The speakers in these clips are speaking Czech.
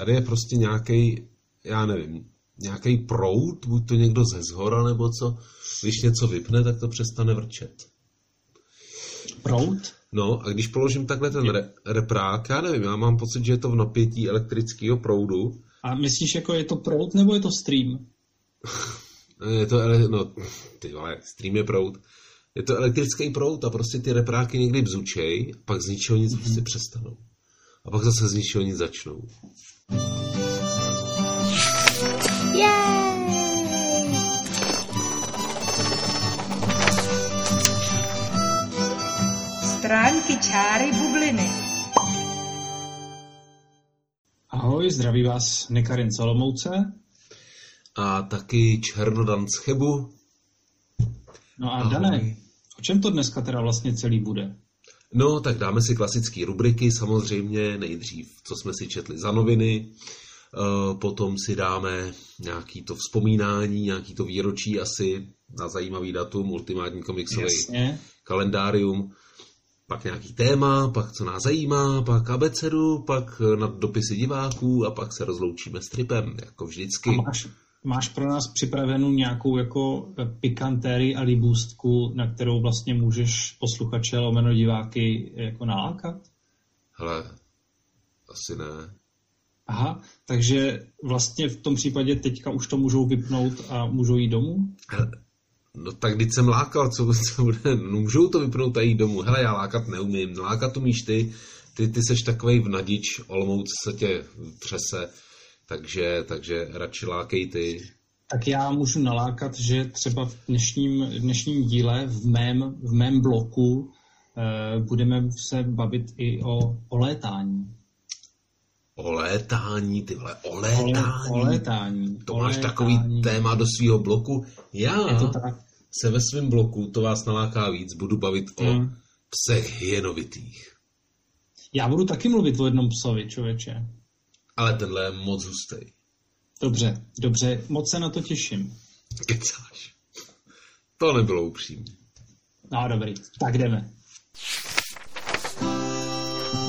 Tady je prostě nějaký, já nevím, nějaký prout, buď to někdo ze zhora nebo co. Když něco vypne, tak to přestane vrčet. Prout? No a když položím takhle ten re- reprák, já nevím, já mám pocit, že je to v napětí elektrického proudu. A myslíš, jako je to prout nebo je to stream? je to, ele- no, ty vole, stream je proud. Je to elektrický proud a prostě ty repráky někdy bzučej, pak z ničeho nic mm-hmm. prostě přestanou. A pak zase z ničeho nic začnou. Stránky čáry bubliny. Ahoj, zdraví vás Nekarin Solomouce. A taky Černodan z Chebu. No a Ahoj. Dané, o čem to dneska teda vlastně celý bude? No, tak dáme si klasické rubriky, samozřejmě nejdřív, co jsme si četli za noviny, eh, potom si dáme nějaký to vzpomínání, nějaký to výročí asi na zajímavý datum, ultimátní komiksový Jasně. kalendárium, pak nějaký téma, pak co nás zajímá, pak abecedu, pak na dopisy diváků a pak se rozloučíme s tripem, jako vždycky. A máš, máš pro nás připravenou nějakou jako pikantéry a libůstku, na kterou vlastně můžeš posluchače lomeno diváky jako nalákat? Hele, asi ne. Aha, takže vlastně v tom případě teďka už to můžou vypnout a můžou jít domů? Hele, No tak když jsem lákal, co, co bude, no, můžou to vypnout a jít domů. Hele, já lákat neumím, lákat umíš ty, ty, ty seš takovej vnadič, Olomouc se tě třese, takže, takže radši lákej ty. Tak já můžu nalákat, že třeba v dnešním, dnešním díle, v mém, v mém bloku, eh, budeme se bavit i o, o létání. O létání, ty vole, o létání. O, létání. To o máš létání. takový téma do svého bloku. Já Je to tak. se ve svém bloku, to vás naláká víc, budu bavit hmm. o psech hyenovitých. Já budu taky mluvit o jednom psovi, člověče. Ale tenhle je moc hustý. Dobře, dobře, moc se na to těším. Kecáš. To nebylo upřímně. No dobrý, tak jdeme.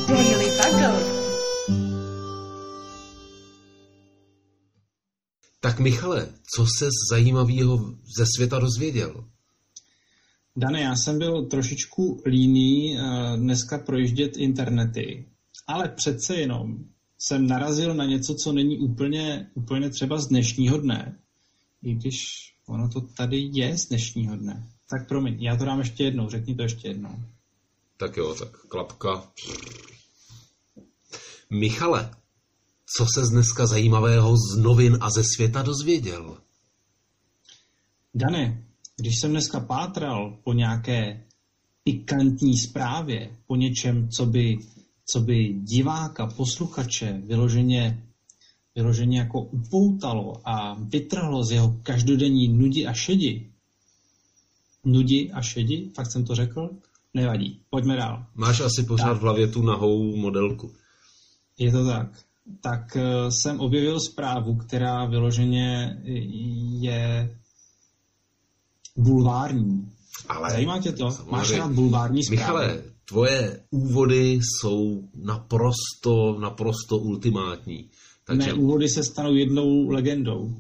Daily Bugle. Tak Michale, co se z zajímavého ze světa dozvěděl? Dane, já jsem byl trošičku líný uh, dneska projíždět internety, ale přece jenom jsem narazil na něco, co není úplně, úplně třeba z dnešního dne, i když ono to tady je z dnešního dne. Tak promiň, já to dám ještě jednou, řekni to ještě jednou. Tak jo, tak klapka. Michale, co se dneska zajímavého z novin a ze světa dozvěděl? Dane, když jsem dneska pátral po nějaké pikantní zprávě, po něčem, co by, co by diváka, posluchače vyloženě, vyloženě jako upoutalo a vytrhlo z jeho každodenní nudi a šedi. Nudi a šedi? Fakt jsem to řekl? Nevadí. Pojďme dál. Máš asi pořád tak. v hlavě tu nahou modelku. Je to tak tak eh, jsem objevil zprávu, která vyloženě je bulvární. Ale Zajímá tě to? Máš rád bulvární zprávy? Michale, tvoje úvody jsou naprosto, naprosto ultimátní. Takže... Mé úvody se stanou jednou legendou.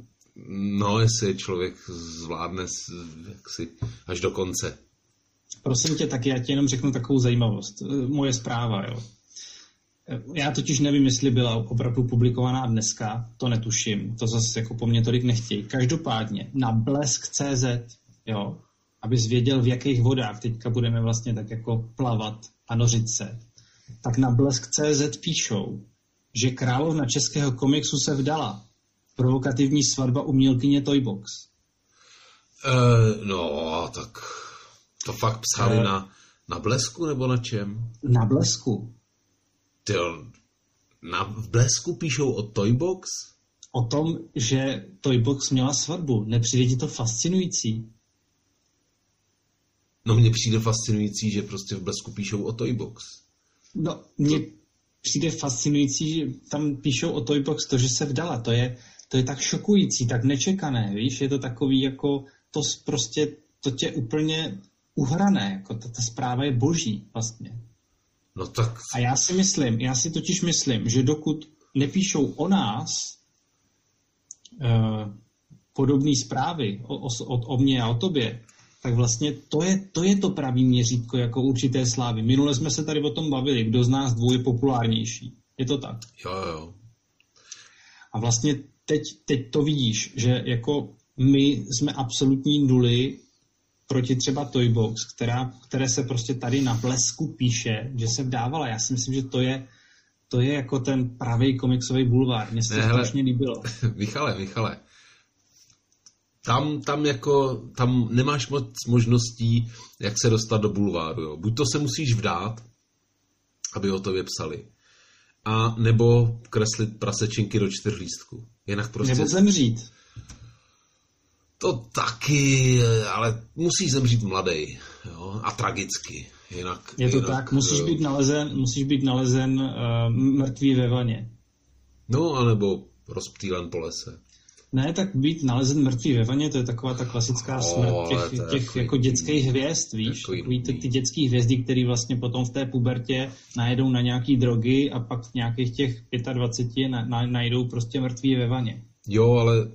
No, jestli člověk zvládne jaksi až do konce. Prosím tě, tak já ti jenom řeknu takovou zajímavost. Moje zpráva, jo. Já totiž nevím, jestli byla opravdu publikovaná dneska, to netuším, to zase jako po mně tolik nechtějí. Každopádně na blesk.cz, jo, abys věděl, v jakých vodách teďka budeme vlastně tak jako plavat a nořit se, tak na blesk.cz píšou, že královna českého komiksu se vdala. Provokativní svatba umělkyně Toybox. Uh, no, tak to fakt psali uh, na, na blesku nebo na čem? Na blesku. Ty na, v Blesku píšou o Toybox? O tom, že Toybox měla svatbu. Nepřijde ti to fascinující? No mně přijde fascinující, že prostě v Blesku píšou o Toybox. No, mně to... přijde fascinující, že tam píšou o Toybox to, že se vdala. To je, to je tak šokující, tak nečekané, víš? Je to takový jako, to prostě, to tě úplně uhrané, jako ta, ta zpráva je boží vlastně. No tak... A já si myslím, já si totiž myslím, že dokud nepíšou o nás uh, podobné zprávy o, o, o, o mně a o tobě, tak vlastně to je, to je to pravý měřítko jako určité slávy. Minule jsme se tady o tom bavili, kdo z nás dvou je populárnější. Je to tak? Jo, jo. A vlastně teď, teď to vidíš, že jako my jsme absolutní nuly proti třeba Toybox, která, které se prostě tady na blesku píše, že se vdávala. Já si myslím, že to je, to je jako ten pravý komiksový bulvár. Mně se to strašně líbilo. Michale, Michale, tam, tam jako, tam nemáš moc možností, jak se dostat do bulváru. Jo. Buď to se musíš vdát, aby o to vypsali, a nebo kreslit prasečinky do čtyřlístku. Jinak prostě... Nebo zemřít. To taky, ale musí zemřít mladý, jo, a tragicky. Jinak, je to jinak, tak, musíš jo. být nalezen, musíš být nalezen uh, mrtvý ve vaně. No, anebo rozptýlen po lese. Ne, tak být nalezen mrtvý ve vaně, to je taková ta klasická smrt ale těch, těch takový jako dětských hvězd, víš? Takový ty, ty dětské hvězdy, které vlastně potom v té pubertě najedou na nějaký drogy a pak v nějakých těch 25 na, na, najdou prostě mrtvý ve vaně. Jo, ale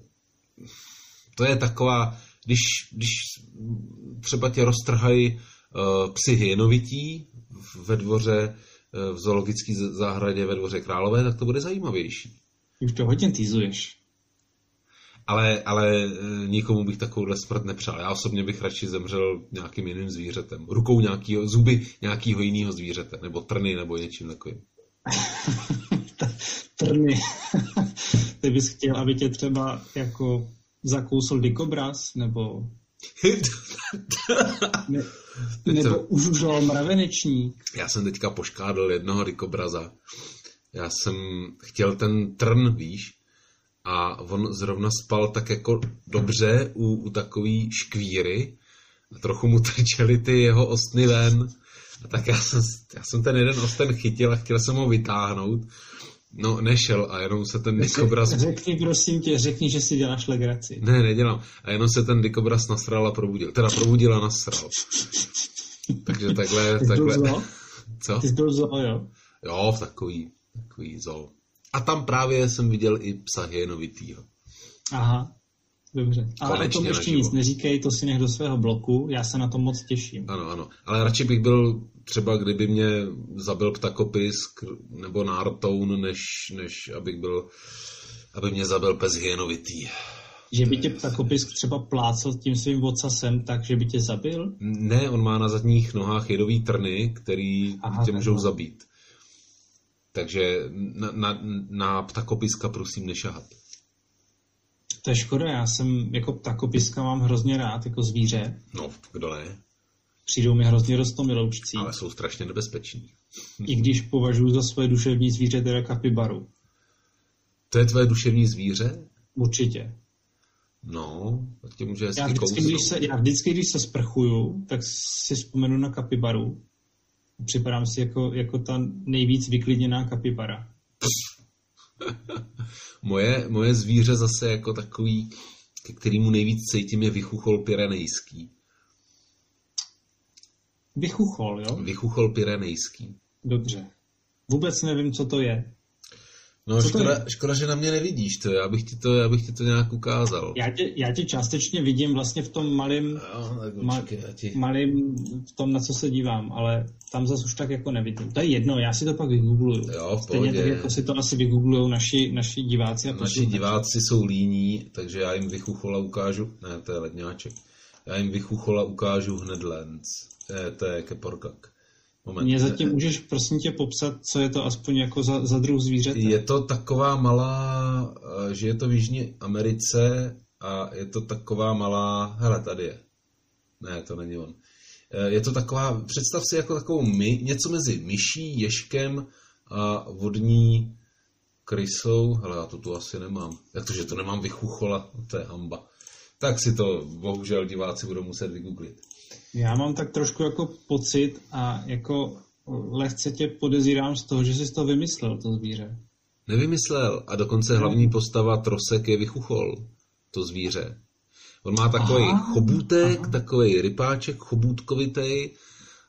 to je taková, když, když třeba tě roztrhají uh, psy hyenovití ve dvoře, uh, v zoologické zahradě ve dvoře Králové, tak to bude zajímavější. Už to hodně týzuješ. Ale, ale eh, nikomu bych takovouhle smrt nepřál. Já osobně bych radši zemřel nějakým jiným zvířetem. Rukou nějakého, zuby nějakého jiného zvířete, nebo trny, nebo něčím takovým. Trny. Ty bys chtěl, aby tě třeba jako zakousl dikobraz, nebo, ne, nebo užužoval mravenečník. Já jsem teďka poškádl jednoho dikobraza. Já jsem chtěl ten trn, víš, a on zrovna spal tak jako dobře u, u takový škvíry a trochu mu trčely ty jeho ostny ven. A tak já jsem, já jsem ten jeden osten chytil a chtěl jsem ho vytáhnout. No, nešel a jenom se ten dikobraz... Řekni prosím tě, řekni, že si děláš legraci. Ne, nedělám. A jenom se ten dikobraz nasral a probudil. Teda probudil a nasral. Takže takhle... Ty jsi byl takhle zlo? co? Ty jsi byl zlo, jo? Jo, v takový, takový zoo. A tam právě jsem viděl i psa hyenovitýho. Aha, dobře. Ale Konečně o tom ještě naživo. nic neříkej, to si nech do svého bloku, já se na to moc těším. Ano, ano. Ale radši bych byl třeba, kdyby mě zabil ptakopisk nebo nártoun, než, než abych byl, aby mě zabil pes hyenovitý. Že by tě ptakopisk třeba plácel tím svým vocasem tak, že by tě zabil? Ne, on má na zadních nohách jedový trny, který Aha, tě můžou takhle. zabít. Takže na, na, na ptakopiska prosím nešahat. To je škoda, já jsem jako ptakopiska mám hrozně rád, jako zvíře. No, kdo ne? Přijdou mi hrozně rostomiloučcí. Ale jsou strašně nebezpeční. I když považuji za svoje duševní zvíře teda kapibaru. To je tvoje duševní zvíře? Určitě. No, tak tě může Já vždycky, když se, já vždycky, když se sprchuju, tak si vzpomenu na kapibaru. Připadám si jako, jako ta nejvíc vyklidněná kapibara. Moje, moje zvíře zase jako takový, ke kterému nejvíc cítím, je vychuchol pyrenejský. Vychuchol, jo? Vychuchol pyrenejský. Dobře. Vůbec nevím, co to je. No, Co to škoda, je? škoda, že na mě nevidíš to, já bych ti to, já bych ti to nějak ukázal. Já tě, já tě částečně vidím vlastně v tom malém, Jo, tak ma, ti... malým, v tom, na co se dívám, ale tam zase už tak jako nevidím. To je jedno, já si to pak vygoogluju. Jo, v Stejně tak, jako si to asi vygooglujou naši, naši diváci a Naši posluchači. diváci jsou líní, takže já jim vychuchola ukážu, ne, to je ledňáček. Já jim vychuchola ukážu hned lens. Je, to je keporkak. Moment. Mě zatím můžeš prosím tě popsat, co je to aspoň jako za, za druh zvířete? Je to taková malá, eh, že je to v Jižní Americe a je to taková malá, hele, tady je. Ne, to není on. Eh, Je to taková, představ si jako takovou my, něco mezi myší, ježkem a vodní krysou. Hele, já to tu asi nemám. Jak to, že to nemám vychuchola? To je hamba. Tak si to, bohužel, diváci budou muset vygooglit. Já mám tak trošku jako pocit a jako lehce tě podezírám z toho, že jsi to vymyslel, to zvíře. Nevymyslel. A dokonce hlavní postava Trosek je vychuchol. To zvíře. On má takový Aha, chobůtek, takový rypáček chobůtkovitej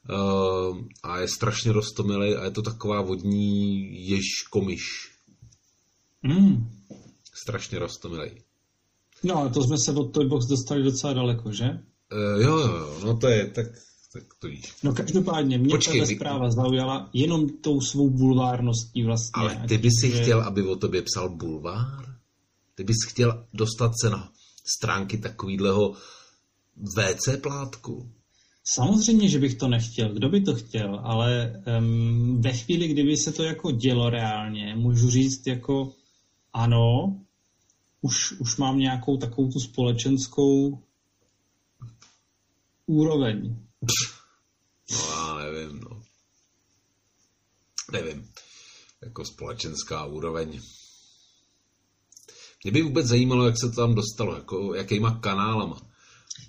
uh, a je strašně roztomilý a je to taková vodní jež komyš. Mm. Strašně rostomilej. No, ale to jsme se od Toybox dostali docela daleko, že? Uh, jo, jo, no to je, tak, tak to víš. No každopádně, mě Počkej, tato vy- zpráva zaujala jenom tou svou bulvárností vlastně. Ale ty bys si že- chtěl, aby o tobě psal bulvár? Ty bys chtěl dostat se na stránky takovýhleho WC plátku? Samozřejmě, že bych to nechtěl. Kdo by to chtěl? Ale um, ve chvíli, kdyby se to jako dělo reálně, můžu říct jako ano, už, už mám nějakou takovou tu společenskou úroveň. No já nevím, no. Nevím. Jako společenská úroveň. Mě by vůbec zajímalo, jak se to tam dostalo, jako jakýma kanálama.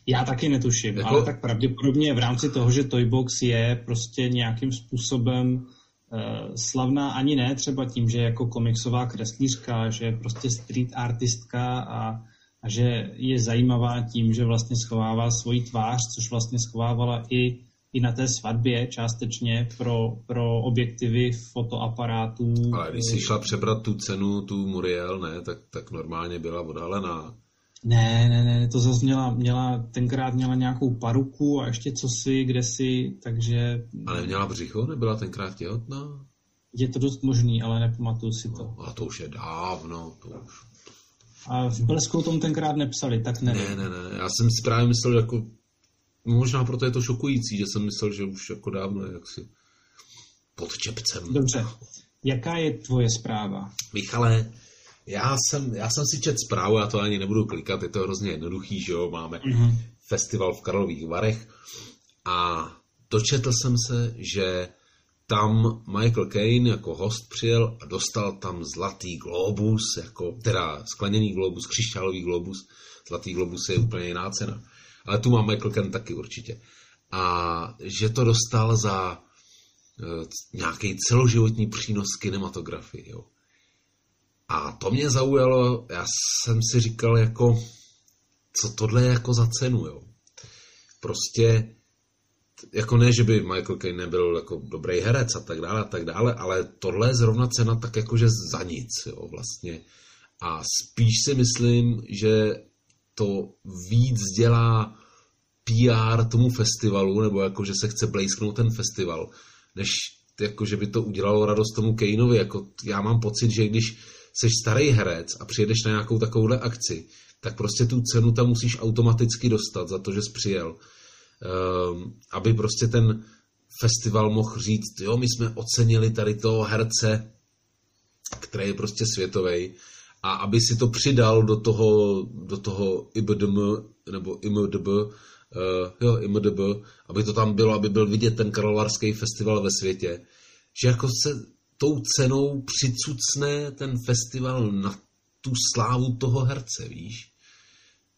Já taky netuším, Jako- ale tak pravděpodobně v rámci toho, že Toybox je prostě nějakým způsobem uh, slavná ani ne třeba tím, že je jako komiksová kreslířka, že je prostě street artistka a, a že je zajímavá tím, že vlastně schovává svoji tvář, což vlastně schovávala i, i na té svatbě částečně pro, pro objektivy fotoaparátů. Ale když jsi šla přebrat tu cenu, tu Muriel, ne, tak, tak normálně byla odhalená. Ne, ne, ne, to zase měla, měla, tenkrát měla nějakou paruku a ještě co si, kde si, takže Ale měla břicho, nebyla tenkrát těhotná? je to dost možný, ale nepamatuju si to. No, a to už je dávno, to už. A v Blesku o tom tenkrát nepsali, tak nevím. Ne, ne, ne, já jsem si právě myslel, jako, možná proto je to šokující, že jsem myslel, že už jako dávno je jaksi pod čepcem. Dobře, jaká je tvoje zpráva? Michale, já jsem, já jsem si čet zprávu, já to ani nebudu klikat, je to hrozně jednoduchý, že jo, máme Mhm. festival v Karlových Varech a dočetl jsem se, že tam Michael Caine jako host přijel a dostal tam zlatý globus, jako, teda skleněný globus, křišťálový globus. Zlatý globus je úplně jiná cena. Ale tu má Michael Caine taky určitě. A že to dostal za uh, nějaký celoživotní přínos kinematografii. Jo. A to mě zaujalo, já jsem si říkal jako, co tohle je jako za cenu, jo. Prostě, jako ne, že by Michael Caine nebyl jako dobrý herec a tak dále a tak dále, ale tohle je zrovna cena tak jakože za nic, jo, vlastně. A spíš si myslím, že to víc dělá PR tomu festivalu, nebo jako, že se chce blejsknout ten festival, než jako, že by to udělalo radost tomu Kaneovi. Jako, já mám pocit, že když jsi starý herec a přijedeš na nějakou takovouhle akci, tak prostě tu cenu tam musíš automaticky dostat za to, že jsi přijel. Um, aby prostě ten festival mohl říct, jo, my jsme ocenili tady toho herce, který je prostě světový, a aby si to přidal do toho, do toho IBDM, nebo IMDB, uh, jo, IMDB, aby to tam bylo, aby byl vidět ten karlovarský festival ve světě, že jako se tou cenou přicucne ten festival na tu slávu toho herce, víš?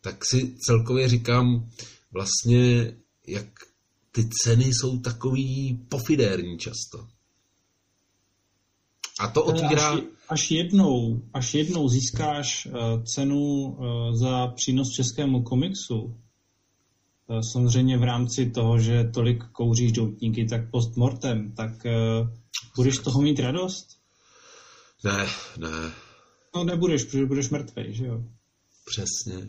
Tak si celkově říkám, vlastně, jak ty ceny jsou takový pofidérní často. A to otvírá... Až, až, jednou, až jednou získáš uh, cenu uh, za přínos českému komiksu, uh, samozřejmě v rámci toho, že tolik kouříš doutníky, tak postmortem, tak budeš z toho mít radost? Ne, ne, No nebudeš, protože budeš mrtvej, že jo? přesně.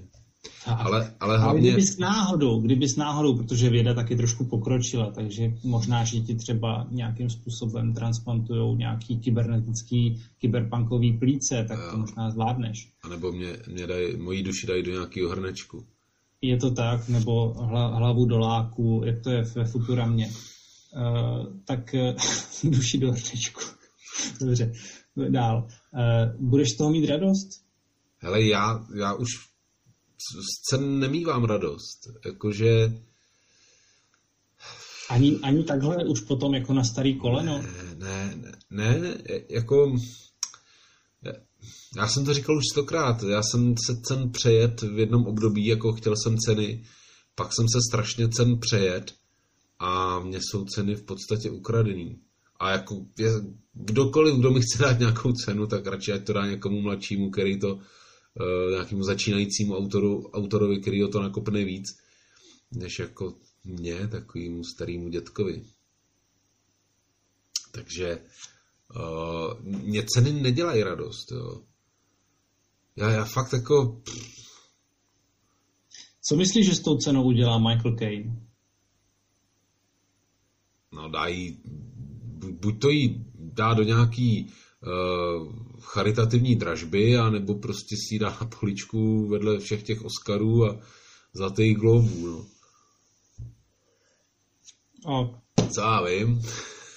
A, Ale, ale ale hlavně... kdybys náhodou, kdybys náhodou, protože věda taky trošku pokročila, takže možná, že ti třeba nějakým způsobem transplantujou nějaký kybernetický, kyberpunkový plíce, tak to možná zvládneš. A nebo mě, mě daj, moji duši dají do nějakého hrnečku. Je to tak, nebo hla, hlavu do láku, jak to je ve Futuramě. Uh, tak uh, duši do hrnečku. Dobře, dál. Uh, budeš z toho mít radost? Hele, já, já už z cen nemývám radost. Jakože... Ani, ani takhle už potom jako na starý koleno? Ne, ne, ne, ne, jako... Já jsem to říkal už stokrát. Já jsem se cen přejet v jednom období, jako chtěl jsem ceny, pak jsem se strašně cen přejet a mě jsou ceny v podstatě ukradený. A jako je, kdokoliv, kdo mi chce dát nějakou cenu, tak radši ať to dá někomu mladšímu, který to nějakému začínajícímu autoru, autorovi, který ho to nakopne víc, než jako mě, takovýmu starému dětkovi. Takže uh, mě ceny nedělají radost. Jo. Já, já fakt jako... Co myslíš, že s tou cenou udělá Michael Caine? No dají, buď to jí dá do nějaký charitativní dražby, anebo prostě si dá na poličku vedle všech těch Oscarů a Zlatých globů, no. A Co já vím.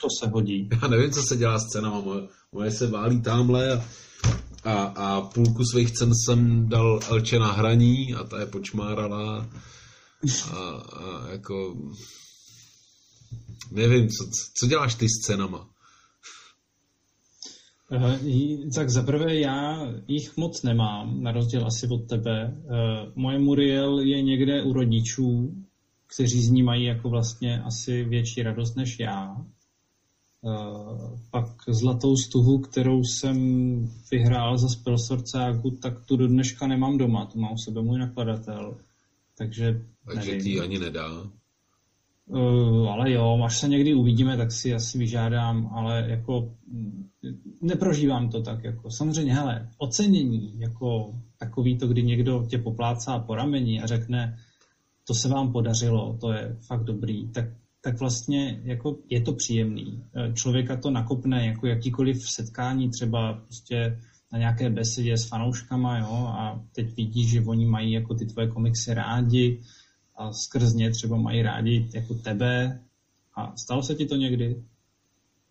to se hodí. Já nevím, co se dělá s cenama. Moje, moje se válí tamhle a, a, a půlku svých cen jsem dal Elče na hraní a ta je počmárala. A, a jako... Nevím, co, co děláš ty s cenama? Tak zaprvé já jich moc nemám, na rozdíl asi od tebe. Eh, Moje Muriel je někde u rodičů, kteří z ní mají jako vlastně asi větší radost než já. Eh, Pak zlatou stuhu, kterou jsem vyhrál za Spelsorcáku, tak tu do dneška nemám doma, tu má u sebe můj nakladatel. Takže, Takže nevím. ti ani nedá. Uh, ale jo, až se někdy uvidíme, tak si asi vyžádám, ale jako mm, neprožívám to tak. Jako. Samozřejmě, hele, ocenění, jako takový to, kdy někdo tě poplácá po rameni a řekne, to se vám podařilo, to je fakt dobrý, tak, tak vlastně jako je to příjemný. Eh, Člověka to nakopne jako jakýkoliv setkání, třeba prostě na nějaké besedě s fanouškama, jo, a teď vidíš, že oni mají jako ty tvoje komiksy rádi, a skrz ně třeba mají rádi jako tebe. A stalo se ti to někdy?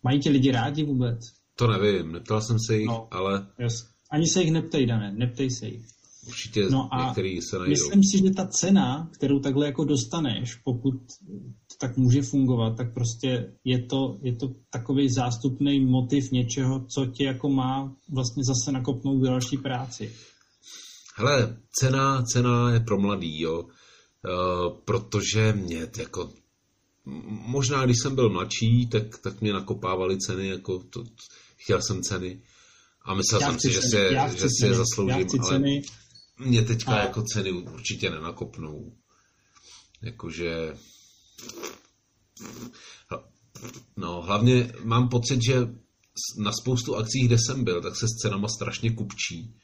Mají ti lidi rádi vůbec? To nevím, neptal jsem se jich, No. ale Jas. Ani se jich neptej, Dané, neptej se jich. určitě No a některý se najdou. Myslím si, že ta cena, kterou takhle jako dostaneš, pokud to tak může fungovat, tak prostě je to, je to takový zástupný motiv něčeho, co tě jako má vlastně zase nakopnout do další práci. Hele, cena, cena je pro mladý, jo. Uh, protože mě jako možná když jsem byl mladší, tak, tak mě nakopávaly ceny, jako to, chtěl jsem ceny a myslel Já jsem si, že si, že si je zasloužím, ale ceny. mě teďka A- jako ceny určitě nenakopnou. Jakože no, hlavně mám pocit, že na spoustu akcí, kde jsem byl, tak se s cenama strašně kupčí.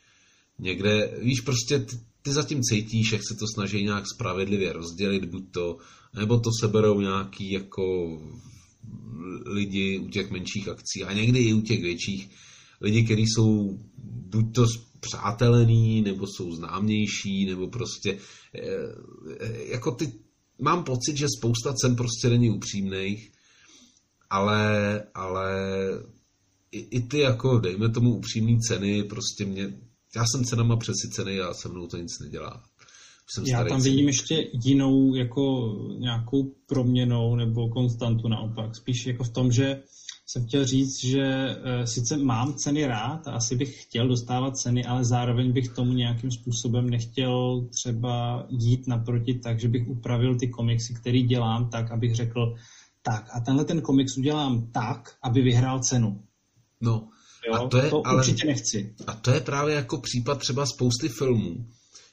Někde, víš, prostě ty, ty zatím cítíš, jak se to snaží nějak spravedlivě rozdělit, buď to, nebo to seberou nějaký jako lidi u těch menších akcí a někdy i u těch větších lidi, kteří jsou buď to přátelený, nebo jsou známější, nebo prostě eh, jako ty, mám pocit, že spousta cen prostě není upřímných, ale, ale i, i ty jako, dejme tomu upřímné ceny, prostě mě, já jsem cenama přesycený a se mnou to nic nedělá. Jsem Já tam vidím ještě jinou jako nějakou proměnou nebo konstantu naopak. Spíš jako v tom, že jsem chtěl říct, že eh, sice mám ceny rád a asi bych chtěl dostávat ceny, ale zároveň bych tomu nějakým způsobem nechtěl třeba jít naproti tak, že bych upravil ty komiksy, který dělám tak, abych řekl, tak a tenhle ten komiks udělám tak, aby vyhrál cenu. No, Jo? A to je to ale- určitě nechci. A to je právě jako případ třeba spousty filmů,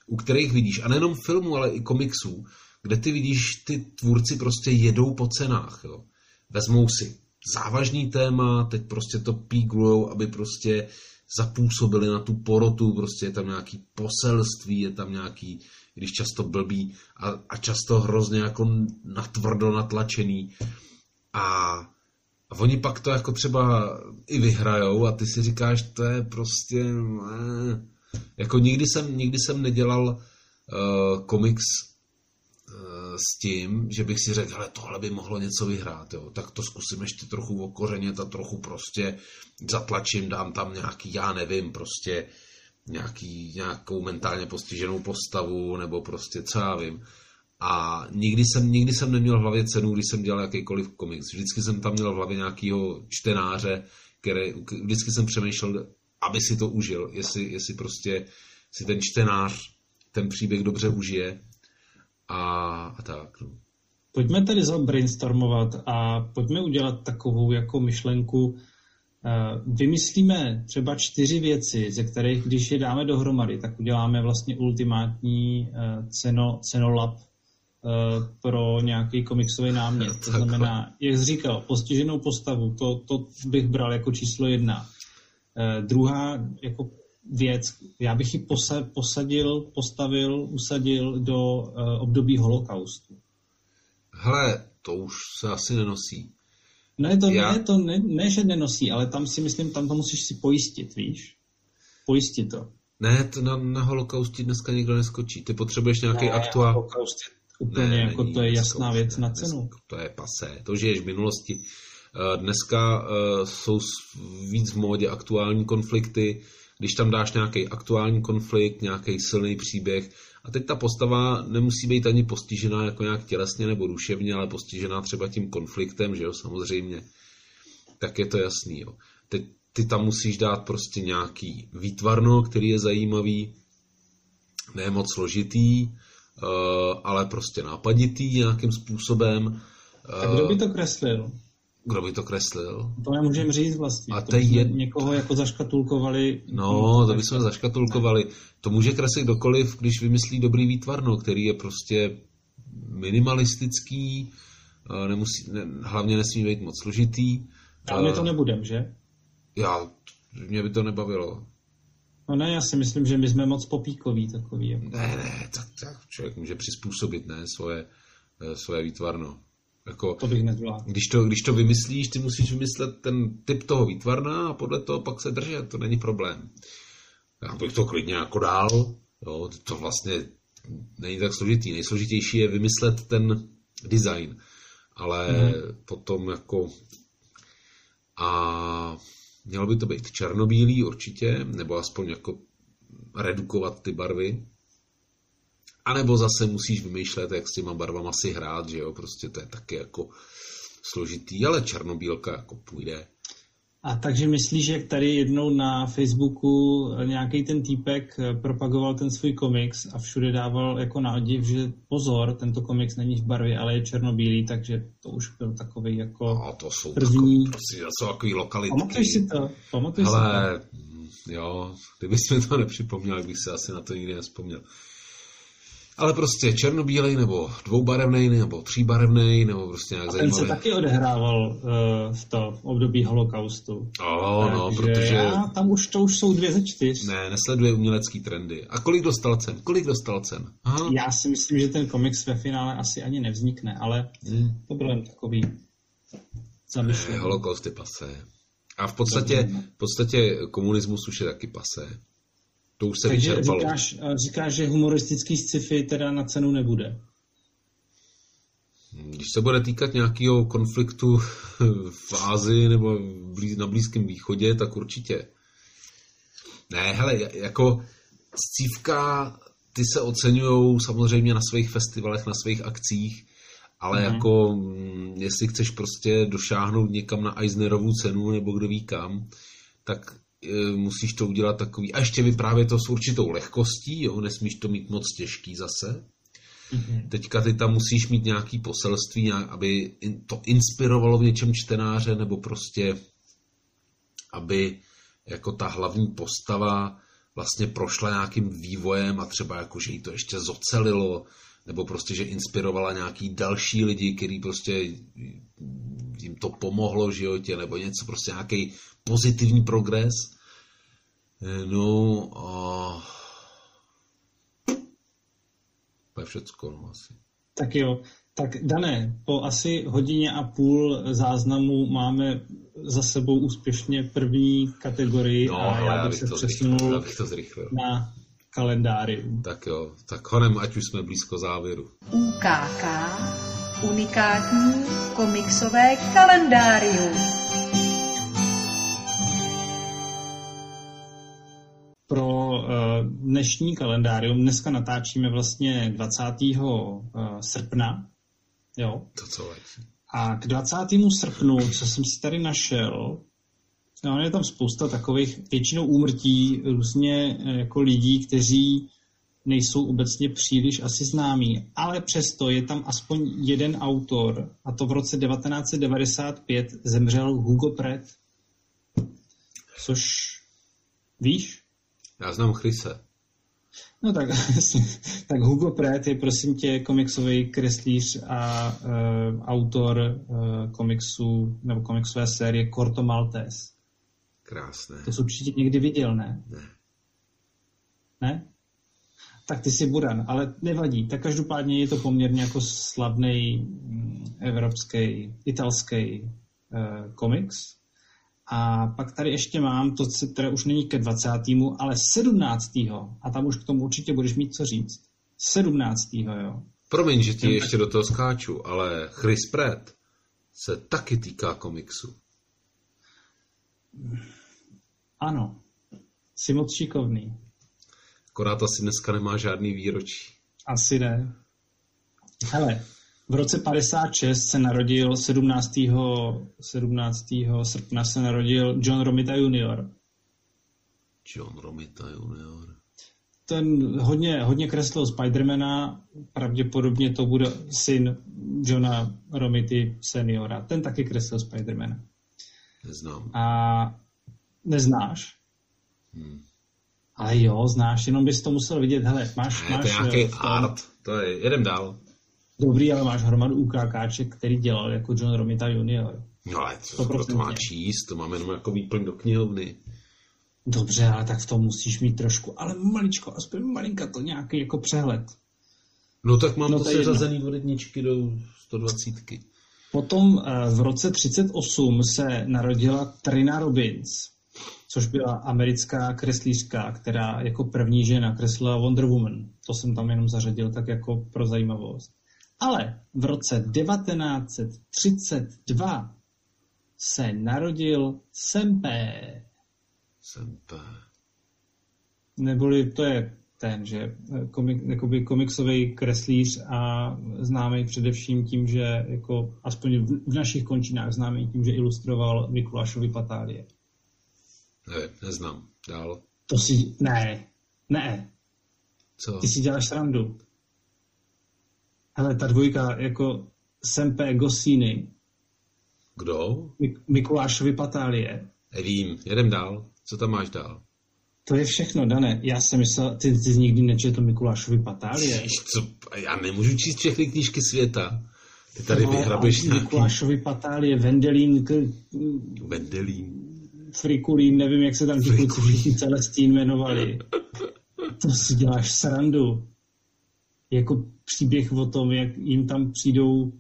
u kterých vidíš, a nejenom filmů, ale i komiksů, kde ty vidíš, ty tvůrci prostě jedou po cenách. Jo. Vezmou si závažný téma, teď prostě to píglujou, aby prostě zapůsobili na tu porotu, prostě je tam nějaký poselství, je tam nějaký, když často blbý a, a často hrozně jako natvrdo natlačený. A a oni pak to jako třeba i vyhrajou a ty si říkáš, to je prostě... Ne. Jako nikdy jsem, nikdy jsem nedělal uh, komiks uh, s tím, že bych si řekl, hele, tohle by mohlo něco vyhrát, jo. tak to zkusím ještě trochu okořenět a trochu prostě zatlačím, dám tam nějaký, já nevím, prostě nějaký, nějakou mentálně postiženou postavu, nebo prostě co já vím. A nikdy jsem, nikdy jsem neměl v hlavě cenu, když jsem dělal jakýkoliv komiks. Vždycky jsem tam měl v hlavě nějakého čtenáře, který, vždycky jsem přemýšlel, aby si to užil, jestli, jestli prostě si ten čtenář ten příběh dobře užije a, a tak. No. Pojďme tedy brainstormovat a pojďme udělat takovou jako myšlenku. eh, Vymyslíme třeba čtyři věci, ze kterých, když je dáme dohromady, tak uděláme vlastně ultimátní eh, ceno, cenolab pro nějaký komiksový námět. To znamená, jak jsi říkal, postiženou postavu, to, to bych bral jako číslo jedna. Eh, Druhá, jako věc. Já bych ji posa, posadil, postavil, usadil do uh, období holokaustu. Hele, to už se asi nenosí. Ne, to, Já- ne, to ne, ne, že nenosí, ale tam si myslím, tam to musíš si pojistit, víš? Pojistit to. Ne, to na, na holokausti dneska nikdo neskočí. Ty potřebuješ nějaký Ne, aktuál. Holokaust je úplně jako není to je jasná věc ne, na dneska cenu. To je pasé, to žiješ v minulosti. Eh, Dneska eh, jsou víc v módě aktuální konflikty, když tam dáš nějaký aktuální konflikt, nějaký silný příběh, a teď ta postava nemusí být ani postižená jako nějak tělesně nebo duševně, ale postižená třeba tím konfliktem, že jo, samozřejmě, tak je to jasný, jo. Teď ty tam musíš dát prostě nějaký výtvarno, který je zajímavý, ne moc složitý, ale prostě nápaditý nějakým způsobem. Tak kdo by to kreslil? Kdo by to kreslil? To nemůžeme říct vlastně. A to je někoho jako zaškatulkovali. No, to bychom zaškatulkovali. To může kreslit kdokoliv, když vymyslí dobrý výtvarno, který je prostě minimalistický, eh, nemusí, ne, hlavně nesmí být moc složitý. Ale my Eh, to nebudem, že? Já, mě by to nebavilo. No ne, já si myslím, že my jsme moc popíkoví takový. Jako. Ne, ne, tak, tak člověk může přizpůsobit, ne, svoje, eh, svoje výtvarno. Jako, To bych nezvládl. když to, když to vymyslíš, ty musíš vymyslet ten typ toho výtvarna a podle toho pak se držet, to není problém. Já bych to klidně jako dál, jo, to vlastně není tak složitý. Nejsložitější je vymyslet ten design, ale mm. potom jako a mělo by to být černobílý určitě, nebo aspoň jako redukovat ty barvy. A nebo zase musíš vymýšlet, jak s těma barvama si hrát, že jo, prostě to je taky jako složitý, ale černobílka jako půjde. A takže myslíš, že tady jednou na Facebooku nějaký ten týpek eh, propagoval ten svůj komiks a všude dával jako na odiv, že pozor, tento komiks není v barvě, ale je černobílý, takže to už byl takový jako... A to jsou, První- tako, prostě, to jsou takový lokalitky. Pamatuješ si to? Pamatuješ si to? Mm, jo, kdybys mi to nepřipomněl, bych se asi na to nikdy nespomněl. Ale prostě černobílej, nebo dvoubarevný, nebo tříbarevný, nebo prostě nějak A ten se zajímavý. taky odehrával uh, v to v období holokaustu. No, Takže protože já, tam už to už jsou dvě ze čtyř. ne, nesleduje umělecký trendy. A kolik dostal cen? Kolik dostal cen? Aha. Já si myslím, že ten komiks ve finále asi ani nevznikne, ale Hmm. to bylo jen takový zamyšlení. Holokaust je pasé. A v podstatě, v podstatě komunismus už je taky pasé. To už se Takže vyčerpalo. říkáš, eh, říkáš, že humoristický sci-fi teda na cenu nebude. Když se bude týkat nějakého konfliktu v Ázii nebo na Blízkém východě, tak určitě. Ne, hele, jako scívka, ty se oceňují samozřejmě na svých festivalech, na svých akcích, ale Mhm. jako mm, jestli chceš prostě došáhnout někam na Eisnerovu cenu nebo kdo ví kam, tak musíš to udělat takový, a ještě vyprávět to s určitou lehkostí, jo, nesmíš to mít moc těžký zase, Teďka ty tam musíš mít nějaký poselství, aby to inspirovalo v něčem čtenáře, nebo prostě, aby jako ta hlavní postava vlastně prošla nějakým vývojem a třeba jako, že jí to ještě zocelilo, nebo prostě, že inspirovala nějaký další lidi, který prostě jim to pomohlo v životě, nebo něco, prostě nějaký pozitivní progres. No a to je všecko, no asi. Tak jo, tak Dané, po asi hodině a půl záznamu máme za sebou úspěšně první kategorii No, a já bych abych se to zrychlil, přesunul abych to zrychlil. na kalendárium. Tak jo, tak honem, ať už jsme blízko závěru. UKK unikátní komiksové kalendárium. Dnešní kalendárium dneska natáčíme vlastně 20. Uh, srpna, jo, To co. A k 20. srpnu, co jsem si tady našel, no, je tam spousta takových většinou úmrtí různě eh, jako lidí, kteří nejsou obecně příliš asi známí, ale přesto je tam aspoň jeden autor a to v roce 1995 zemřel Hugo Pratt. Což víš? Já znám Chryse. No tak, tak Hugo Pratt je prosím tě komiksový kreslíř a uh, autor uh, komiksu nebo komiksové série Corto Maltese. Krásné. To jsi určitě někdy viděl, ne? Ne. Ne? Tak ty jsi Buran, ale nevadí. Tak každopádně je to poměrně jako slavný mm, evropský, italský uh, komiks. A pak tady ještě mám, to které už není ke 20. ale 17. A tam už k tomu určitě budeš mít co říct. 17. jo. Promiň, že ti ještě do toho skáču, ale Chris Pratt se taky týká komiksu. Ano, jsi moc šikovný. Akorát asi dneska nemá žádný výročí. Asi ne. Hele, v roce 56 se narodil 17. 17. srpna se narodil John Romita Jr. John Romita Jr. Ten hodně, hodně kreslil Spidermana, pravděpodobně to bude syn Johna Romity seniora. Ten taky kreslil Spidermana. Neznám. A neznáš? Hmm. Ale jo, znáš, jenom bys to musel vidět. Hele, máš... Ne, máš to je nějaký eh, v tom- art. To je, jedem dál. Dobrý, ale máš hromadu UKKček, který dělal jako John Romita Jr. No ale to, kdo to má 100%. číst, to máme jenom jako výplň do knihovny. Dobře, ale tak v tom musíš mít trošku, ale maličko, aspoň malinka to nějaký jako přehled. No tak mám No, to to seřazený od jedničky do 120. Potom eh, v roce 38 se narodila Trina Robbins, což byla americká kreslířka, která jako první žena kreslila Wonder Woman. To jsem tam jenom zařadil tak jako pro zajímavost. Ale v roce 1932 se narodil Sempé. Sempe. Neboli to je ten, že eh, komik, jakoby komiksový kreslíř a známý především tím, že jako aspoň v, v našich končinách známý tím, že ilustroval Mikulášovi patálie. Ne, neznám. Dál. To si... Ne, ne, Co? ty si děláš srandu. Hele, ta dvojka jako Sempe Gosini, Kdo? Mik- Mikulášovi patálie, Nevím. Jedem dál. Co tam máš dál? to je všechno, Dané. Já jsem myslel, ty, ty jsi nikdy nečetl Mikulášovi patálie. Co? Já nemůžu číst všechny knížky světa. Ty tady No, vyhrabeš nějaký Mikulášovi patálie, Vendelín, k, Vendelín. Frikulín, nevím, jak se tam ti kluci všichni Celestín jmenovali. To si děláš srandu. Jako příběh o tom, jak jim tam přijdou...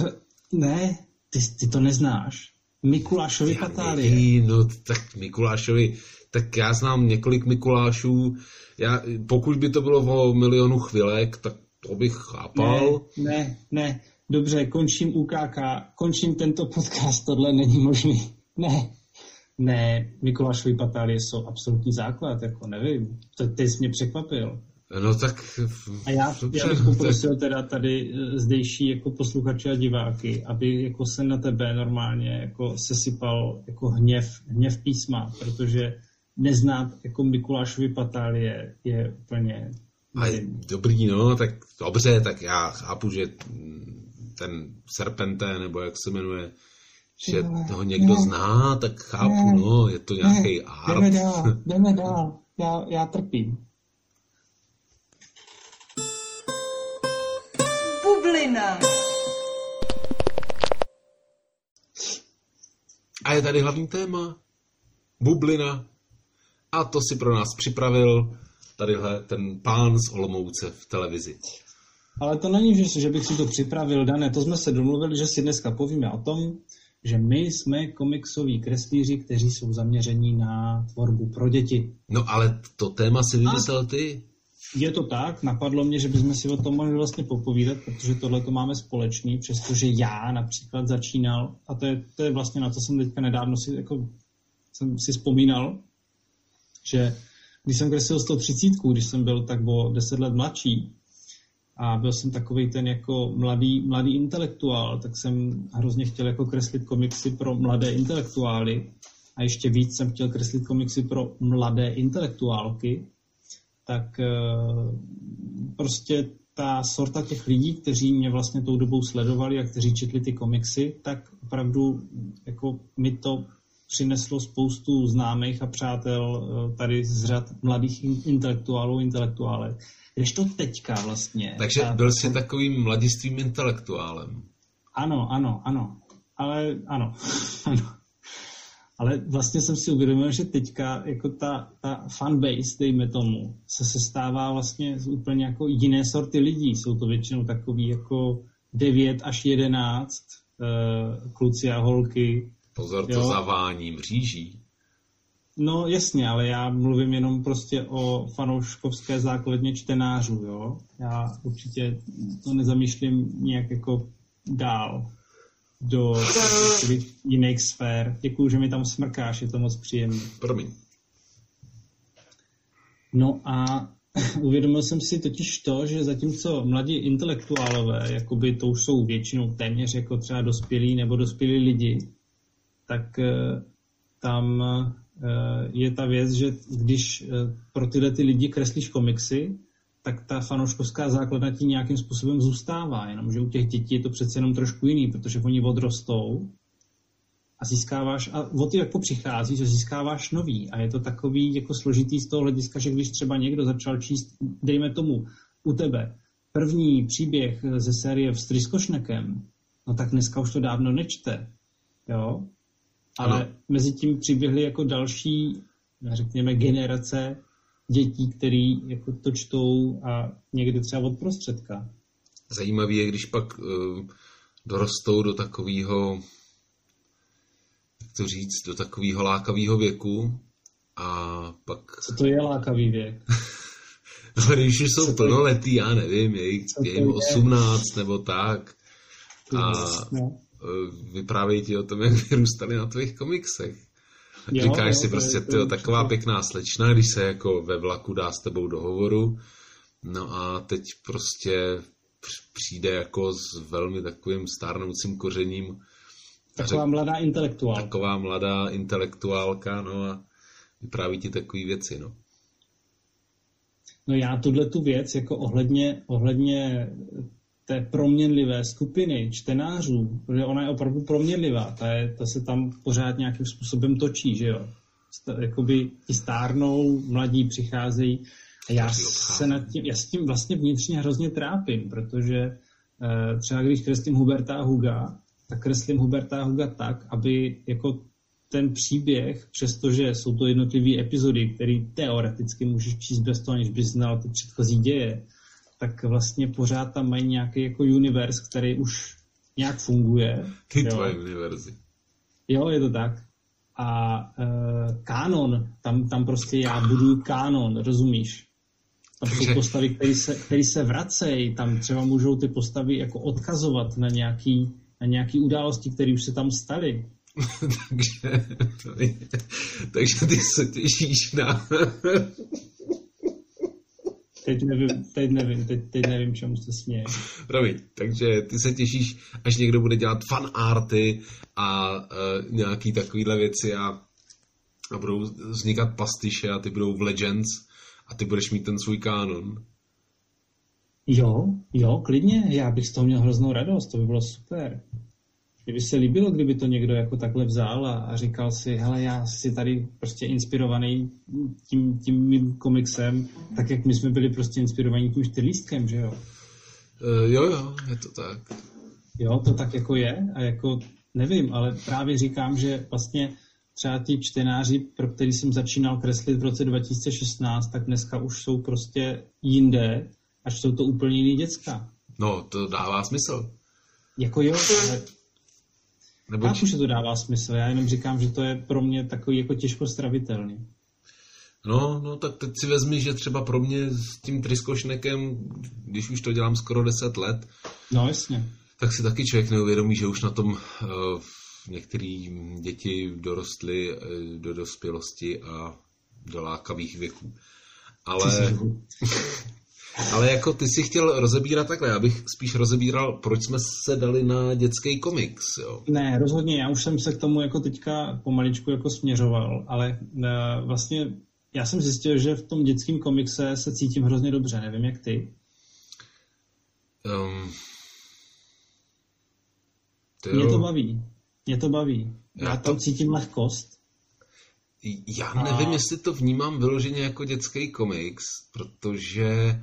eh, Ne, ty, ty to neznáš. Mikulášovi patálie. No, tak Mikulášovi, tak já znám několik Mikulášů. Já, pokud by to bylo o milionu chvilek, tak to bych chápal. Ne, ne, ne. Dobře, končím UKK, končím tento podcast, tohle není možný. Ne, ne, Mikulášovi patálie jsou absolutní základ, jako nevím. To, ty jsi mě překvapil. No tak... A já, dobře, já bych tak- poprosil teda tady eh, zdejší jako posluchače a diváky, aby jako se na tebe normálně jako sesypal jako hněv, hněv písma, protože neznát jako Mikulášovi patálie je úplně... A je dobrý, no, tak dobře, tak já chápu, že ten Serpente, nebo jak se jmenuje, že toho někdo ne, zná, tak chápu, ne, no, je to nějaký jdeme art. dál, jdeme dál, já, já trpím. Bublina. A je tady hlavní téma. Bublina. A to si pro nás připravil tadyhle ten pán z Olomouce v televizi. Ale to není, že, že bych si to připravil, Dané, to jsme se domluvili, že si dneska povíme o tom, že my jsme komiksoví kreslíři, kteří jsou zaměření na tvorbu pro děti. No ale to téma si vymyslel ty. Je to tak, napadlo mě, že bychom si o tom mohli vlastně popovídat, protože tohle to máme společný, přestože já například začínal, a to je, to je vlastně na to jsem teďka nedávno si, jako, jsem si vzpomínal, že když jsem kreslil 130, když jsem byl tak o 10 let mladší, a byl jsem takový ten jako mladý, mladý intelektuál, tak jsem hrozně chtěl jako kreslit komiksy pro mladé intelektuály a ještě víc jsem chtěl kreslit komiksy pro mladé intelektuálky, tak eh, prostě ta sorta těch lidí, kteří mě vlastně tou dobou sledovali a kteří četli ty komiksy, tak opravdu jako mi to přineslo spoustu známých a přátel eh, tady z řad mladých in- intelektuálů, intelektuálek. Když to teďka vlastně... Takže ta- byl jsi takovým mladistvým intelektuálem. Ano, ano, ano. Ale ano, ano. Ale vlastně jsem si uvědomil, že teďka jako ta, ta fanbase, dejme tomu, se sestává vlastně z úplně jako jiné sorty lidí. Jsou to většinou takový jako 9 až 11 uh, kluci a holky. Pozor, to jo. zavání mříží. No jasně, ale já mluvím jenom prostě o fanouškovské základně čtenářů, jo. Já určitě to nezamýšlím nějak jako dál do jiných sfér. Děkuju, že mi tam smrkáš, je to moc příjemné. Promiň. No a uvědomil jsem si totiž to, že zatímco mladí intelektuálové, jakoby to už jsou většinou téměř jako třeba dospělí nebo dospělí lidi, tak eh, tam eh, je ta věc, že když eh, pro tyhle ty lidi kreslíš komiksy, tak ta fanouškovská základna ti nějakým způsobem zůstává, jenomže u těch dětí je to přece jenom trošku jiný, protože oni odrostou a získáváš, a o ty jako přichází, že získáváš nový a je to takový jako složitý z toho hlediska, že když třeba někdo začal číst, dejme tomu, u tebe, první příběh ze série v Stryskošnekem, no tak dneska už to dávno nečte, jo? Ale ano. mezi tím přiběhly jako další, řekněme, generace dětí, který jako to čtou a někdy třeba od prostředka. Zajímavé je, když pak uh, dorostou do takového, jak to říct, do takového lákavého věku a pak... Co to je lákavý věk? no, když už jsou plnoletý, já nevím, je jim 18 nebo tak. A. Eh, vyprávějí ti o tom, jak vyrůstali na tvých komiksech. Jo, Říkáš jo, si prostě, to, taková pěkná slečna, když se jako ve vlaku dá s tebou do hovoru, no a teď prostě přijde jako s velmi takovým stárnoucím kořením. Taková řek, mladá intelektuálka. Taková mladá intelektuálka, no a vypráví ti takové věci, no. No já tuhle tu věc jako ohledně, ohledně té proměnlivé skupiny čtenářů, protože ona je opravdu proměnlivá, ta, je, ta se tam pořád nějakým způsobem točí, že jo. Jakoby ti stárnou, mladí přicházejí a já se nad tím, já s tím vlastně vnitřně hrozně trápím, protože eh, třeba když kreslím Huberta Huga, tak kreslím Huberta Huga tak, aby jako ten příběh, přestože jsou to jednotlivé epizody, které teoreticky můžeš číst bez toho, aniž bys znal ty předchozí děje, tak vlastně pořád tam mají nějaký jako univerz, který už nějak funguje. Ty jo. tvoje univerzy. Jo, je to tak. A e, kánon, tam, tam prostě já budu kánon, rozumíš? Tam jsou postavy, které se, který se vracejí, tam třeba můžou ty postavy jako odkazovat na nějaký, na nějaký události, které už se tam staly. takže, takže ty se těšíš na teď nevím, teď nevím, teď, teď nevím, čemu se směje. Promiň, takže ty se těšíš, až někdo bude dělat fan arty a uh, nějaký takovýhle věci a, a budou vznikat pastiše a ty budou v Legends a ty budeš mít ten svůj kánon. Jo, jo, klidně, já bych z toho měl hroznou radost, to by bylo super. Kdyby se líbilo, kdyby to někdo jako takhle vzal a, a říkal si, hele, já si tady prostě inspirovaný tím, tím mým komiksem, tak jak my jsme byli prostě inspirovaní tím čtyřlístkem, že jo? Uh, jo, jo, je to tak. Jo, to tak jako je a jako nevím, ale právě říkám, že vlastně třeba ti čtenáři, pro který jsem začínal kreslit v roce 2016, tak dneska už jsou prostě jinde, až jsou to úplně jiný děcka. No, to dává smysl. Jako jo, ale nebo Chápu, že to dává smysl, já jenom říkám, že to je pro mě takový jako těžko stravitelný. No, no, tak teď si vezmi, že třeba pro mě s tím tryskošnekem, když už to dělám skoro 10 let, no jasně. tak si taky člověk neuvědomí, že už na tom uh, některé děti dorostly uh, do dospělosti a do lákavých věků. Ale, Ale jako ty si chtěl rozebírat takhle, já bych spíš rozebíral, proč jsme se dali na dětský komiks, jo? Ne, rozhodně, já už jsem se k tomu jako teďka pomaličku jako směřoval, ale uh, vlastně já jsem zjistil, že v tom dětském komikse se cítím hrozně dobře, nevím jak ty. Um, to Mě to baví, mě to baví. Já, já tam to... cítím lehkost. Já nevím, a... jestli to vnímám vyloženě jako dětský komiks, protože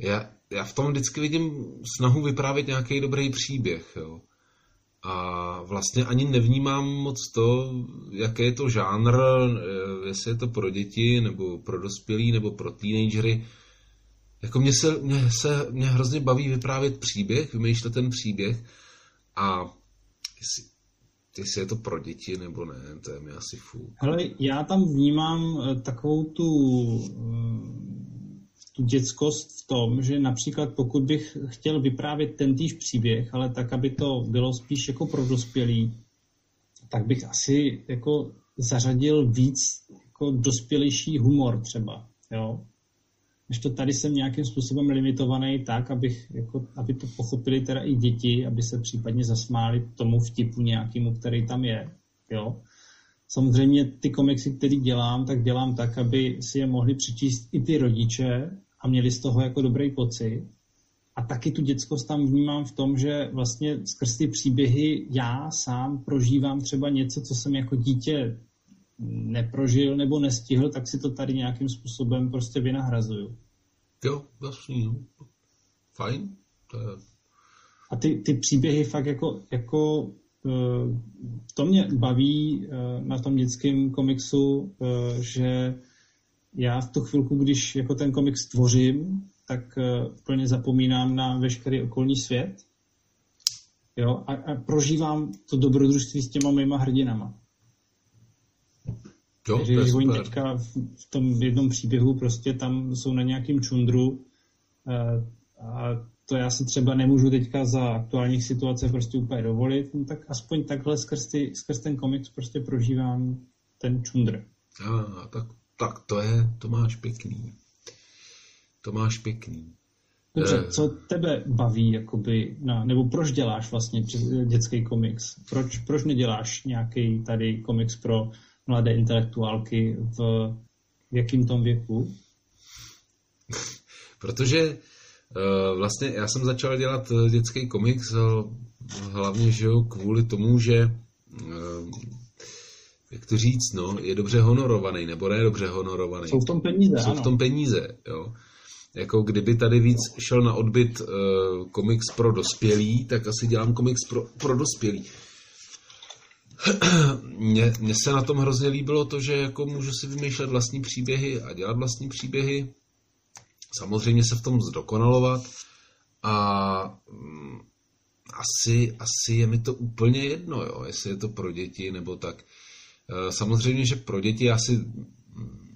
já, já v tom vždycky vidím snahu vyprávět nějaký dobrý příběh, jo. a vlastně ani nevnímám moc to, jaké je to žánr, eh, jestli je to pro děti, nebo pro dospělí, nebo pro teenagery. Jako mě se, mě se mě hrozně baví vyprávět příběh, vymýšlet ten příběh a jestli, jestli je to pro děti nebo ne, to je mi asi fů. Hele, já tam vnímám eh, takovou tu, eh, tu dětskost v tom, že například pokud bych chtěl vyprávět ten týž příběh, ale tak, aby to bylo spíš jako pro dospělý, tak bych asi jako zařadil víc jako dospělejší humor třeba, jo než to tady jsem nějakým způsobem limitovaný tak, abych, jako, aby to pochopili teda i děti, aby se případně zasmáli tomu vtipu nějakému, který tam je. Jo? Samozřejmě ty komiksy, které dělám, tak dělám tak, aby si je mohli přečíst i ty rodiče a měli z toho jako dobrý pocit. A taky tu dětskost tam vnímám v tom, že vlastně skrz ty příběhy já sám prožívám třeba něco, co jsem jako dítě neprožil nebo nestihl, tak si to tady nějakým způsobem prostě vynahrazuju. Jo, jasný, no. Fajn. To je... A ty, ty příběhy fakt jako, jako to mě baví eh, na tom dětském komiksu, eh, že já v tu chvilku, když jako ten komiks tvořím, tak plně zapomínám na veškerý okolní svět jo, a, a prožívám to dobrodružství s těma mýma hrdinama. Jo, Takže když oni teďka v, v tom jednom příběhu prostě tam jsou na nějakým čundru uh, a to já si třeba nemůžu teďka za aktuálních situace prostě úplně dovolit, no tak aspoň takhle skrz, ty, skrz ten komiks prostě prožívám ten čundr. A, tak, tak to je, to máš pěkný. To máš pěkný. Dobře, eh. co tebe baví, jakoby, na, nebo proč děláš vlastně dětský komiks? Proč, proč neděláš nějaký tady komiks pro mladé intelektuálky v, v jakým tom věku? Protože vlastně já jsem začal dělat eh, dětský komiks uh, hlavně že jo, kvůli tomu, že jak to říct, no, je dobře honorovaný, nebo ne dobře honorovaný. Jsou v tom peníze, Jsou ano. v tom peníze, jo. Jako kdyby tady víc šel na odbyt uh, komiks pro dospělí, tak asi dělám komiks pro, pro dospělí mně, mně se na tom hrozně líbilo to, že jako můžu si vymýšlet vlastní příběhy a dělat vlastní příběhy. Samozřejmě se v tom zdokonalovat a mm, asi, asi je mi to úplně jedno, jo, jestli je to pro děti nebo tak. E, samozřejmě, že pro děti asi,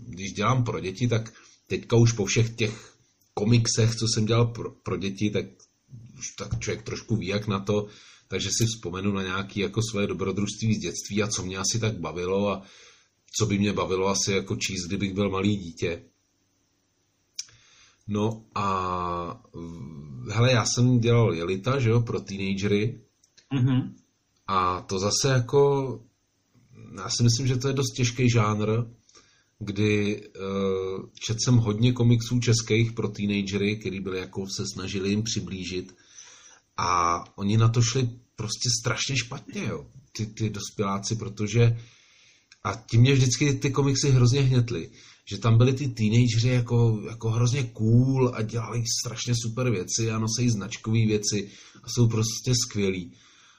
když dělám pro děti, tak teďka už po všech těch komiksech, co jsem dělal pro, pro děti, tak už tak člověk trošku ví, jak na to, takže si vzpomenu na nějaké jako své dobrodružství z dětství a co mě asi tak bavilo a co by mě bavilo asi jako číst, kdybych byl malý dítě. No a hele, já jsem dělal Jelita, že jo, pro teenagery. Mm-hmm. a to zase jako, já si myslím, že to je dost těžký žánr, kdy uh, četl jsem hodně komiksů českých pro teenagery, který byli jako se snažili jim přiblížit. A oni na to šli prostě strašně špatně, jo, ty, ty dospěláci, protože a tím mě vždycky ty komiksy hrozně hnětly, že tam byli ty teenageři jako, jako hrozně cool a dělali strašně super věci a nosejí značkové věci a jsou prostě skvělí.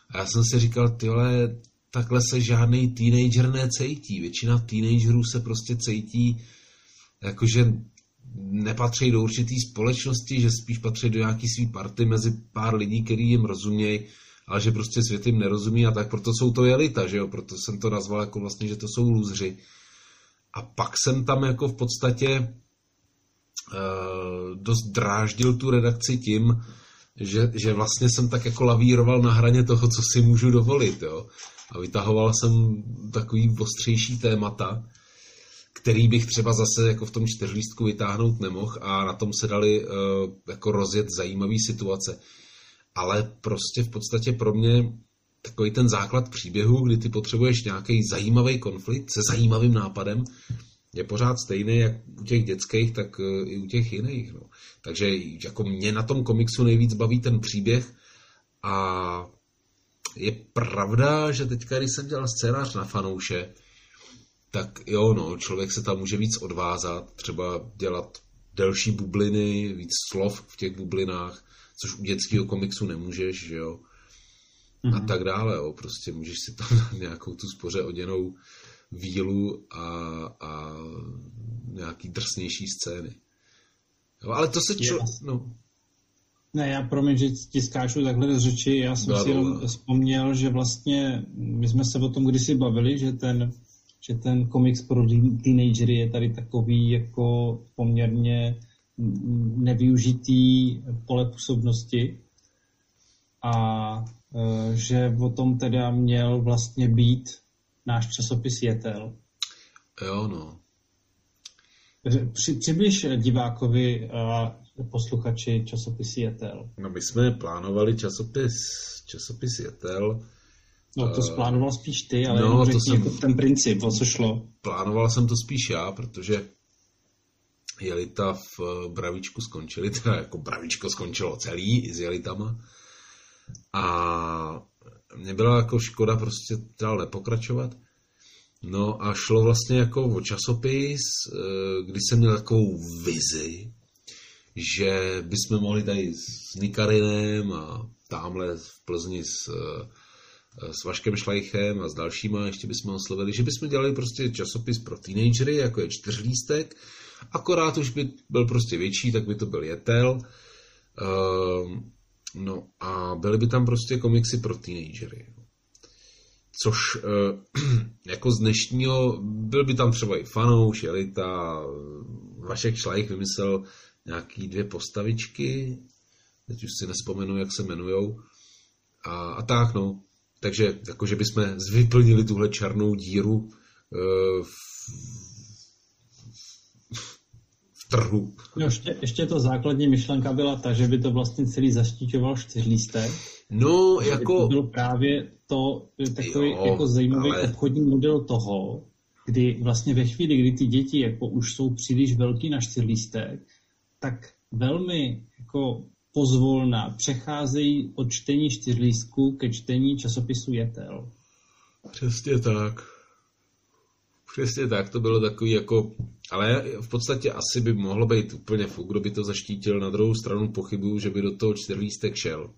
A já jsem si říkal, tyhle, takhle se žádný teenager necejtí. Většina teenagerů se prostě cejtí jakože nepatří do určitý společnosti, že spíš patří do nějaký svý party mezi pár lidí, který jim rozumějí, ale že prostě svět jim nerozumí a tak proto jsou to jelita, že jo, proto jsem to nazval jako vlastně, že to jsou lůzři. A pak jsem tam jako v podstatě uh, dost dráždil tu redakci tím, že, že vlastně jsem tak jako lavíroval na hraně toho, co si můžu dovolit, jo. A vytahoval jsem takový ostřejší témata, který bych třeba zase jako v tom čtyřlístku vytáhnout nemohl a na tom se dali uh, jako rozjet zajímavé situace. Ale prostě v podstatě pro mě takový ten základ příběhu, kdy ty potřebuješ nějaký zajímavý konflikt se zajímavým nápadem, je pořád stejný jak u těch dětských, tak uh, i u těch jiných. No. Takže jako mě na tom komiksu nejvíc baví ten příběh a je pravda, že teďka, když jsem dělal scénář na fanouše, tak jo, no, člověk se tam může víc odvázat, třeba dělat delší bubliny, víc slov v těch bublinách, což u dětského komiksu nemůžeš, že jo. Mm-hmm. a tak dále. Jo. Prostě můžeš si tam dát nějakou tu spoře oděnou vílu a, a nějaký drsnější scény. Jo, ale to se člo... No. Ne, já promiň, že ti skáču takhle z řeči, já jsem Dalo, si jenom vzpomněl, že vlastně my jsme se o tom kdysi bavili, že ten, že ten komiks pro teenagery je tady takový jako poměrně nevyužitý pole působnosti a e, že o tom teda měl vlastně být náš časopis Jetel. Jo, no. Při, přibliž divákovi a posluchači časopis Jetel. No my jsme plánovali časopis, časopis Jetel. No to uh, plánoval spíš ty, ale no, to jsem, jako ten princip, o co šlo. Plánoval jsem to spíš já, protože Jelita v Bravičku skončili, teda jako Bravičko skončilo celý i s Jelitama. A mě byla jako škoda prostě dál nepokračovat. No a šlo vlastně jako o časopis, eh, kdy jsem měl takovou vizi, že bychom mohli tady s Nikarinem a tamhle v Plzni s, eh, s Vaškem Šlajchem a s dalšíma ještě bychom oslovili, že bychom dělali prostě časopis pro teenagery, jako je čtyřlístek, akorát už by byl prostě větší, tak by to byl jetel. Um, no a byly by tam prostě komiksy pro teenagery. Což uh, jako z dnešního, byl by tam třeba i Fanouš, Elita, Vašek Šlajch vymyslel nějaký dvě postavičky, teď už si nespomenu, jak se jmenujou, a, a tak, no. Takže jakože bychom vyplnili tuhle černou díru v, v trhu. No, ještě, ještě to základní myšlenka byla ta, že by to vlastně celý zaštíťoval čtyřlístek. No, jako... To byl právě to takový jo, jako zajímavý ale... obchodní model toho, kdy vlastně ve chvíli, kdy ty děti jako už jsou příliš velký na čtyřlístek, tak velmi jako pozvolna přecházejí od čtení čtyřlístku ke čtení časopisu Jetel. Přesně tak. Přesně tak, to bylo takový jako, ale v podstatě asi by mohlo být úplně fuk, kdo by to zaštítil, na druhou stranu pochybuju, že by do toho čtyřlístek šel.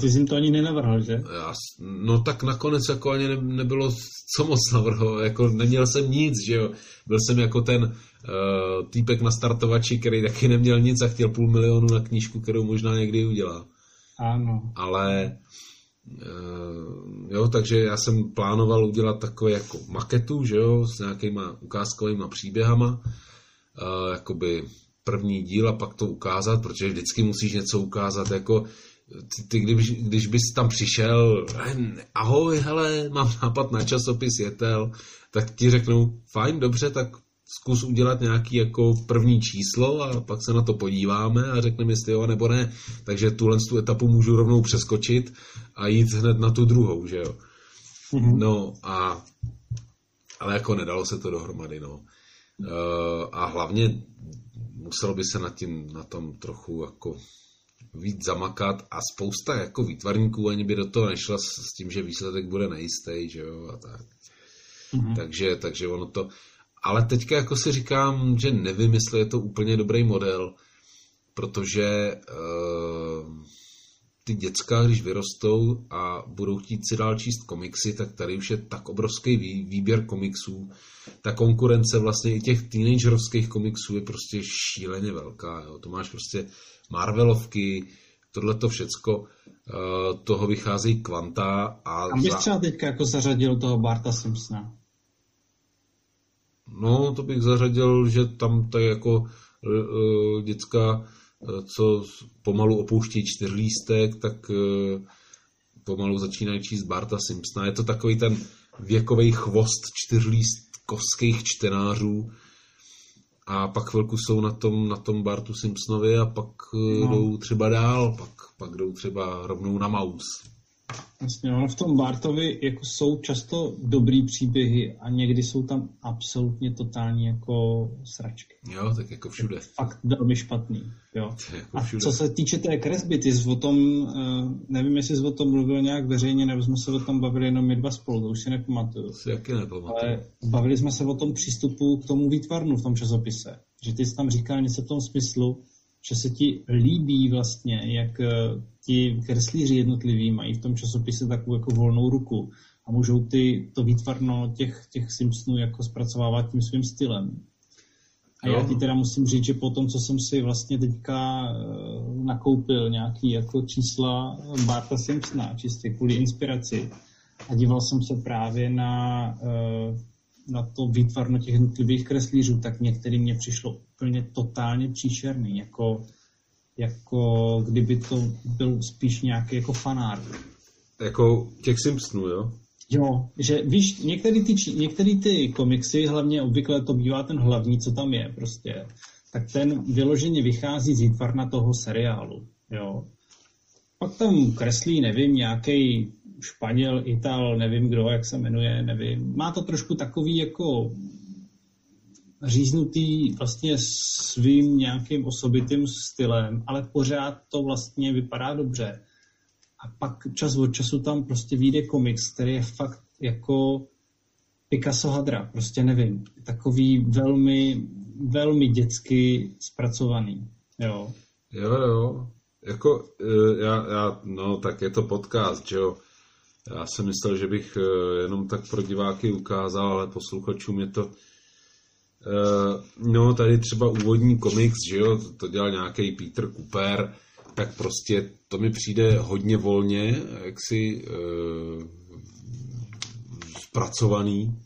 Ty jsi jim to ani nenavrhl, že? Já, no tak nakonec jako ani ne, nebylo co moc navrho, jako neměl jsem nic, že jo. Byl jsem jako ten uh, týpek na startovači, který taky neměl nic a chtěl půl milionu na knížku, kterou možná někdy udělá. Ano. Ale uh, jo, takže já jsem plánoval udělat takové jako maketu, že jo, s nějakýma ukázkovými příběhama, uh, jakoby první díl a pak to ukázat, protože vždycky musíš něco ukázat, jako ty, ty když, když bys tam přišel, ahoj, hele, mám nápad na časopis Jetel, tak ti řeknou, fajn, dobře, tak zkus udělat nějaký jako první číslo a pak se na to podíváme a řekneme, jestli jo nebo ne. Takže tuhle tu etapu můžu rovnou přeskočit a jít hned na tu druhou, že jo. Mm-hmm. No a ale jako nedalo se to dohromady, no. Uh, a hlavně muselo by se na, tím, na tom trochu jako víc zamakat a spousta jako výtvarníků ani by do toho nešla s, s tím, že výsledek bude nejistý, že jo, a tak. Mm-hmm. Takže, takže ono to... Ale teďka jako si říkám, že nevím, jestli je to úplně dobrý model, protože uh, ty děcka, když vyrostou a budou chtít si dál číst komiksy, tak tady už je tak obrovský vý, výběr komiksů. Ta konkurence vlastně i těch teenagerovských komiksů je prostě šíleně velká. Jo. To máš prostě Marvelovky, tohle to všecko, eh, toho vycházejí kvanta. A Kam bys za... třeba teďka jako zařadil toho Barta Simpsona? No, to bych zařadil, že tam je jako uh, děcka, co pomalu opouští čtyřlístek, tak uh, pomalu začínají číst Barta Simpsona. Je to takový ten věkový chvost čtyřlístkovských čtenářů, a pak chvilku jsou na tom, na tom Bartu Simpsonovi a pak no. jdou třeba dál, pak, pak jdou třeba rovnou na Mouse. Vlastně, ono v tom Bartovi jako jsou často dobrý příběhy a někdy jsou tam absolutně totální jako sračky. Jo, tak jako všude. Tak fakt velmi špatný. Jo. Jako a co se týče té kresby, ty jsi o tom, uh, nevím, jestli jsi o tom mluvil nějak veřejně, nebo jsme se o tom bavili jenom my dva spolu, to už si nepamatuju. Si jaký nepamatuju. Ale bavili jsme se o tom přístupu k tomu výtvarnu v tom časopise. Že ty jsi tam říkal něco v tom smyslu, že se ti líbí vlastně, jak eh, ti kreslíři jednotliví mají v tom časopise takovou jako volnou ruku a můžou ty, to výtvarno těch, těch Simpsonů jako zpracovávat tím svým stylem. A já ti teda musím říct, že po tom, co jsem si vlastně teďka uh, nakoupil nějaký jako čísla Barta Simpsona, čistě kvůli inspiraci, a díval jsem se právě na, uh, na to výtvarno těch jednotlivých kreslířů, tak některý mě přišlo úplně totálně příšerný, jako, jako kdyby to byl spíš nějaký jako fanár. Jako těch Simpsonů, jo? Jo, že víš, některý ty, některý ty komiksy, hlavně obvykle to bývá ten hlavní, co tam je prostě, tak ten vyloženě vychází z výtvarna toho seriálu, jo. Pak tam kreslí, nevím, nějaký Španěl, Ital, nevím kdo, jak se jmenuje, nevím. Má to trošku takový jako říznutý vlastně svým nějakým osobitým stylem, ale pořád to vlastně vypadá dobře. A pak čas od času tam prostě vyjde komiks, který je fakt jako Picasso Hadra, prostě nevím. Takový velmi, velmi dětsky zpracovaný, jo. Jo, jo. Jako, e, já, já, no, tak je to podcast, že jo. Já jsem myslel, že bych e, jenom tak pro diváky ukázal, ale posluchačům je to... E, no, tady třeba úvodní komiks, že jo, to dělal nějaký Peter Cooper, tak prostě to mi přijde hodně volně, jaksi e, zpracovaný.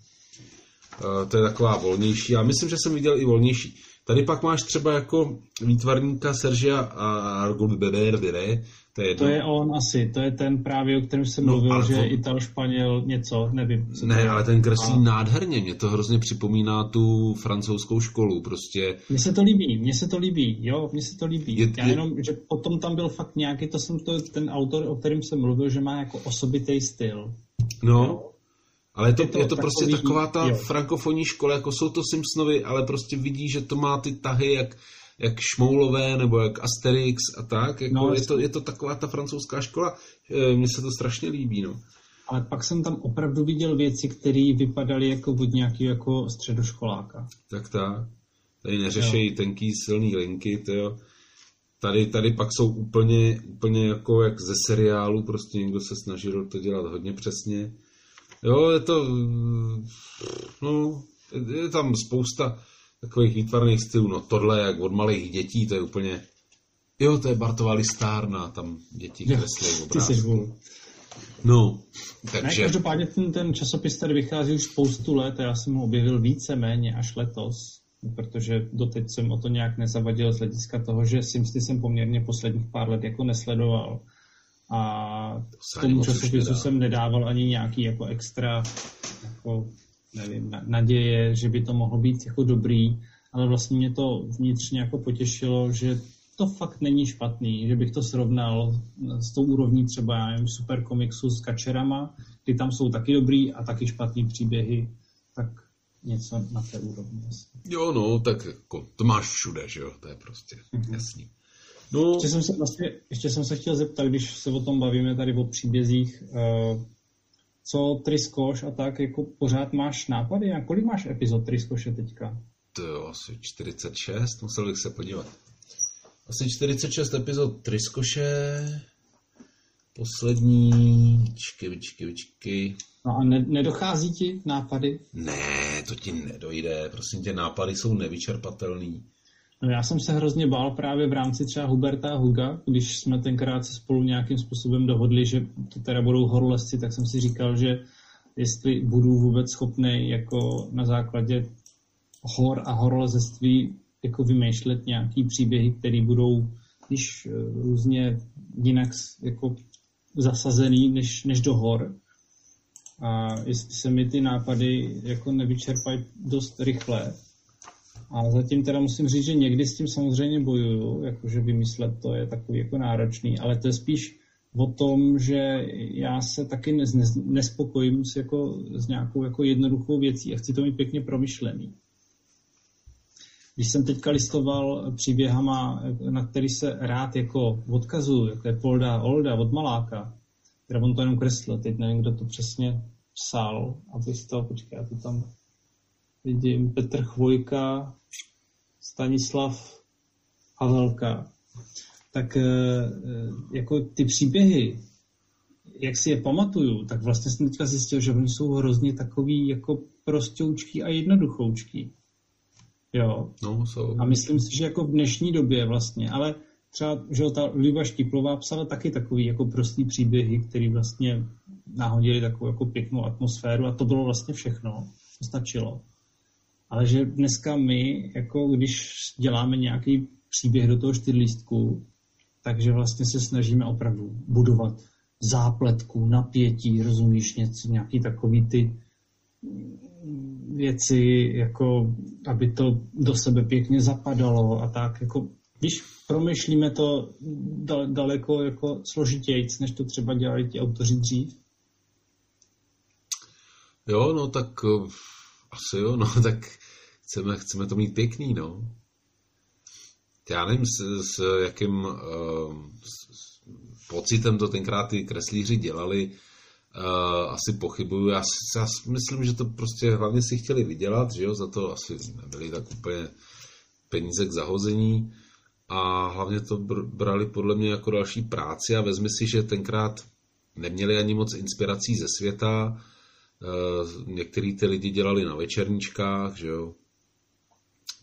E, to je taková volnější. Já myslím, že jsem viděl i volnější. Tady pak máš třeba jako výtvarníka Sergia Argondere, to je, to je on asi, to je ten právě, o kterém jsem no, mluvil, že to... Ital, Španěl, něco, nevím. Ne, ale ten kreslí a... nádherně, mě to hrozně připomíná tu francouzskou školu, prostě. Mně se to líbí, mně se to líbí, jo, mně se to líbí. Je, Já jenom, že potom tam byl fakt nějaký, to jsem to, ten autor, o kterém jsem mluvil, že má jako osobitý styl. No, jo? Ale je to, je to, je to prostě taková ta jo. frankofonní škola, jako jsou to Simpsonovi, ale prostě vidí, že to má ty tahy, jak, jak Šmoulové nebo jak Asterix a tak. Jako no, je, to, je to taková ta francouzská škola. E, mně se to strašně líbí. No. Ale pak jsem tam opravdu viděl věci, které vypadaly jako od nějakého jako středoškoláka. Tak tak. Tady neřešejí tenký silný linky, jo. Tady, tady pak jsou úplně, úplně jako jak ze seriálu, prostě někdo se snažil to dělat hodně přesně. Jo, je to, no, je tam spousta takových výtvarných stylů, no tohle jak od malých dětí, to je úplně, jo, to je Bartová listárna, tam děti kreslí obrázky. No, takže... Ne, každopádně ten, ten časopis tady vychází už spoustu let a já jsem ho objevil více méně až letos, protože doteď jsem o to nějak nezavadil z hlediska toho, že Simsty jsem poměrně posledních pár let jako nesledoval. A k tomu časopisu jsem nedával ani nějaký jako extra jako, nevím, naděje, že by to mohlo být jako dobrý, ale vlastně mě to vnitřně jako potěšilo, že to fakt není špatný, že bych to srovnal s tou úrovní třeba, já nevím, super komiksu s kačerama, kdy tam jsou taky dobrý a taky špatný příběhy, tak něco na té úrovni. Jo, no, tak jako, to máš všude, že jo, to je prostě mm-hmm. jasný. No. Ještě, jsem se, vlastně, ještě jsem se chtěl zeptat, když se o tom bavíme tady o příbězích, uh, co Triskoš a tak, jako pořád máš nápady? A kolik máš epizod Triskoše teďka? To asi 46, musel bych se podívat. Asi 46 epizod Triskoše, poslední, čky, vyčky, vyčky. No a ne, nedochází ti nápady? Ne, to ti nedojde, prosím tě, nápady jsou nevyčerpatelný. No já jsem se hrozně bál právě v rámci třeba Huberta Huga, když jsme tenkrát se spolu nějakým způsobem dohodli, že to teda budou horolezci, tak jsem si říkal, že jestli budu vůbec schopný jako na základě hor a horolezectví jako vymýšlet nějaký příběhy, které budou již eh, různě jinak jako zasazený než, než do hor. A jestli se mi ty nápady jako nevyčerpají dost rychle, a zatím teda musím říct, že někdy s tím samozřejmě bojuju, jakože vymyslet to je takový jako náročný, ale to je spíš o tom, že já se taky nez, nez, nespokojím s, jako, s nějakou jako jednoduchou věcí a chci to mít pěkně promyšlený. Když jsem teďka listoval příběhama, na který se rád jako odkazuju, jako je Polda Olda od Maláka, teda on to jenom kreslil, teď nevím, kdo to přesně psal, abych to, počkej, já to tam vidím, Petr Chvojka, Stanislav Havelka, tak eh, jako ty příběhy, jak si je pamatuju, tak vlastně jsem teďka zjistil, že oni jsou hrozně takový jako prostoučký a jednoduchoučký. Jo. No, jsou. A myslím si, že jako v dnešní době vlastně, ale třeba, že ta Liba Štiplová psala taky takový jako prostý příběhy, který vlastně nahodili takovou jako pěknou atmosféru a to bylo vlastně všechno. To stačilo. Ale že dneska my, jako když děláme nějaký příběh do toho čtyřlístku, takže vlastně se snažíme opravdu budovat zápletku, napětí, rozumíš, něco, nějaký takový ty věci, jako aby to do sebe pěkně zapadalo a tak, jako když promyšlíme to daleko jako složitějc, než to třeba dělali ti autoři dřív? Jo, no tak uh, asi jo, no tak chceme, chceme to mít pěkný, no. Já nevím, s, s jakým uh, s, s pocitem to tenkrát ty kreslíři dělali, uh, asi pochybuju. Já, já myslím, že to prostě hlavně si chtěli vydělat, že jo, za to asi nebyli tak úplně peníze k zahození a hlavně to brali podle mě jako další práci a vezmi si, že tenkrát neměli ani moc inspirací ze světa, uh, některý ty lidi dělali na večerníčkách, že jo,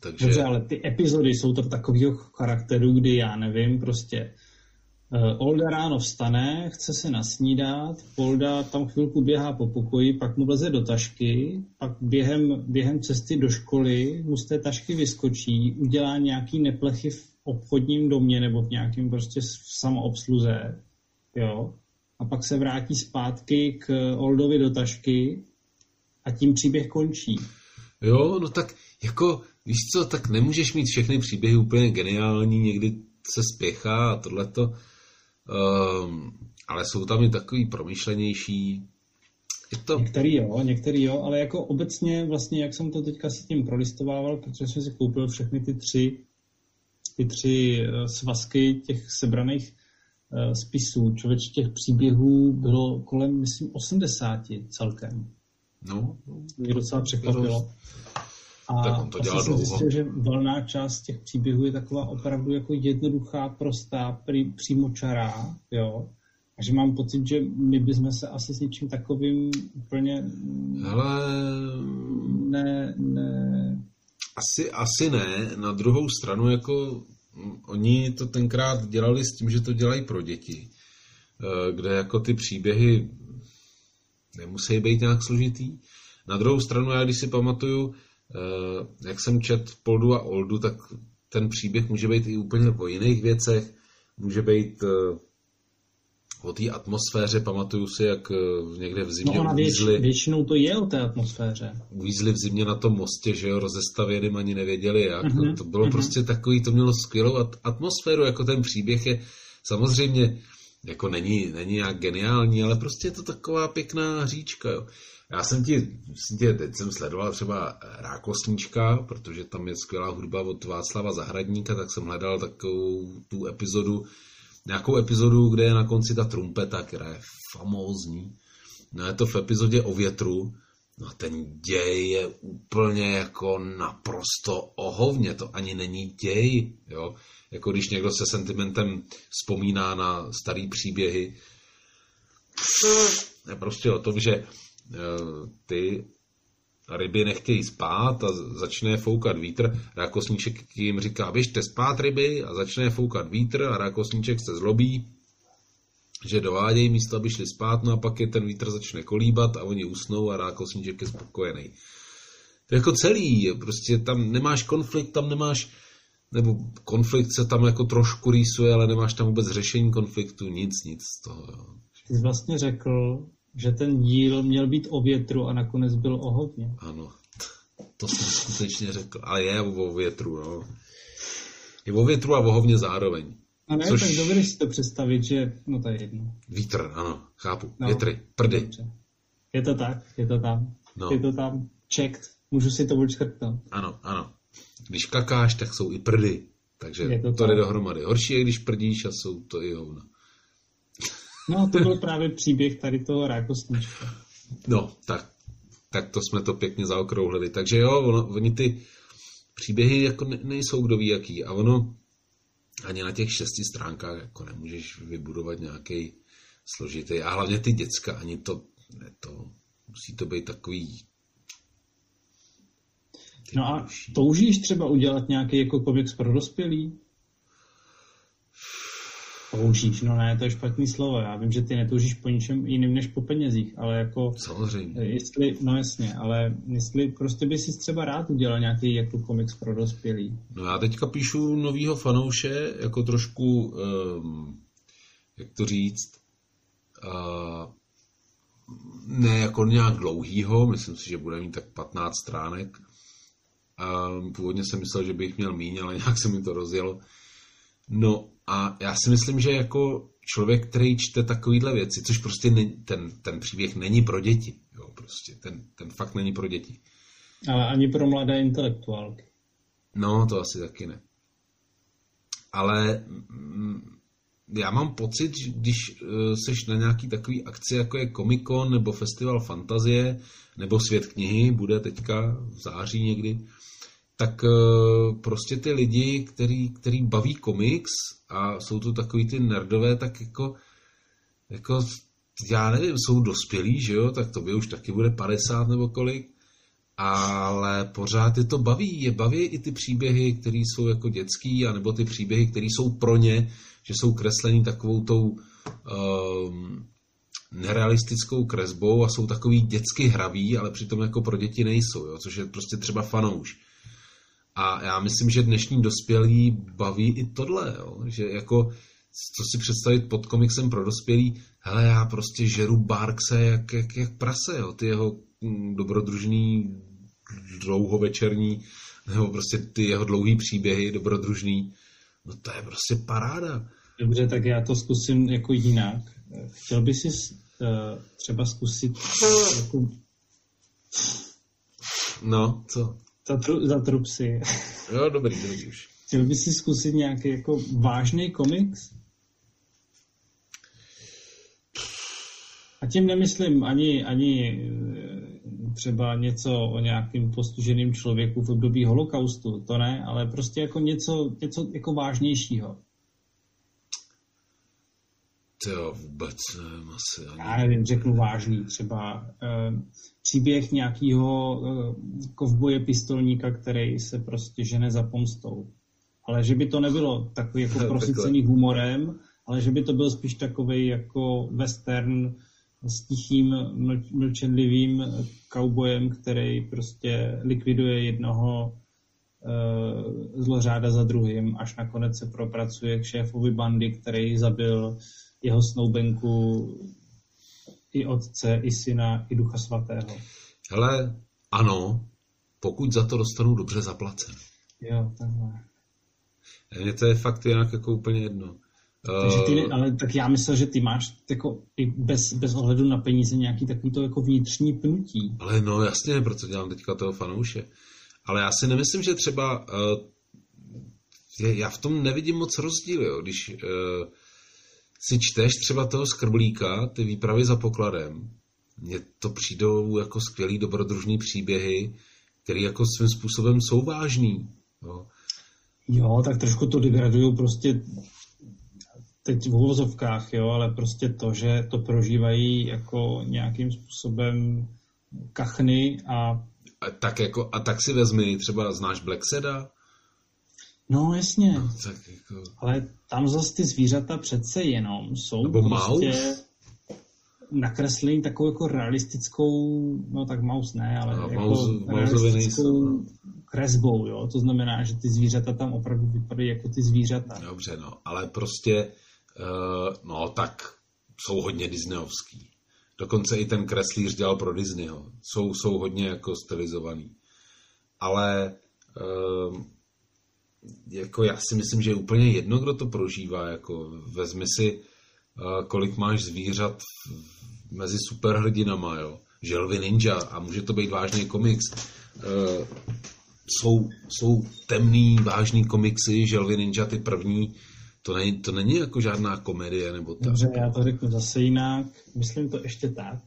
takže... Dobře, ale ty epizody jsou to takového charakteru, kdy já nevím, prostě uh, Olda ráno vstane, chce se nasnídat, Olda tam chvilku běhá po pokoji, pak mu vleze do tašky, pak během, během cesty do školy mu z té tašky vyskočí, udělá nějaký neplechy v obchodním domě nebo v nějakém prostě samoobsluze, jo, a pak se vrátí zpátky k Oldovi do tašky a tím příběh končí. Jo, no tak jako víš co, tak nemůžeš mít všechny příběhy úplně geniální, někdy se spěchá a tohleto, um, ale jsou tam i takový promyšlenější. Je to... Některý jo, některý jo, ale jako obecně vlastně, jak jsem to teďka si tím prolistovával, protože jsem si koupil všechny ty tři, ty tři uh, svazky těch sebraných uh, spisů. Člověč těch příběhů bylo kolem, myslím, 80 celkem. No, mě docela překvapilo. A tak on to dělal dlouho. Zjistil, že valná část těch příběhů je taková opravdu jako jednoduchá, prostá, prý, přímočará, jo. A že mám pocit, že my bychom se asi s něčím takovým úplně... Hele... Ne, ne... Asi, asi ne. Na druhou stranu, jako oni to tenkrát dělali s tím, že to dělají pro děti. Eh, kde jako ty příběhy nemusí být nějak složitý. Na druhou stranu, já když si pamatuju, jak jsem čet Poldu a Oldu, tak ten příběh může být i úplně o jiných věcech. Může být eh, o té atmosféře, pamatuju si, jak eh, někde v zimě no ona věč, většinou to je o té atmosféře. Uvízli v zimě na tom mostě, že jo, rozestavěným ani nevěděli jak. Uh-huh, to bylo uh-huh. prostě takový, to mělo skvělou atmosféru, jako ten příběh je samozřejmě jako není, není nějak geniální, ale prostě je to taková pěkná hříčka, jo. Já jsem ti, tě, teď jsem sledoval třeba Rákosníčka, protože tam je skvělá hudba od Václava Zahradníka, tak jsem hledal takovou tu epizodu, nějakou epizodu, kde je na konci ta trumpeta, která je famózní. No je to v epizodě o větru, no ten děj je úplně jako naprosto ohovně, to ani není děj, jo. Jako když někdo se sentimentem vzpomíná na starý příběhy, je prostě o tom, že Eh, ty ryby nechtějí spát a začne foukat vítr. Rákosníček jim říká, běžte spát ryby a začne foukat vítr a rákosníček se zlobí, že dovádějí místo, aby šli spát, no a pak je ten vítr začne kolíbat a oni usnou a rákosníček je spokojený. To je jako celý, prostě tam nemáš konflikt, tam nemáš, nebo konflikt se tam jako trošku rýsuje, ale nemáš tam vůbec řešení konfliktu, nic, nic z toho. Ty jsi vlastně řekl, že ten díl měl být o větru a nakonec byl o hodně. Ano, to jsem skutečně řekl. Ale je o větru, no. Je o větru a o hovně zároveň. A ne, Což... tak dovedeš si to představit, že, no to je jedno. Vítr, ano, chápu. No, Větry, prdy. Dobře. Je to tak, je to tam. No. Je to tam. Checked. Můžu si to odškrtnout. Ano, ano. Když kakáš, tak jsou i prdy. Takže to, to jde dohromady. Horší je, když prdíš a jsou to i hovna. No, to byl právě příběh tady toho rákosnička. No, tak, tak to jsme to pěkně zaokrouhlili. Takže jo, ono, oni ty příběhy jako ne, nejsou kdo ví jaký. A ono, ani na těch šesti stránkách jako nemůžeš vybudovat nějaký složitý. A hlavně ty děcka, ani to, ne to, musí to být takový No a toužíš třeba udělat nějaký jako komiks pro dospělí? Toužíš, no ne, to je špatný slovo. Já vím, že ty netoužíš po ničem jiným než po penězích, ale jako... Samozřejmě. Jestli, no jasně, ale jestli prostě by si třeba rád udělal nějaký jako komiks pro dospělí. No já teďka píšu novýho fanouše, jako trošku, um, jak to říct, uh, ne jako nějak dlouhýho, myslím si, že bude mít tak 15 stránek. A původně jsem myslel, že bych měl míň, ale nějak se mi to rozjelo. No a já si myslím, že jako člověk, který čte takovýhle věci, což prostě ne, ten, ten příběh není pro děti. Jo, prostě ten, ten fakt není pro děti. Ale ani pro mladé intelektuálky. No, to asi taky ne. Ale mm, já mám pocit, že když uh, seš na nějaký takový akci, jako je Comic Con nebo Festival Fantazie, nebo Svět knihy, bude teďka v září někdy, tak uh, prostě ty lidi, který, který baví komiks a jsou to takový ty nerdové, tak jako, jako já nevím, jsou dospělí, že jo, tak to by už taky bude 50 nebo kolik, ale pořád je to baví. Je baví i ty příběhy, které jsou jako dětský, anebo ty příběhy, které jsou pro ně, že jsou kreslení takovou tou um, nerealistickou kresbou a jsou takový dětsky hraví, ale přitom jako pro děti nejsou, jo, což je prostě třeba fanouš. A já myslím, že dnešní dospělí baví i tohle, jo, že jako co si představit pod komiksem pro dospělí, hele, já prostě žeru Barkse jak, jak, jak prase, jo, ty jeho mm, dobrodružný dlouhovečerní, nebo prostě ty jeho dlouhý příběhy dobrodružný, no to je prostě paráda. Dobře, tak já to zkusím jako jinak. Chtěl bys si uh, třeba zkusit jako... No, co? Zatru, zatrup si. Jo, dobrý, dobrý už. Chtěl bys si zkusit nějaký jako vážný komiks? A tím nemyslím ani, ani eh, třeba něco o nějakým postiženým člověku v období holokaustu, to ne, ale prostě jako něco, něco jako vážnějšího. To vůbec nevím, asi ani. Já nevím, řeknu vážný, třeba uh, příběh nějakého uh, kovboje pistolníka, který se prostě žene za pomstou. Ale že by to nebylo takový jako prosycený humorem, ale že by to byl spíš takový jako western s tichým, ml- mlčenlivým kaubojem, který prostě likviduje jednoho uh, zlořáda za druhým, až nakonec se propracuje k šéfovi bandy, který zabil jeho snoubenku i otce, i syna, i ducha svatého. Hele, ano, pokud za to dostanu dobře zaplacen. Jo, takhle. Mně to je fakt jinak jako úplně jedno. Takže ty, ale tak já myslel, že ty máš jako i bez, bez ohledu na peníze nějaký takový to jako vnitřní pnutí. Ale no jasně, proto dělám teďka toho fanouše. Ale já si nemyslím, že třeba uh, já v tom nevidím moc rozdíl, jo. Když uh, si čteš třeba toho skrblíka, ty výpravy za pokladem, mně to přijdou jako skvělý dobrodružný příběhy, který jako svým způsobem jsou vážný. Jo. Jo, tak trošku to degradují prostě teď v uvozovkách, jo, ale prostě to, že to prožívají jako nějakým způsobem kachny a... a tak jako, a tak si vezmi, třeba znáš Black Seda? No jasně, No, tak jako... ale tam zase ty zvířata přece jenom jsou Nebo prostě Maus? nakreslení takovou jako realistickou, no tak maus ne, ale No, jako Mausovi realistickou nejsou, kresbou, jo, to znamená, že ty zvířata tam opravdu vypadají jako ty zvířata. Dobře, no, ale prostě, uh, no tak jsou hodně disneyovský. Dokonce i ten kreslíř dělal pro Disneyho. Jsou, jsou hodně jako stylizovaný. Ale uh, jako já si myslím, že je úplně jedno, kdo to prožívá. Jako vezmi si, kolik máš zvířat mezi superhrdinama, jo. Želvy Ninja a může to být vážný komiks. Uh, jsou, jsou temný, vážný komiksy, Želvy Ninja ty první, to není, to není jako žádná komedie nebo tak. Dobře, já to řeknu zase jinak. Myslím to ještě tak,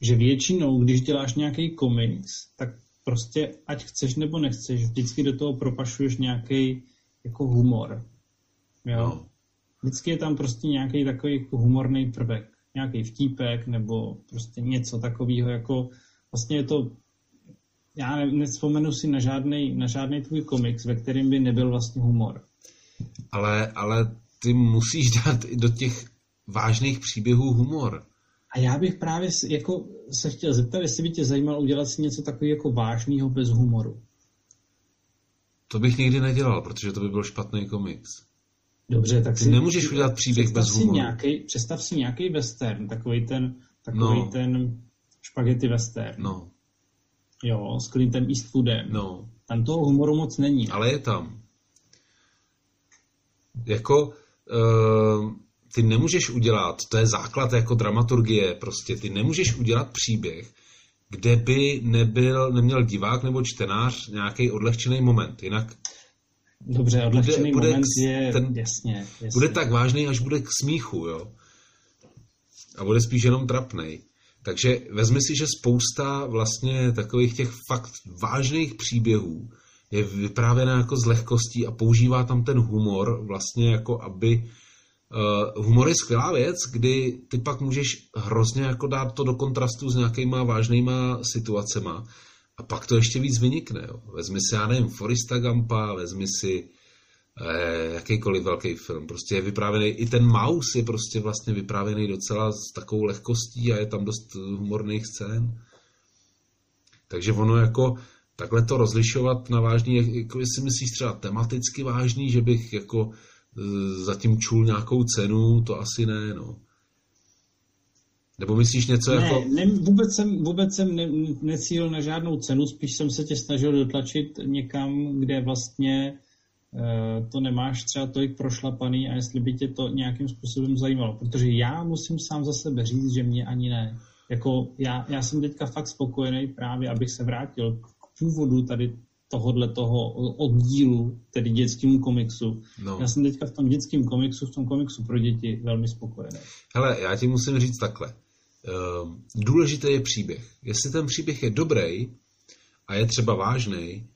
že většinou, když děláš nějaký komiks, tak prostě, ať chceš nebo nechceš, vždycky do toho propašuješ nějaký jako humor. Jo? No. Vždycky je tam prostě nějaký takový jako humorný prvek, nějaký vtípek nebo prostě něco takového, jako vlastně je to, já ne, nevzpomenu si na žádný, na žádný tvůj komiks, ve kterém by nebyl vlastně humor. Ale, ale ty musíš dát i do těch vážných příběhů humor. A já bych právě jako se chtěl zeptat, jestli by tě zajímalo udělat si něco takového jako vážného bez humoru. To bych nikdy nedělal, protože to by byl špatný komiks. Dobře, tak Ty si... nemůžeš udělat příběh představ bez si humoru. Nějaký, představ si nějaký western, takový ten, takový No. ten špagety western. No, Jo, s Clintem Eastwoodem. no, Tam toho humoru moc není. ale je tam. Jako, uh, ty nemůžeš udělat, to je základ jako dramaturgie, prostě ty nemůžeš udělat příběh, kde by nebyl, neměl divák nebo čtenář nějaký odlehčený moment. Jinak Dobře, odlehčený bude moment k- je, ten- jasně, jasně. bude tak vážný, až bude k smíchu, jo. A bude spíš jenom trapnej. Takže vezmi si, že spousta vlastně takových těch fakt vážných příběhů je vyprávěna jako z lehkostí a používá tam ten humor vlastně jako aby Uh, humor je skvělá věc, kdy ty pak můžeš hrozně jako dát to do kontrastu s nějakýma vážnýma situacema a pak to ještě víc vynikne. Jo. Vezmi si, já nevím, Forista Gampa, vezmi si eh, jakýkoliv velký film. Prostě je vyprávěný, i ten Maus je prostě vlastně vyprávěný docela s takovou lehkostí a je tam dost humorných scén. Takže ono jako takhle to rozlišovat na vážný, jak- jako jestli myslíš třeba tematicky vážný, že bych jako zatím čul nějakou cenu, to asi ne, no. Nebo myslíš něco Ne, jako... ne, vůbec jsem, vůbec jsem ne, necílil na žádnou cenu, spíš jsem se tě snažil dotlačit někam, kde vlastně eh, to nemáš třeba tolik prošlapaný a jestli by tě to nějakým způsobem zajímalo. Protože já musím sám za sebe říct, že mě ani ne. Jako já, já jsem teďka fakt spokojený právě, abych se vrátil k původu tady tohohle toho oddílu, tedy dětskému komiksu. No. Já jsem teďka v tom dětském komiksu, v tom komiksu pro děti velmi spokojený. Hele, já ti musím říct takhle. Ehm, Důležitý je příběh. Jestli ten příběh je dobrý a je třeba vážný,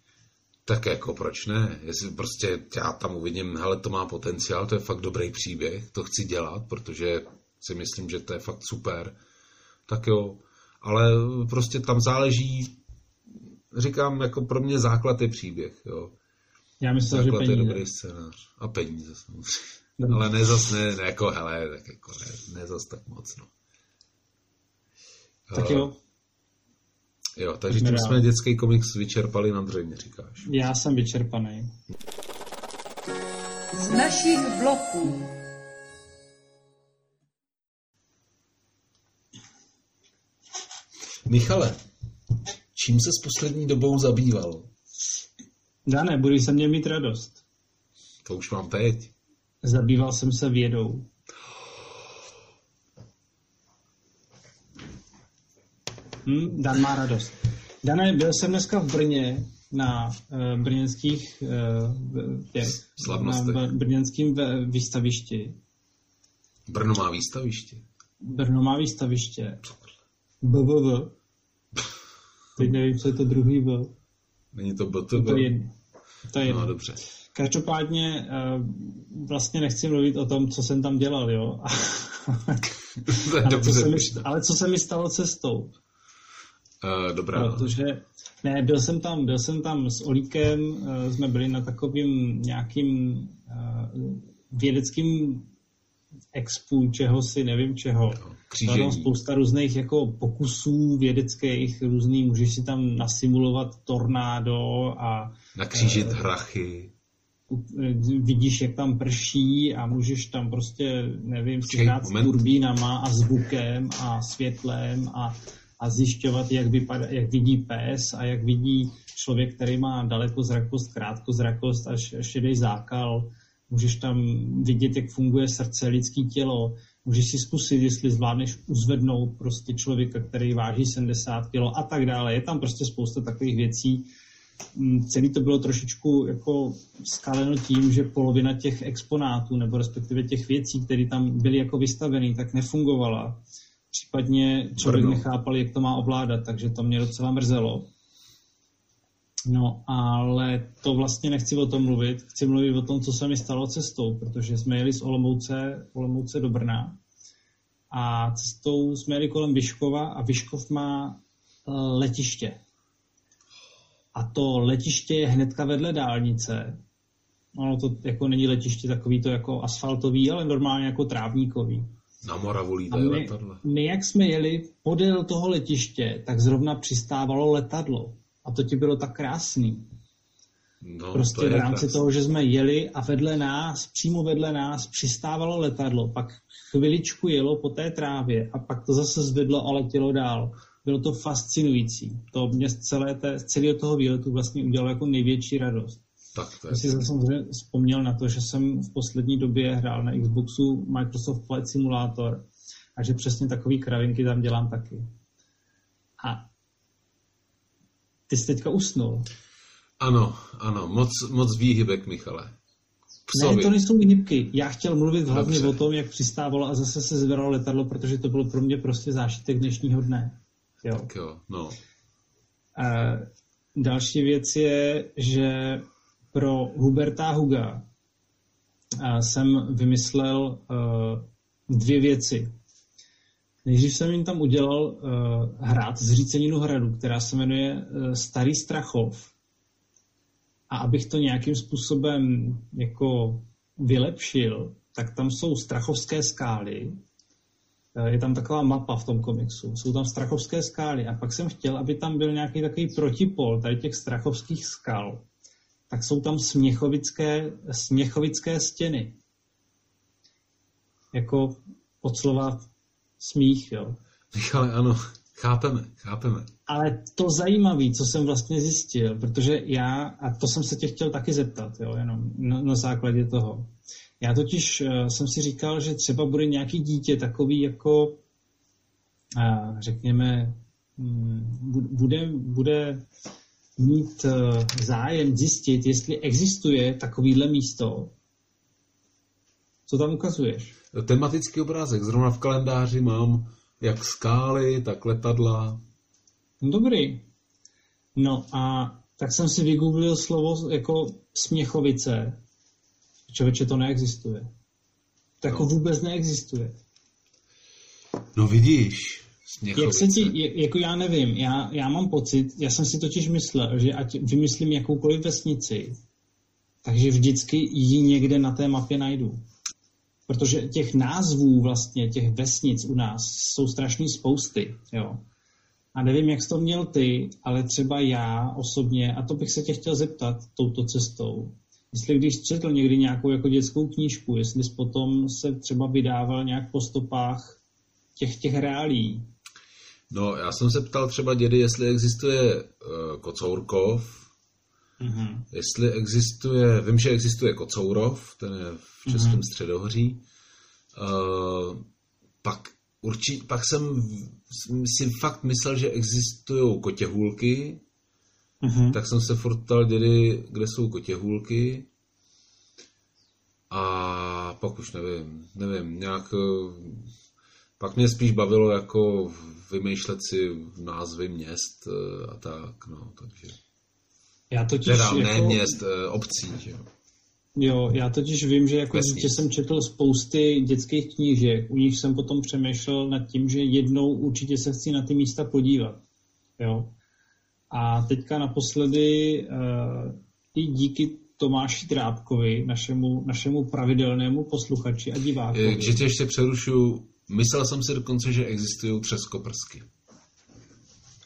tak jako proč ne? Jestli prostě já tam uvidím, hele, to má potenciál, to je fakt dobrý příběh, to chci dělat, protože si myslím, že to je fakt super, tak jo. Ale prostě tam záleží, říkám, jako pro mě základ je příběh, jo. Já myslel, že Základ je peníze. dobrý scénář. A peníze samozřejmě. Ale ne zas, ne, ne jako, hele, tak jako ne, ne zas tak moc, no. Tak Eh, jo, Jo, takže tím jsme dětský komiks vyčerpali na dřemě, říkáš. já jsem vyčerpaný. Z našich bloků. Michale, čím se s poslední dobou zabýval? Dané, budeš se mě mít radost. To už mám teď. Zabýval jsem se vědou. Hm, Dan má radost. Dané, byl jsem dneska v Brně na uh, brněnských uh, Slavnostech. na brněnském výstavišti. Brno má výstaviště. Brno má výstaviště. BVV. Teď nevím, co je to druhý V. Není to BTV? To je jedno. To je. No dobře. Každopádně eh, vlastně nechci mluvit o tom, co jsem tam dělal, jo. to je ale, co dobře. se mi, ale co se mi stalo cestou. Uh, dobrá. Protože, ne, byl jsem tam, byl jsem tam s Olíkem, eh, jsme byli na takovým nějakým vědeckým expu, čeho si, nevím čeho. Bylo tam Křížení. spousta různých jako pokusů vědeckých, různý, můžeš si tam nasimulovat tornádo a Nakřížit hrachy. vidíš, jak tam prší a můžeš tam prostě, nevím, si hrát s turbínama a zvukem a světlem a, a zjišťovat, jak, vypadá, jak vidí pes a jak vidí člověk, který má dalekozrakost, krátkozrakost až šedý zákal. Můžeš tam vidět, jak funguje srdce, lidský tělo. Můžeš si zkusit, jestli zvládneš uzvednout prostě člověka, který váží 70 kg a tak dále. Je tam prostě spousta takových věcí, Mm, celý to bylo trošičku jako skaleno tím, že polovina těch exponátů, nebo respektive těch věcí, které tam byly jako vystaveny, tak nefungovala. Případně člověk Brno. nechápal, jak to má ovládat, takže to mě docela mrzelo. No, ale to vlastně nechci o tom mluvit. Chci mluvit o tom, co se mi stalo cestou, protože jsme jeli z Olomouce, Olomouce do Brna a cestou jsme jeli kolem Vyškova a Vyškov má uh, letiště. A to letiště je hnedka vedle dálnice. Ono to jako není letiště takový to jako asfaltový, ale normálně jako trávníkový. Na Moravu lítají my, letadla. my, jak jsme jeli podél toho letiště, tak zrovna přistávalo letadlo. A to ti bylo tak krásný. No, Prostě to v rámci krásný. toho, že jsme jeli a vedle nás, přímo vedle nás, přistávalo letadlo, pak chviličku jelo po té trávě a pak to zase zvedlo a letělo dál. Bylo to fascinující. To mě z, celé té, z celého toho výletu vlastně udělalo jako největší radost. Tak to je Já si zase samozřejmě vzpomněl na to, že jsem v poslední době hrál na Xboxu Microsoft Flight Simulator a že přesně takový kravinky tam dělám taky. A ty jsi teďka usnul. Ano, ano, moc, moc výhybek, Michale. Psovi. Ne, to nejsou výhybky. Já chtěl mluvit hlavně Dobře. o tom, jak přistávalo a zase se zvedalo letadlo, protože to bylo pro mě prostě zážitek dnešního dne. Jo. Tak jo, no. A další věc je, že pro Huberta Huga jsem vymyslel uh, dvě věci. Nejdřív jsem jim tam udělal uh, hrad z Říceninu hradu, která se jmenuje uh, Starý Strachov. A abych to nějakým způsobem jako vylepšil, tak tam jsou strachovské skály, Eh, je tam taková mapa v tom komiksu, jsou tam strachovské skály a pak jsem chtěl, aby tam byl nějaký takový protipol tady těch strachovských skal. Tak jsou tam směchovické, směchovické stěny. Jako od slova smích, jo. Michale, ano, chápeme, chápeme. Ale to zajímavé, co jsem vlastně zjistil, protože já, a to jsem se tě chtěl taky zeptat, jo, jenom na, na základě toho. Já totiž uh, jsem si říkal, že třeba bude nějaký dítě takový jako, uh, řekněme, um, bude, bude mít uh, zájem zjistit, jestli existuje takovýhle místo. Co tam ukazuješ? Tematický obrázek, zrovna v kalendáři mám jak skály, tak letadla. No, Dobrý. No a tak jsem si vygooglil slovo jako směchovice. Člověče, to neexistuje. To jako No. vůbec neexistuje. No vidíš, Směchovice. Jak se ti, jak- jako já nevím, já, já mám pocit, já jsem si totiž myslel, že ať vymyslím jakoukoliv vesnici, takže vždycky ji někde na té mapě najdu. Protože těch názvů vlastně, těch vesnic u nás jsou strašný spousty, jo. A nevím, jak jsi to měl ty, ale třeba já osobně, a to bych se tě chtěl zeptat touto cestou, jestli když četl někdy nějakou jako dětskou knížku, jestli jsi potom se třeba vydával nějak po stopách těch, těch reálí, No, já jsem se ptal třeba dědy, jestli existuje uh, Kocourkov, Mhm. jestli existuje, vím, že existuje Kocourov, ten je v Českém středohoří. Uh, pak určitě, pak jsem si fakt myslel, že existují kotěhůlky, Mhm. tak jsem se furt ptal dědy, kde jsou kotěhůlky. A pak už nevím, nevím, nějak... eh, Pak mě spíš bavilo jako vymýšlet si názvy měst eh, a tak, no, takže... Já totiž, Teda ne jako, měst, eh, obcí, že jo. jo, já totiž vím, že jako dítě jsem četl spousty dětských knížek, u nich jsem potom přemýšlel nad tím, že jednou určitě se chci na ty místa podívat. Jo. A teďka naposledy uh, i díky Tomáši Trábkovi, našemu, našemu pravidelnému posluchači a divákovi. Eh, Že tě ještě přerušu, myslel jsem si dokonce, že existují třeskoprsky.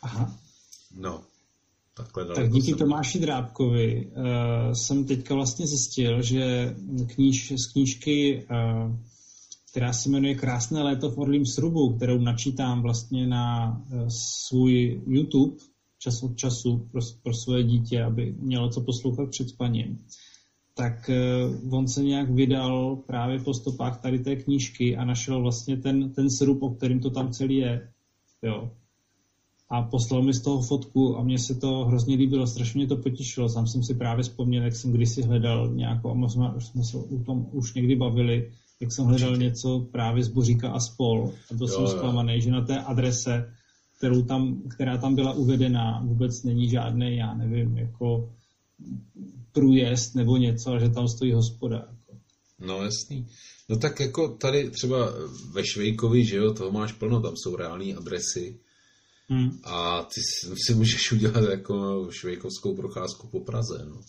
Aha. No, takhle daleko Tak díky jsem. Tomáši Drábkovi uh, jsem teďka vlastně zjistil, že kníž, z knížky, uh, která se jmenuje Krásné léto v Orlím srubu, kterou načítám vlastně na uh, svůj YouTube čas od času pro, pro svoje dítě, aby mělo co poslouchat před spaním, tak uh, on se nějak vydal právě po stopách tady té knížky a našel vlastně ten, ten srub, o kterým to tam celý je. Jo a poslal mi z toho fotku a mně se to hrozně líbilo, strašně mě to potěšilo. Sám jsem si právě vzpomněl, jak jsem kdysi hledal nějakou, a my jsme, se o tom už někdy bavili, jak jsem hledal něco právě z Boříka a spol. A byl Jo, jsem zklamaný, že na té adrese kterou tam, která tam byla uvedená, vůbec není žádný, já nevím, jako průjezd nebo něco, že tam stojí hospoda. Jako. No jasný. No tak jako tady třeba ve Švejkovi, že jo, toho máš plno, tam jsou reální adresy. Hmm. A ty si můžeš udělat jako švejkovskou procházku po Praze, no.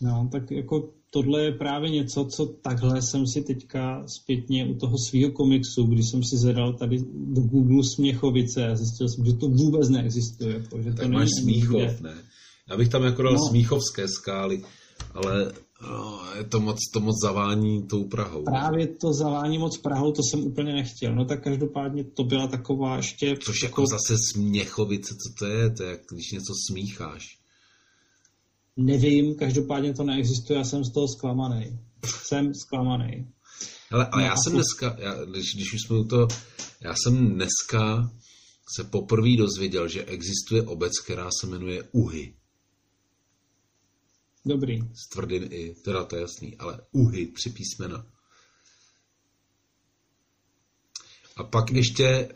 No, tak jako tohle je právě něco, co takhle jsem si teďka zpětně u toho svého komiksu, když jsem si zadal tady do Google Směchovice a zjistil jsem, že to vůbec neexistuje. Jako, že tak to máš Smíchov, ne? Já bych tam jako dal no. Smíchovské skály, ale no, je to moc, to moc zavání tou Prahou. Právě to zavání moc Prahou, to jsem úplně nechtěl. No tak každopádně to byla taková ještě... Což jako, zase Směchovice, co to je? To je, když něco smícháš. Nevím, každopádně to neexistuje, já jsem z toho zklamaný. Jsem zklamaný. Ale, ale no já jsem dneska, já, když, když už jsme u toho, já jsem dneska se poprvé dozvěděl, že existuje obec, která se jmenuje Uhy. Dobrý. Z tvrdin i, teda to je jasný, ale Uhy, tři písmena. A pak ještě, eh,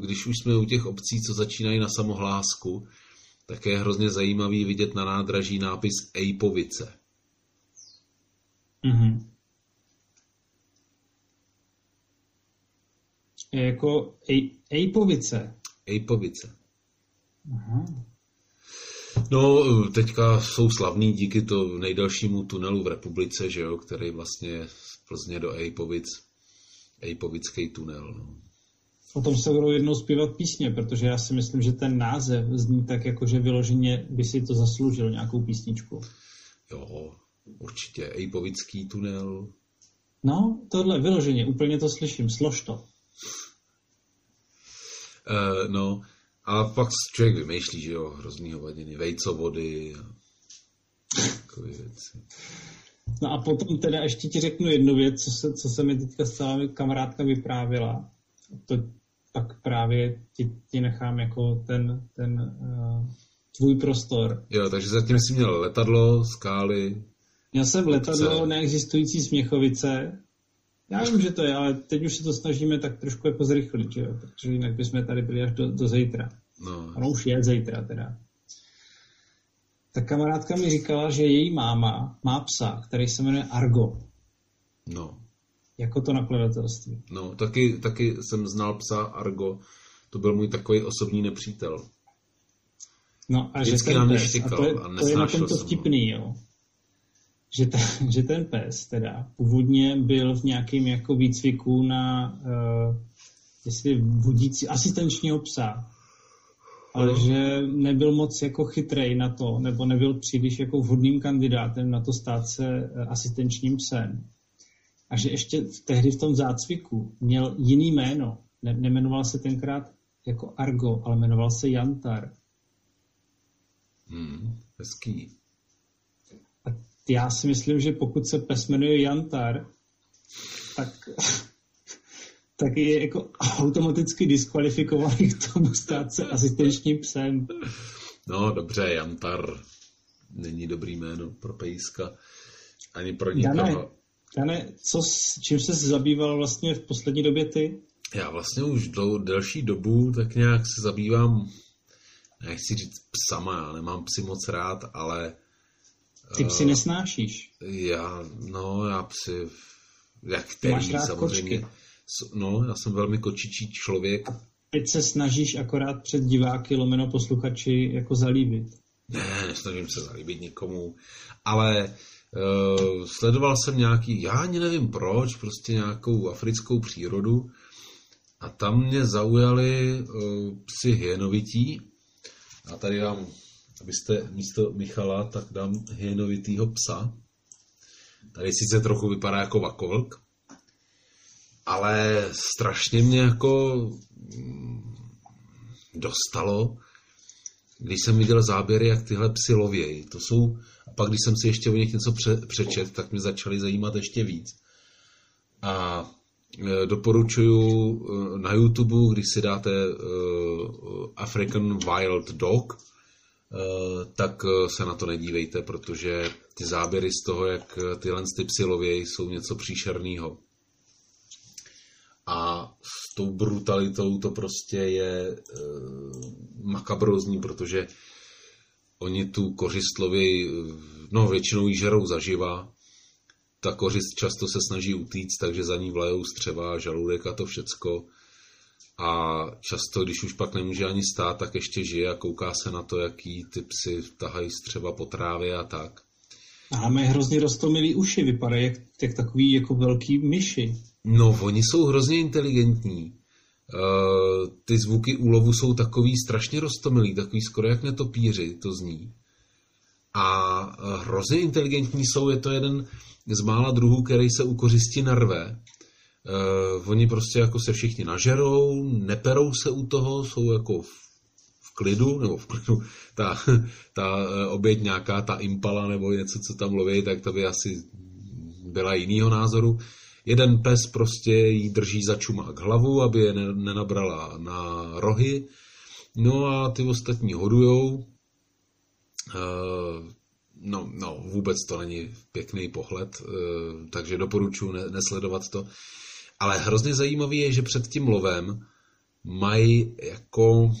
když už jsme u těch obcí, co začínají na samohlásku, tak je hrozně zajímavý vidět na nádraží nápis Ejpovice. Mhm. Je jako Ej, Ejpovice. Ejpovice. Aha. No, teďka jsou slavný díky to nejdelšímu tunelu v republice, že jo, který vlastně z Plzně do Ejpovic, Ejpovický tunel. No. O tom se budou jednou zpívat písně, protože já si myslím, že ten název zní tak, jako že vyloženě by si to zasloužil nějakou písničku. Jo, určitě. Ejpovický tunel. No, tohle vyloženě, úplně to slyším, slož to. Uh, no, a pak člověk vymýšlí, že jo, hrozný hovadiny, vejcovody a takové věci. No a potom teda ještě ti řeknu jednu věc, co se, co se mi teďka s kamarádka vyprávěla. To pak právě ti, ti nechám jako ten, ten uh, tvůj prostor. Jo, takže zatím jsi měl letadlo, skály. Měl jsem letadlo, neexistující Směchovice. Já vím, že to je, ale teď už se to snažíme tak trošku jako zrychlit, že jo? protože jinak bychom tady byli až do, do zítra. No. Ono už je zítra teda. Tak kamarádka mi říkala, že její máma má psa, který se jmenuje Argo. No. Jako to nakladatelství. No, taky, taky jsem znal psa Argo. To byl můj takový osobní nepřítel. No a Vždycky že ten pes, a to je, a to je na tom to vtipný, jo. Že, ta, že ten pes teda původně byl v nějakém jako výcviku na uh, jestli vodící asistenčního psa, ale že nebyl moc jako chytrej na to, nebo nebyl příliš jako vhodným kandidátem na to stát se eh, asistenčním psem a že ještě tehdy v tom zácviku měl jiný jméno. Ne, nemenoval se tenkrát jako Argo, ale jmenoval se Jantar. Hmm, hezký. Já si myslím, že pokud se pes jmenuje Jantar, tak, tak je jako automaticky diskvalifikovaný k tomu stát se asistenčním psem. No dobře, Jantar není dobrý jméno pro pejska. Ani pro nikoho. Jane, co, čím se zabýval vlastně v poslední době ty? Já vlastně už dlou, delší dobu tak nějak se zabývám, nechci říct psama, já nemám psy moc rád, ale... Ty psy uh, nesnášíš? Já, no, já psy, jak který Máš rád samozřejmě. Kočky. No, já jsem velmi kočičí člověk. A teď se snažíš akorát před diváky lomeno posluchači jako zalíbit. Ne, nesnažím se zalíbit nikomu, ale Uh, sledoval jsem nějaký, já ani nevím proč, prostě nějakou africkou přírodu a tam mě zaujaly uh, psi hyenovití a tady dám, abyste místo Michala, tak dám hyenovitýho psa. Tady sice trochu vypadá jako vakovlk, ale strašně mě jako mm, dostalo, když jsem viděl záběry, jak tyhle psy lovějí. To jsou pak, když jsem si ještě o nich něco pře- přečet, tak mě začaly zajímat ještě víc. A e, doporučuju e, na YouTube, když si dáte e, African Wild Dog, tak se na to nedívejte, protože ty záběry z toho, jak tyhle ty psy lovějí, jsou něco příšerného. A z tou brutalitou to prostě je makabrozní, protože oni tu kořistlovi, no většinou ji žerou zaživa, ta kořist často se snaží utíct, takže za ní vlajou střeva, žaludek a to všecko. A často, když už pak nemůže ani stát, tak ještě žije a kouká se na to, jaký ty psy tahají střeva po trávě a tak. A mají hrozně rostomilý uši, vypadají jak, jak takový jako velký myši. No, oni jsou hrozně inteligentní. Uh, ty zvuky úlovu jsou takový strašně rostomilý, takový skoro jak netopíři, to zní. A hrozně inteligentní jsou, je to jeden z mála druhů, který se u kořisti narve. Uh, oni prostě jako se všichni nažerou, neperou se u toho, jsou jako v, v klidu, nebo v klidu, ta, ta oběť nějaká, ta impala nebo něco, co tam loví, tak to by asi byla jinýho názoru. Jeden pes prostě jí drží za čumák hlavu, aby je nenabrala na rohy. No a ty ostatní hodujou. Uh, no, no, vůbec to není pěkný pohled, takže doporučuji ne, nesledovat to. Ale hrozně zajímavý je, že před tím lovem mají jako uh,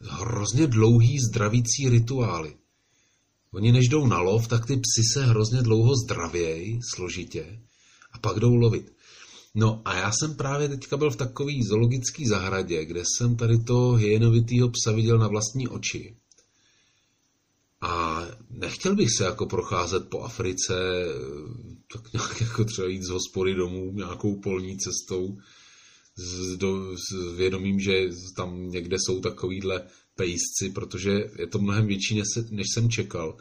hrozně dlouhý zdravící rituály. Oni než jdou na lov, tak ty psy se hrozně dlouho zdravějí, složitě, a pak jdou lovit. No a já jsem právě teďka byl v takový zoologický zahradě, kde jsem tady to hyenovitýho psa viděl na vlastní oči. A nechtěl bych se jako procházet po Africe, tak nějak jako třeba jít z hospody domů nějakou polní cestou, s, do, s vědomím, že tam někde jsou takovýhle pejsci, protože je to mnohem větší, než, než jsem čekal.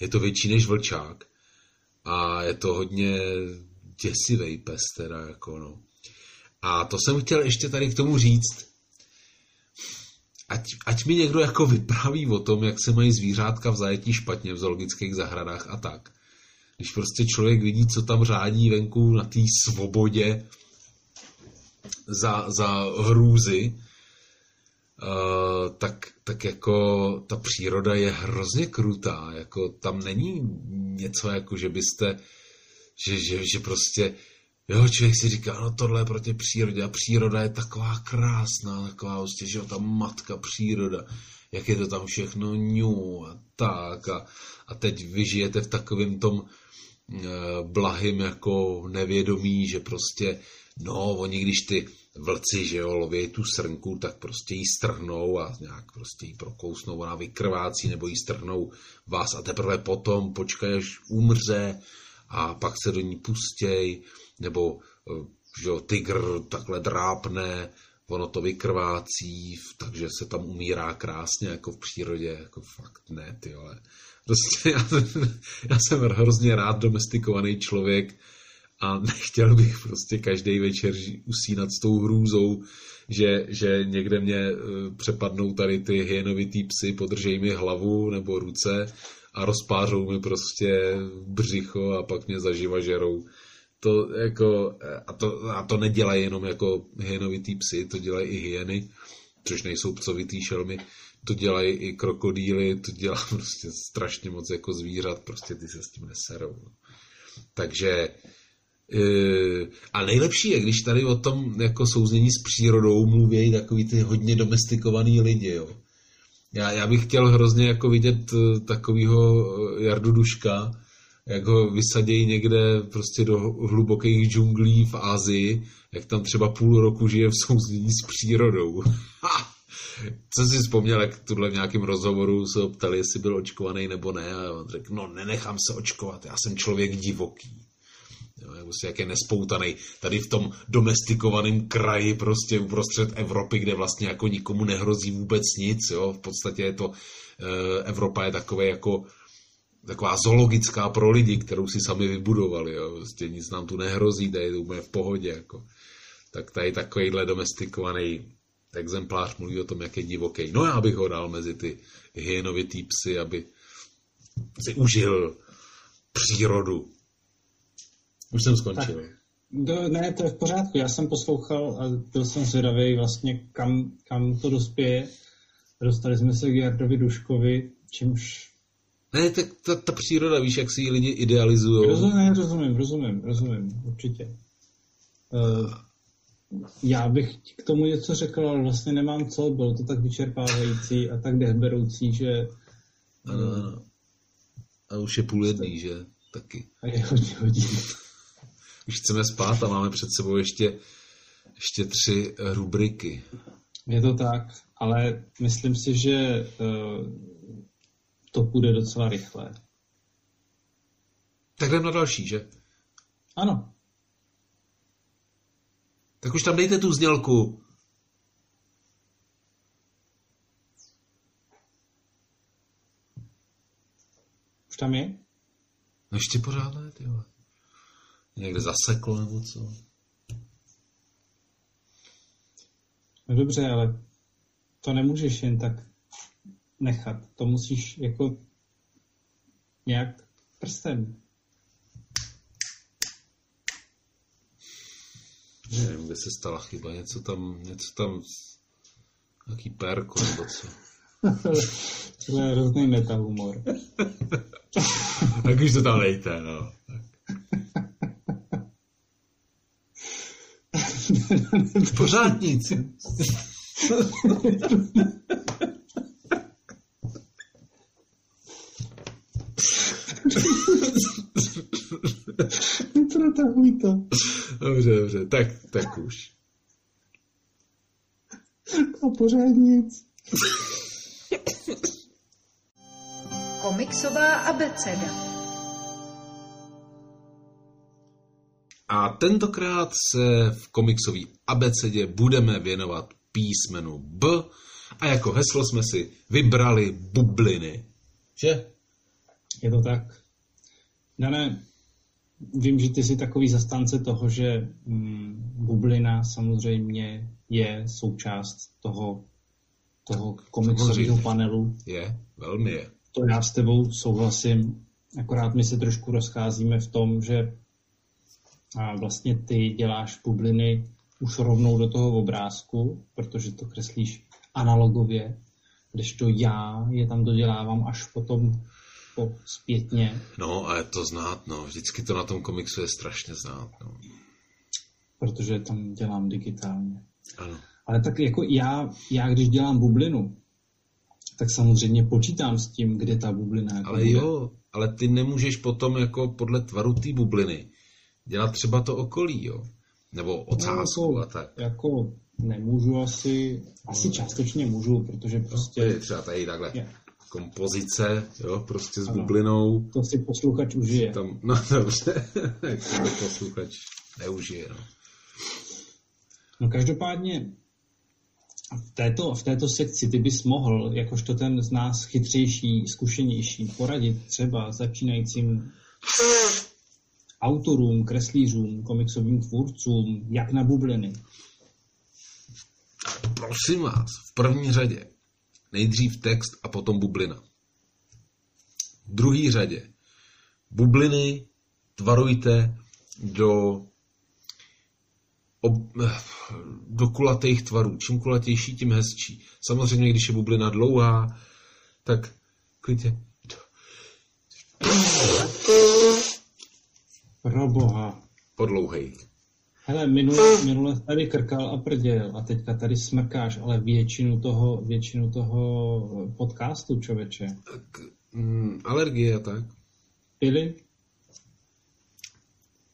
Je to větší než vlčák. A je to hodně děsivý pes teda, jako no. A to jsem chtěl ještě tady k tomu říct. Ať, ať mi někdo jako vypráví o tom, jak se mají zvířátka v zajetí špatně v zoologických zahradách a tak. Když prostě člověk vidí, co tam řádí venku na té svobodě za, za hrůzy, Uh, tak, tak jako ta příroda je hrozně krutá, jako tam není něco jako, že byste, že, že, že prostě, jo, člověk si říká, no tohle je proti přírodě. A příroda je taková krásná, taková prostě, že jo, ta matka příroda, jak je to tam všechno ňů a tak a, a teď vy žijete v takovém tom blahým jako nevědomí, že prostě, no, oni když ty vlci, že jo, loví tu srnku, tak prostě ji strhnou a nějak prostě ji prokousnou, ona vykrvácí, nebo ji strhnou vás a teprve potom počkají, až umře a pak se do ní pustěj, nebo eh, že jo, tygr takhle drápne, ono to vykrvácí, takže se tam umírá krásně, jako v přírodě, jako fakt ne, ty ale prostě já, já jsem hrozně rád domestikovaný člověk, a nechtěl bych prostě každý večer usínat s tou hrůzou, že, že někde mě e, přepadnou tady ty hyenovitý psy, podržej mi hlavu nebo ruce a rozpářou mi prostě břicho a pak mě zaživa žerou. To jako, a, to, a to nedělají jenom jako hyenovitý psy, to dělají i hyeny, což nejsou psovitý šelmy, to dělají i krokodýly, to dělá prostě strašně moc jako zvířat, prostě ty se s tím neserou. No. Takže Eh, a nejlepší je, když tady o tom jako souznění s přírodou mluví takový ty hodně domestikovaný lidi, jo. Já, já bych chtěl hrozně jako vidět eh, takového eh, Jardu Duška, jak ho vysadějí někde prostě do hlubokých džunglí v Ázii, jak tam třeba půl roku žije v souznění s přírodou. Co si vzpomněl, jak tuhle v nějakém rozhovoru se ho ptali, jestli byl očkovaný nebo ne, a on řekl, no nenechám se očkovat, já jsem člověk divoký. Jo, prostě jak je nespoutaný tady v tom domestikovaném kraji prostě uprostřed Evropy, kde vlastně jako nikomu nehrozí vůbec nic, jo, v podstatě je to, e, Evropa je takové jako taková zoologická pro lidi, kterou si sami vybudovali, jo, prostě nic nám tu nehrozí, tady je to v pohodě, jako. Tak tady takovýhle domestikovaný exemplář mluví o tom, jak je divoký. No já bych ho dal mezi ty hyenovitý psy, aby si užil přírodu. Už jsem skončil. Tak, do, ne, to je v pořádku. Já jsem poslouchal a byl jsem zvědavý vlastně, kam, kam to dospěje. Dostali jsme se k Jardovi Duškovi, čímž... Ne, tak ta, ta příroda, víš, jak si ji lidi idealizují. Rozumím, rozumím, rozumím, rozumím, určitě. Uh, já bych k tomu něco řekl, ale vlastně nemám co, bylo to tak vyčerpávající a tak dechberoucí, že... Ano, ano. A už je půl jedný, že? Taky. A je hodně hodin. Už chceme spát a máme před sebou ještě, ještě tři rubriky. Je to tak, ale myslím si, že uh, to půjde docela rychle. Tak jdem na další, že? Ano. Tak už tam dejte tu znělku. Už tam je? No ještě pořád ne, ty vole. Někde zaseklo nebo co? No dobře, ale to nemůžeš jen tak nechat. To musíš jako nějak prstem. Nevím, kde se stala chyba. Něco tam, něco tam, nějaký perko nebo co. to je hrozný meta humor. tak už to tam dejte, no. Pořád nic. Neprotahuj to. Dobře, dobře, tak, tak už. A pořád nic. Komiksová abeceda. A tentokrát se v komiksové abecedě budeme věnovat písmenu B a jako heslo jsme si vybrali bubliny. Že? Je to tak. Dané, vím, že ty jsi takový zastánce toho, že mm, bublina samozřejmě je součást toho, toho komiksového panelu. Je, velmi je. To já s tebou souhlasím, akorát my se trošku rozcházíme v tom, že a vlastně ty děláš bubliny už rovnou do toho obrázku, protože to kreslíš analogově, když to já je tam dodělávám až potom po zpětně. No a je to znát, no. Vždycky to na tom komiksu je strašně znát, no. Protože tam dělám digitálně. Ano. Ale tak jako já, já když dělám bublinu, tak samozřejmě počítám s tím, kde ta bublina jako Ale bude. jo, ale ty nemůžeš potom jako podle tvaru té bubliny dělat třeba to okolí, jo? Nebo ocásku no, a tak. Jako nemůžu asi, asi částečně můžu, protože prostě... Je třeba tady takhle. Kompozice, jo, prostě s Ano. bublinou. To si posluchač užije. Tam, no dobře, to posluchač neužije, no. No každopádně v této, v této sekci ty bys mohl, jakožto ten z nás chytřejší, zkušenější, poradit třeba začínajícím autorům, kreslířům, komiksovým tvůrcům, jak na bubliny. Prosím vás, v první řadě nejdřív text a potom bublina. V druhé řadě bubliny tvarujte do, ob, do kulatých tvarů. Čím kulatější, tím hezčí. Samozřejmě, když je bublina dlouhá, tak klidně Pro boha. Hele, minule, minule tady krkal a prděl a teďka tady smrkáš, ale většinu toho, většinu toho podcastu, člověče. Tak, mm, alergie a tak. Pili?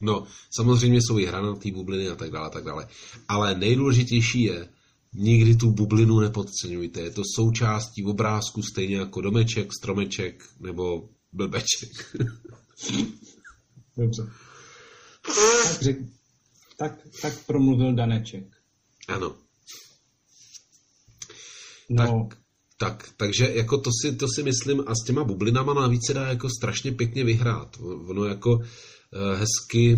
No, samozřejmě jsou i hranatý bubliny a tak dále, a tak dále. Ale nejdůležitější je, nikdy tu bublinu nepodceňujte. Je to součástí obrázku stejně jako domeček, stromeček nebo blbeček. Dobře. Tak, řek, tak, tak promluvil Daneček. ano. No, Tak, tak, takže jako to si, to si myslím a s těma bublinama navíc se dá jako strašně pěkně vyhrát. Ono jako eh, hezky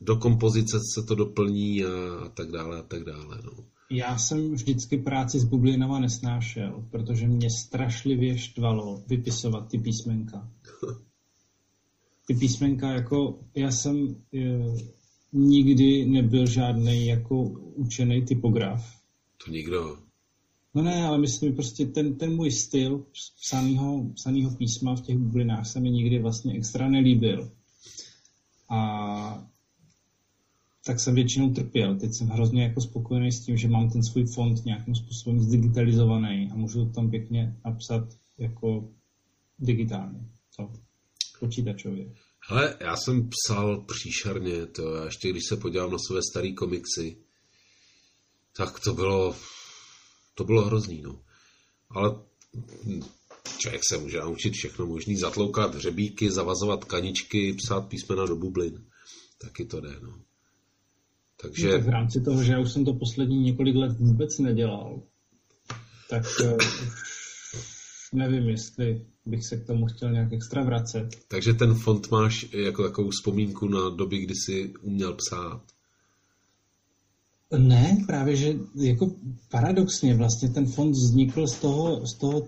do kompozice se to doplní a, a tak dále a tak dále. No. já jsem vždycky práci s bublinama nesnášel, protože mě strašlivě štvalo vypisovat ty písmenka. Ty písmenka, jako já jsem e, nikdy nebyl žádný jako učený typograf. To nikdo. No ne, ale myslím prostě ten, ten můj styl psanýho, psanýho písma v těch bublinách se mi nikdy vlastně extra nelíbil. A tak jsem většinou trpěl. Teď jsem hrozně jako spokojený s tím, že mám ten svůj fond nějakým způsobem zdigitalizovaný a můžu tam pěkně napsat jako digitálně. Co? Počítačově. Hele, já jsem psal příšerně, to já ještě když se podívám na své staré komiksy, tak to bylo, to bylo hrozný, no. Ale člověk se může naučit všechno možný, zatloukat hřebíky, zavazovat kaničky, psát písmena do bublin. Taky to jde, no. Takže... No, tak v rámci toho, že já už jsem to poslední několik let vůbec nedělal, tak uh, nevím, jestli bych se k tomu chtěl nějak extra vracet. Takže ten fond máš jako takovou vzpomínku na doby, kdy jsi uměl psát. Ne, právě, že jako paradoxně vlastně ten fond vznikl z toho, z toho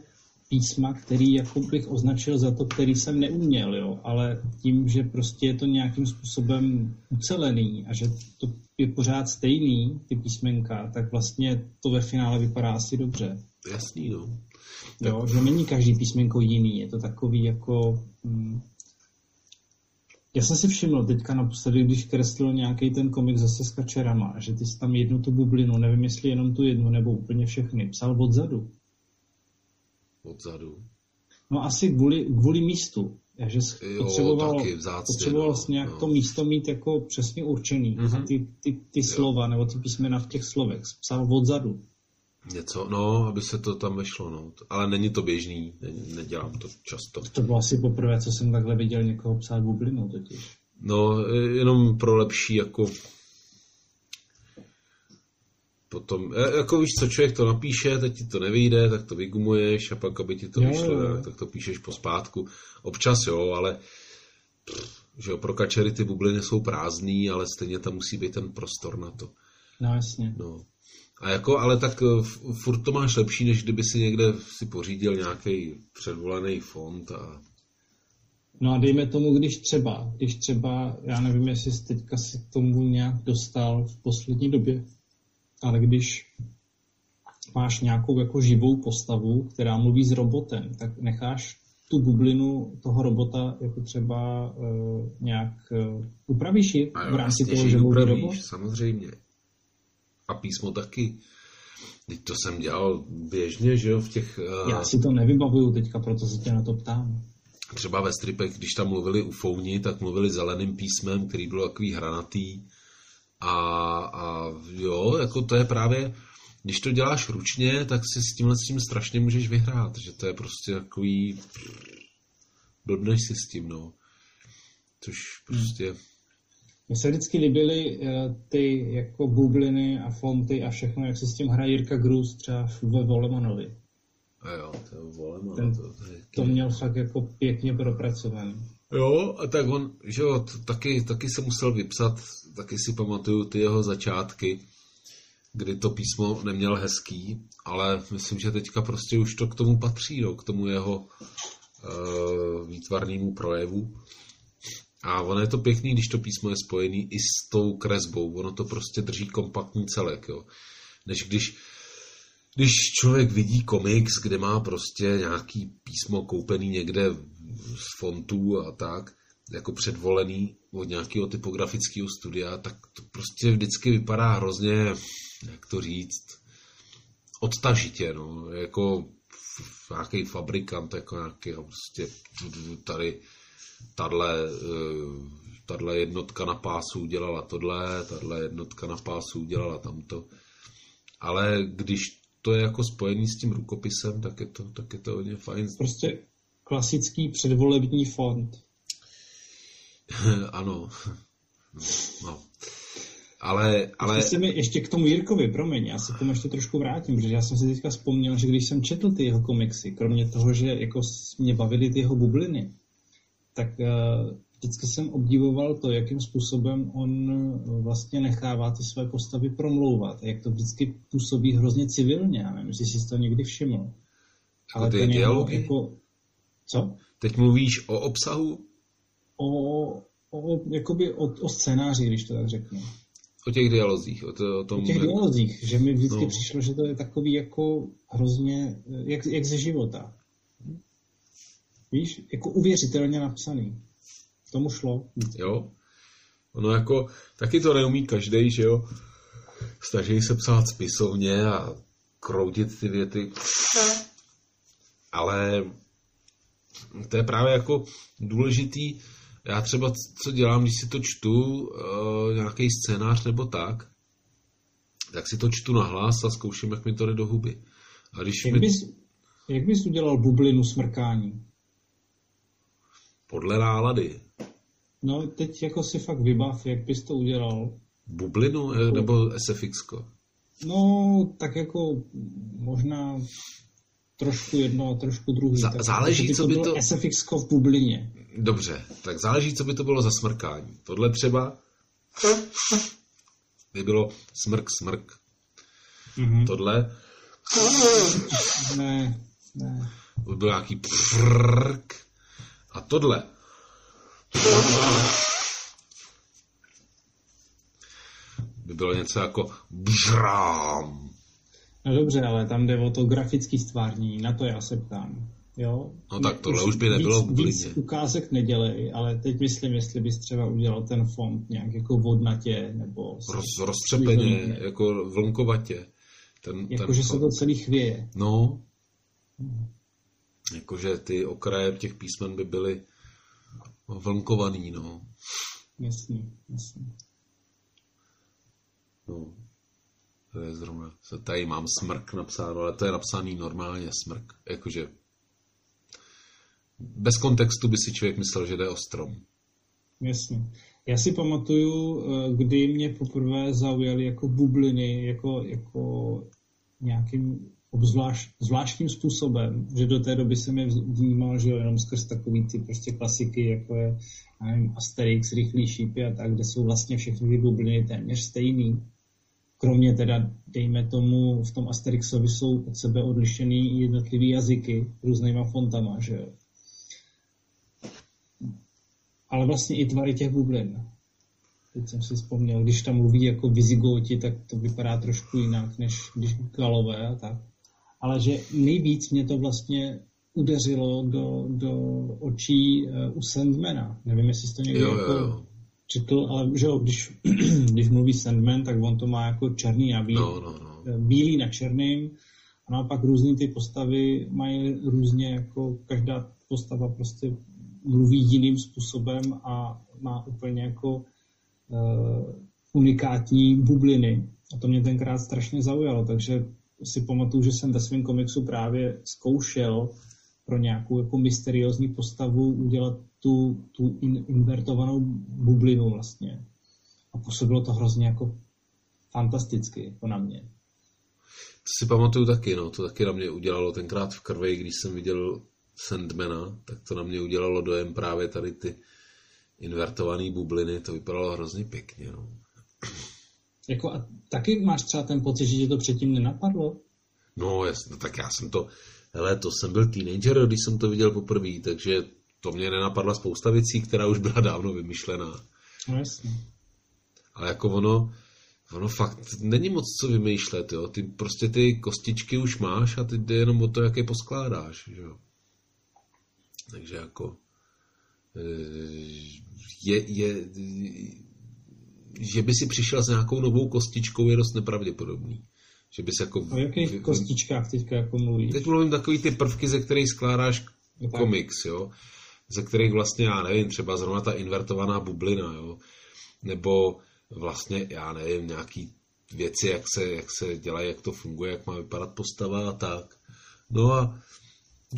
písma, který jako bych označil za to, který jsem neuměl, jo, ale tím, že prostě je to nějakým způsobem ucelený a že to je pořád stejný, ty písmenka, tak vlastně to ve finále vypadá asi dobře. Jasný, no. Jo, že není každý písmenko jiný, je to takový jako... Hm, já jsem si všiml teďka naposledy, když kreslil nějaký ten komik zase s kačerama, že ty jsi tam jednu tu bublinu, nevím jestli jenom tu jednu nebo úplně všechny, psal odzadu. Odzadu? No asi kvůli, kvůli místu. Já, že Jo, potřeboval, taky vzácně, potřeboval no, nějak no. to místo mít jako přesně určený. Mhm. A ty, ty, ty slova nebo ty písmena v těch slovech psal odzadu. Něco, no, aby se to tam vešlo, no. Ale není to běžný, ne, nedělám to často. To bylo asi poprvé, co jsem takhle viděl někoho psát bublinou totiž. No, jenom pro lepší, jako potom, e, jako víš co, člověk to napíše, teď ti to nevyjde, tak to vygumuješ a pak, aby ti to Jo, vyšlo, jo. tak to píšeš pospátku. Občas jo, ale pff, že jo, pro kačery ty bubliny jsou prázdný, ale stejně tam musí být ten prostor na to. No jasně. No. A jako, ale tak eh, furt to máš lepší, než kdyby si někde si pořídil nějaký předvolený fond a No a dejme tomu, když třeba, když třeba, já nevím, jestli jsi teďka si k tomu nějak dostal v poslední době, ale když máš nějakou jako živou postavu, která mluví s robotem, tak necháš tu bublinu toho robota jako třeba uh, nějak uh, upravíš ji v rámci toho, že mluví robot? samozřejmě. A písmo taky. Teď to jsem dělal běžně, že jo, v těch... eh, Já si to nevybavuju teďka, proto se tě na to ptám. Třeba ve stripech, když tam mluvili u founi, tak mluvili zeleným písmem, který byl takový hranatý. A, a jo, jako to je právě, když to děláš ručně, tak si s tímhle s tím strašně můžeš vyhrát, že to je prostě takový, blbneš si s tím, no. Což prostě, Mně se vždycky líbily eh, ty jako bubliny a fonty a všechno, jak si s tím hraje Jirka Grus třeba ve Volemanovi. a jo, to je volem, Ten- to, to, je, To měl fakt jako pěkně propracovaný. Jo, a tak on, že jo, taky, taky se musel vypsat, taky si pamatuju ty jeho začátky, kdy to písmo neměl hezký, ale myslím, že teďka prostě už to k tomu patří, no, k tomu jeho uh, výtvarnému projevu. A ono je to pěkný, když to písmo je spojený i s tou kresbou. Ono to prostě drží kompaktní celek, jo. Než když, když člověk vidí komiks, kde má prostě nějaký písmo koupený někde z fontů a tak, jako předvolený od nějakého typografického studia, tak to prostě vždycky vypadá hrozně, jak to říct, odtažitě, no, jako nějaký fabrikant, jako nějaký prostě tady tahle, eh, tahle jednotka na pásu udělala tohle, tahle jednotka na pásu udělala tamto. Ale když to je jako spojený s tím rukopisem, tak je to, tak je to hodně fajn. Prostě klasický předvolební fond. ano. No. Ale, ale. Se mi ještě k tomu Jirkovi, promiň, já se k tomu ještě trošku vrátím, protože já jsem si teďka vzpomněl, že když jsem četl ty jeho komiksy, kromě toho, že jako mě bavily ty jeho bubliny, tak uh, vždycky jsem obdivoval to, jakým způsobem on eh, vlastně nechává ty své postavy promlouvat, jak to vždycky působí hrozně civilně, já nevím, jestli jsi to někdy všiml. Ale jeho, dialogy? jako, co? teď mluvíš o obsahu, O, o, jakoby o, o scénáři, když to tak řeknu. o těch dialozích, o, to, o tom, O těch dialozích, že mi vždycky No. no. přišlo, že to je takový jako hrozně, eh, jak, jak ze života. Víš, jako uvěřitelně napsaný. Tomu šlo. jo. Ono jako, taky to neumí každý, že jo. Snaží se psát spisovně a kroutit ty věty. Ale to je právě jako důležitý. Já třeba, co dělám, když si to čtu, uh, nějaký scénář nebo tak, tak si to čtu na hlas a zkouším, jak mi to jde do huby. A když Jak mi... bys, jak bys udělal bublinu smrkání? Podle nálady. No, teď jako si fakt vybav, jak bys to udělal. Bublinu eh, nebo SFX? No, tak jako možná trošku jedno a trošku druhý. Zá- tak, záleží, jako co by bylo to- SFX v bublině. Dobře, tak záleží, co by to bylo za smrkání. Tohle třeba by bylo smrk, smrk. Mhm. Tohle Ne, ne. by byl nějaký prrk. A tohle by bylo něco jako bžrám. No dobře, ale tam jde o to grafický stvárnění, na to já se ptám. Jo? No tak tohle už by nebylo v víc, víc ukázek nedělej, ale teď myslím, jestli bys třeba udělal ten font nějak jako vodnatě, nebo... Roz, roztřepeně, jako vlnkovatě. Ten, Jako, ten že se fakt- to celý chvěje. No, jakože ty okraje těch písmen by byly vlnkovaný, no. Jasný, jasný. no. To je zrovna, tady mám smrk napsáno, ale to je napsaný normálně smrk, jakože bez kontextu by si člověk myslel, že jde o strom. Jasně. Já si pamatuju, eh, kdy mě poprvé zaujaly jako bubliny, jako, jako nějakým obzvlášť, zvláštním způsobem, že do té doby jsem je vnímal, že jo, jenom skrz takový ty prostě klasiky, jako je nevím, Asterix, Rychlý šípy a tak, kde jsou vlastně všechny ty bubliny téměř stejný. Kromě teda, dejme tomu, v tom Asterixovi jsou od sebe odlišený jednotlivý jazyky různýma fontama, že jo ale vlastně i tvary těch bublin. Teď jsem si vzpomněl, když tam mluví jako vizigoti, tak to vypadá trošku jinak, než když galové a tak. Ale že nejvíc mě to vlastně udeřilo do, do očí uh, u Sandmana. Nevím, jestli jsi to někdy Jo, jako jo, četl, ale že jo, když, když mluví Sandman, tak on to má jako černý na bílý, No, no, no. bílý na černým a naopak různý ty postavy mají různě jako každá postava prostě mluví jiným způsobem a má úplně jako uh, unikátní bubliny. A to mě tenkrát strašně zaujalo, takže si pamatuju, že jsem ve svém komiksu právě zkoušel pro nějakou jako mysteriózní postavu udělat tu, tu in, invertovanou bublinu vlastně. A působilo to hrozně jako fantasticky, jako na mě. To si pamatuju taky, no, to taky na mě udělalo tenkrát v krvi, když jsem viděl Sandmana, tak to na mě udělalo dojem právě tady ty invertované bubliny, to vypadalo hrozně pěkně, no. Jako a taky máš třeba ten pocit, že tě to předtím nenapadlo? No, jasně, tak já jsem to, hele, to jsem byl teenager, když jsem to viděl poprvé, takže to mě nenapadla spousta věcí, která už byla dávno vymyšlená. No jasně. Ale jako ono, ono fakt není moc co vymýšlet, jo. Ty prostě ty kostičky už máš a ty jde jenom o to, jak je poskládáš, jo. Takže jako eh, je, je, že by si přišel s nějakou novou kostičkou je dost nepravděpodobný. Že bys jako... O jakých kostičkách teďka jako mluvíš? Teď mluvím takový ty prvky, ze kterých skládáš No komiks, jo. Ze kterých vlastně, já nevím, třeba zrovna ta invertovaná bublina, jo. Nebo vlastně, já nevím, nějaký věci, jak se, jak se dělají, jak to funguje, jak má vypadat postava a tak. No a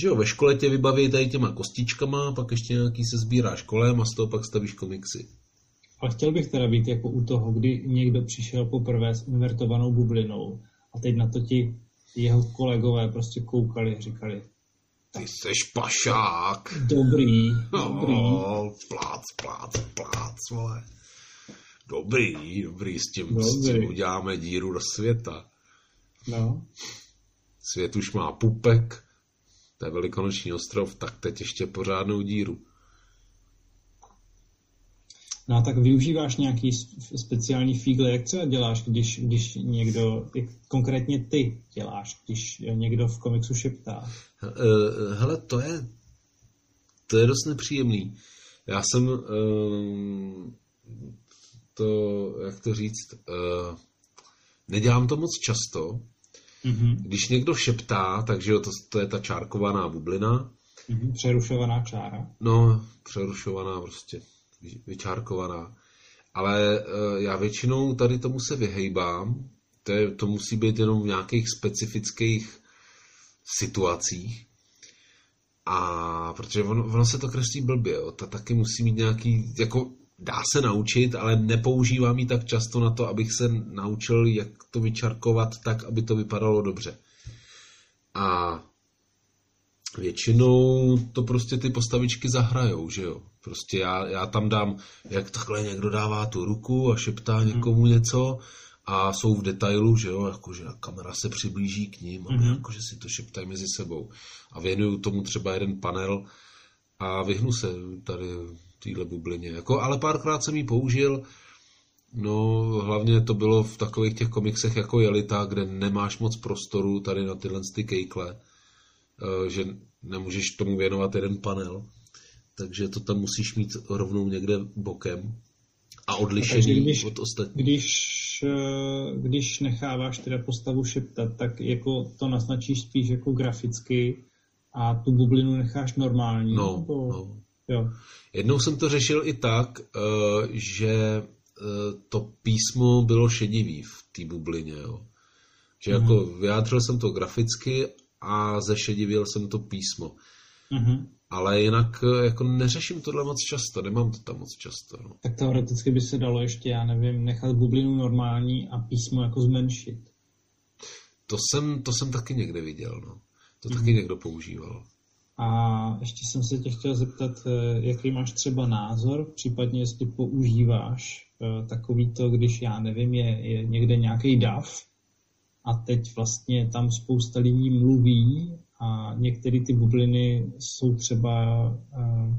že jo, ve škole tě vybaví tady těma kostičkama, pak ještě nějaký se sbírá školem a z toho pak stavíš komiksy. Ale chtěl bych teda být jako u toho, kdy někdo přišel poprvé s invertovanou bublinou a teď na to ti jeho kolegové prostě koukali a říkali, Ty seš pašák. dobrý, dobrý. No, plác, plác, plác, vole. Dobrý, dobrý, s tím, s tím Dobrý. uděláme díru do světa. No, Svět už má pupek, to je velikonoční ostrov, tak teď ještě pořádnou díru. No a tak využíváš nějaký speciální fígle, jak třeba děláš, když, když někdo, jak konkrétně ty děláš, když někdo v komiksu šeptá. Eh, Hele, to je, to je dost nepříjemný. Já jsem, eh, to, jak to říct, uh, nedělám to moc často. Mm-hmm. Když někdo šeptá, takže jo, to, to je ta čárkovaná bublina. Mm-hmm. Přerušovaná čára. No, přerušovaná prostě, vyčárkovaná. Ale uh, já většinou tady tomu se vyhejbám. To, je, to musí být jenom v nějakých specifických situacích. A protože ono, ono se to kreslí blbě, jo. ta taky musí mít nějaký, jako dá se naučit, ale nepoužívám ji tak často na to, abych se naučil, jak to vyčarkovat tak, aby to vypadalo dobře. A většinou to prostě ty postavičky zahrajou, že jo. Prostě já, já tam dám, jak takhle někdo dává tu ruku a šeptá někomu něco a jsou v detailu, že jo, jakože kamera se přiblíží k ním a Mhm. jakože si to šeptají mezi sebou. A věnuju tomu třeba jeden panel a vyhnu se tady téhle bublině. Jako, ale párkrát jsem ji použil, no hlavně to bylo v takových těch komiksech jako Jelita, kde nemáš moc prostoru tady na tyhle ty kejkle, eh, že nemůžeš tomu věnovat jeden panel, takže to tam musíš mít rovnou někde bokem a odlišený když- od ostatních. Když, eh, když necháváš teda postavu šeptat, tak jako to naznačíš spíš jako graficky a tu bublinu necháš normální. No, nebo- no. Jo. Jednou jsem to řešil i tak, eh, že eh, to písmo bylo šedivý v té bublině. Jo. Že Mhm. jako vyjádřil jsem to graficky a zešedivil jsem to písmo. Mhm. Ale jinak eh, jako neřeším tohle moc často, nemám to tam moc často. No. Tak teoreticky by se dalo ještě, já nevím, nechat bublinu normální a písmo jako zmenšit. To, jsem, to jsem taky někde viděl. No. To Mhm. taky někdo používal. A ještě jsem se tě chtěl zeptat, eh, jaký máš třeba názor, případně jestli používáš eh, takový to, když já nevím, je, je někde nějaký dav a teď vlastně tam spousta lidí mluví a některé ty bubliny jsou třeba eh,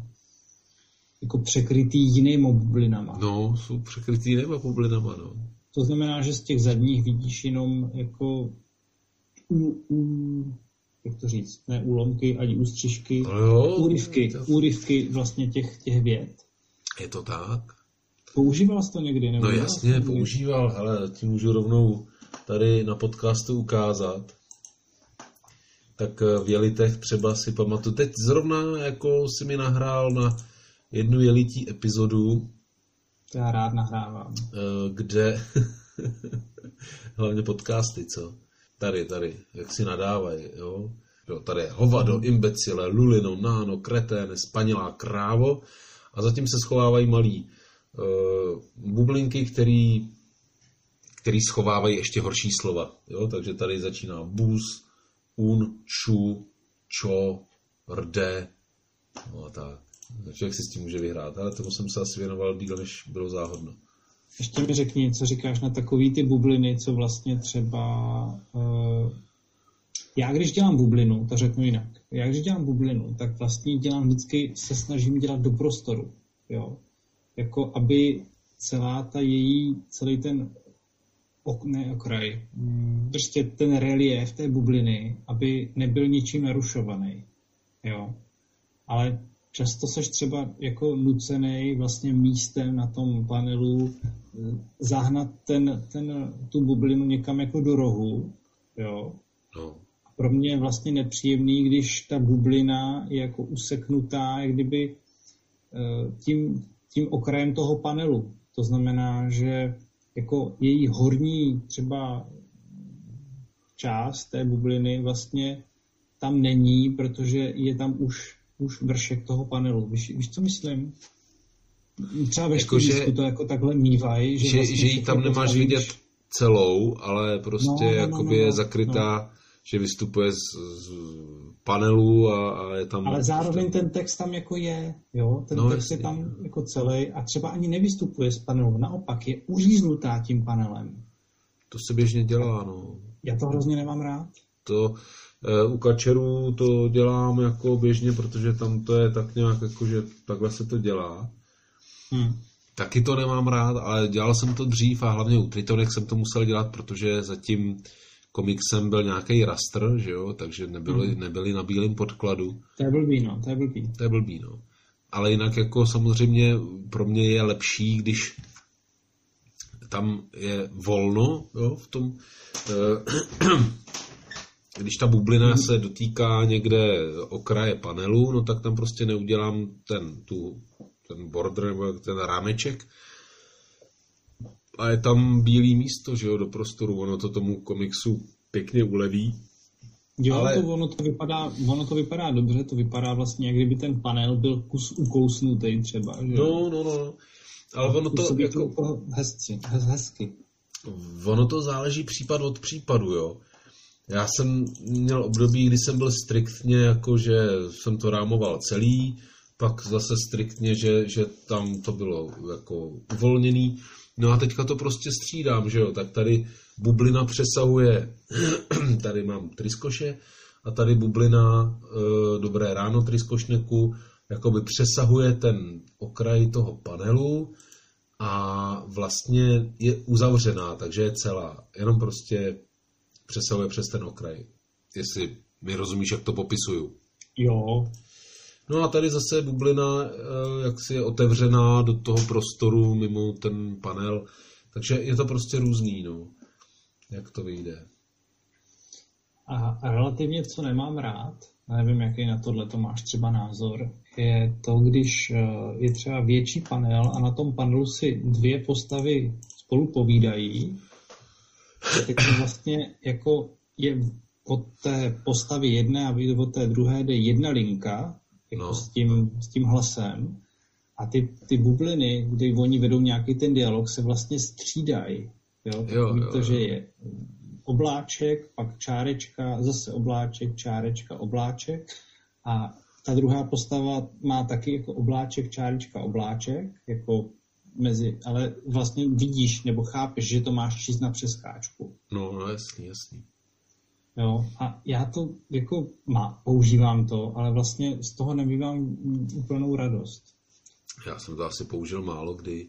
jako překrytý jinýma bublinama. No, jsou překrytý nebo bublinama, no. To znamená, že z těch zadních vidíš jenom jako u, u, jak to říct, ne úlomky, ani ústřižky, No jo, úryvky, to- úryvky vlastně těch, těch věd. Je to tak? Používal jsi to někdy? Nebo No jasně, používal, hele, ti můžu rovnou tady na podcastu ukázat. Tak eh, v Jelitech třeba si pamatuju, teď zrovna jako si mi nahrál na jednu jelití epizodu, To já rád nahrávám. eh, kde hlavně podcasty, co? Tady, tady, jak si nadávají, jo? jo tady je hovado, imbecile, lulino, náno, kretén, spanilá krávo a zatím se schovávají malí uh, bublinky, který, který schovávají ještě horší slova. Jo? Takže tady začíná bus, un, ču, čo, rde, no a tak. Člověk si s tím může vyhrát, ale tomu jsem se asi věnoval díl, než bylo záhodno. Ještě mi řekni, co říkáš na takový ty bubliny, co vlastně třeba... Uh, já když dělám bublinu, to řeknu jinak. Já když dělám bublinu, tak vlastně dělám vždycky, se snažím dělat do prostoru. Jo? Jako aby celá ta její, celý ten ne okraj, mm, prostě ten relief té bubliny, aby nebyl ničím narušovaný. Jo? Ale často seš třeba jako nucený vlastně místem na tom panelu eh, zahnat ten, ten, tu bublinu někam jako do rohu, jo. No. A pro mě je vlastně nepříjemný, když ta bublina je jako useknutá, jak kdyby eh, tím, tím okrajem toho panelu. To znamená, že jako její horní třeba část té bubliny vlastně tam není, protože je tam už, už vršek toho panelu. Víš, víš co myslím? Třeba ve Jako, že- to jako takhle mývají. Že, Že, vlastně že ji tam nemáš postavíš- vidět celou, ale prostě No, no, no, jakoby no, je no, zakrytá, že vystupuje z, z panelu a, a je tam... Ale zároveň ten text tam jako je, jo, ten No, text je jasně. tam jako celý a třeba ani nevystupuje z panelu, naopak je uříznutá tím panelem. To se běžně dělá, no. Já to hrozně nemám rád. To eh, u kačerů to dělám jako běžně, protože tam to je tak nějak jako, že takhle se to dělá. Hm. Taky to nemám rád, ale dělal jsem to dřív a hlavně u Tritonek jsem to musel dělat, protože zatím komiksem byl nějaký raster, že jo, takže nebyly, Mhm. nebyly na bílém podkladu. To je blbý, no, to je blbý. To je blbý, no. Ale jinak jako samozřejmě pro mě je lepší, když tam je volno jo, v tom. Eh, když ta bublina se dotýká někde okraje panelu, no tak tam prostě neudělám ten, tu, ten border nebo ten rámeček. A je tam bílý místo, že jo, do prostoru. Ono to tomu komiksu pěkně uleví. Jo, ale... to, ono, to vypadá, ono to vypadá dobře, to vypadá vlastně, jak kdyby ten panel byl kus ukousnutý třeba. Že? No, no, no. Ale ono to, jako... to hezky, hez, hezky. Ono to záleží případ od případu, jo. Já jsem měl období, kdy jsem byl striktně, jako že jsem to rámoval celý, pak zase striktně, že, že tam to bylo jako uvolněný. No a teďka to prostě střídám, že jo, tak tady bublina přesahuje, tady mám tryskoše a tady bublina, e, dobré ráno tryskošneku, jakoby přesahuje ten okraj toho panelu a vlastně je uzavřená, takže je celá. Jenom prostě přesahuje přes ten okraj. Jestli mi rozumíš, jak to popisuju. Jo. No a tady zase bublina eh, jak si je otevřená do toho prostoru mimo ten panel. Takže je to prostě různý, no. Jak to vyjde. A relativně, co nemám rád, nevím, jaký na tohle to máš třeba názor, je to, když eh, je třeba větší panel a na tom panelu si dvě postavy spolu povídají, teď vlastně jako je od té postavy jedné a od té druhé jde jedna linka jako no. s, tím, s tím hlasem a ty, ty bubliny, kdy oni vedou nějaký ten dialog, se vlastně střídají. Jo? Jo, jo, to, že je obláček, pak čárečka, zase obláček, čárečka, obláček a ta druhá postava má taky jako obláček, čárečka, obláček, jako mezi, ale vlastně vidíš nebo chápeš, že to máš číst na přeskáčku. No, no jasný, jasný. Jo, a já to jako má, používám to, ale vlastně z toho nemývám úplnou radost. Já jsem to asi použil málo kdy.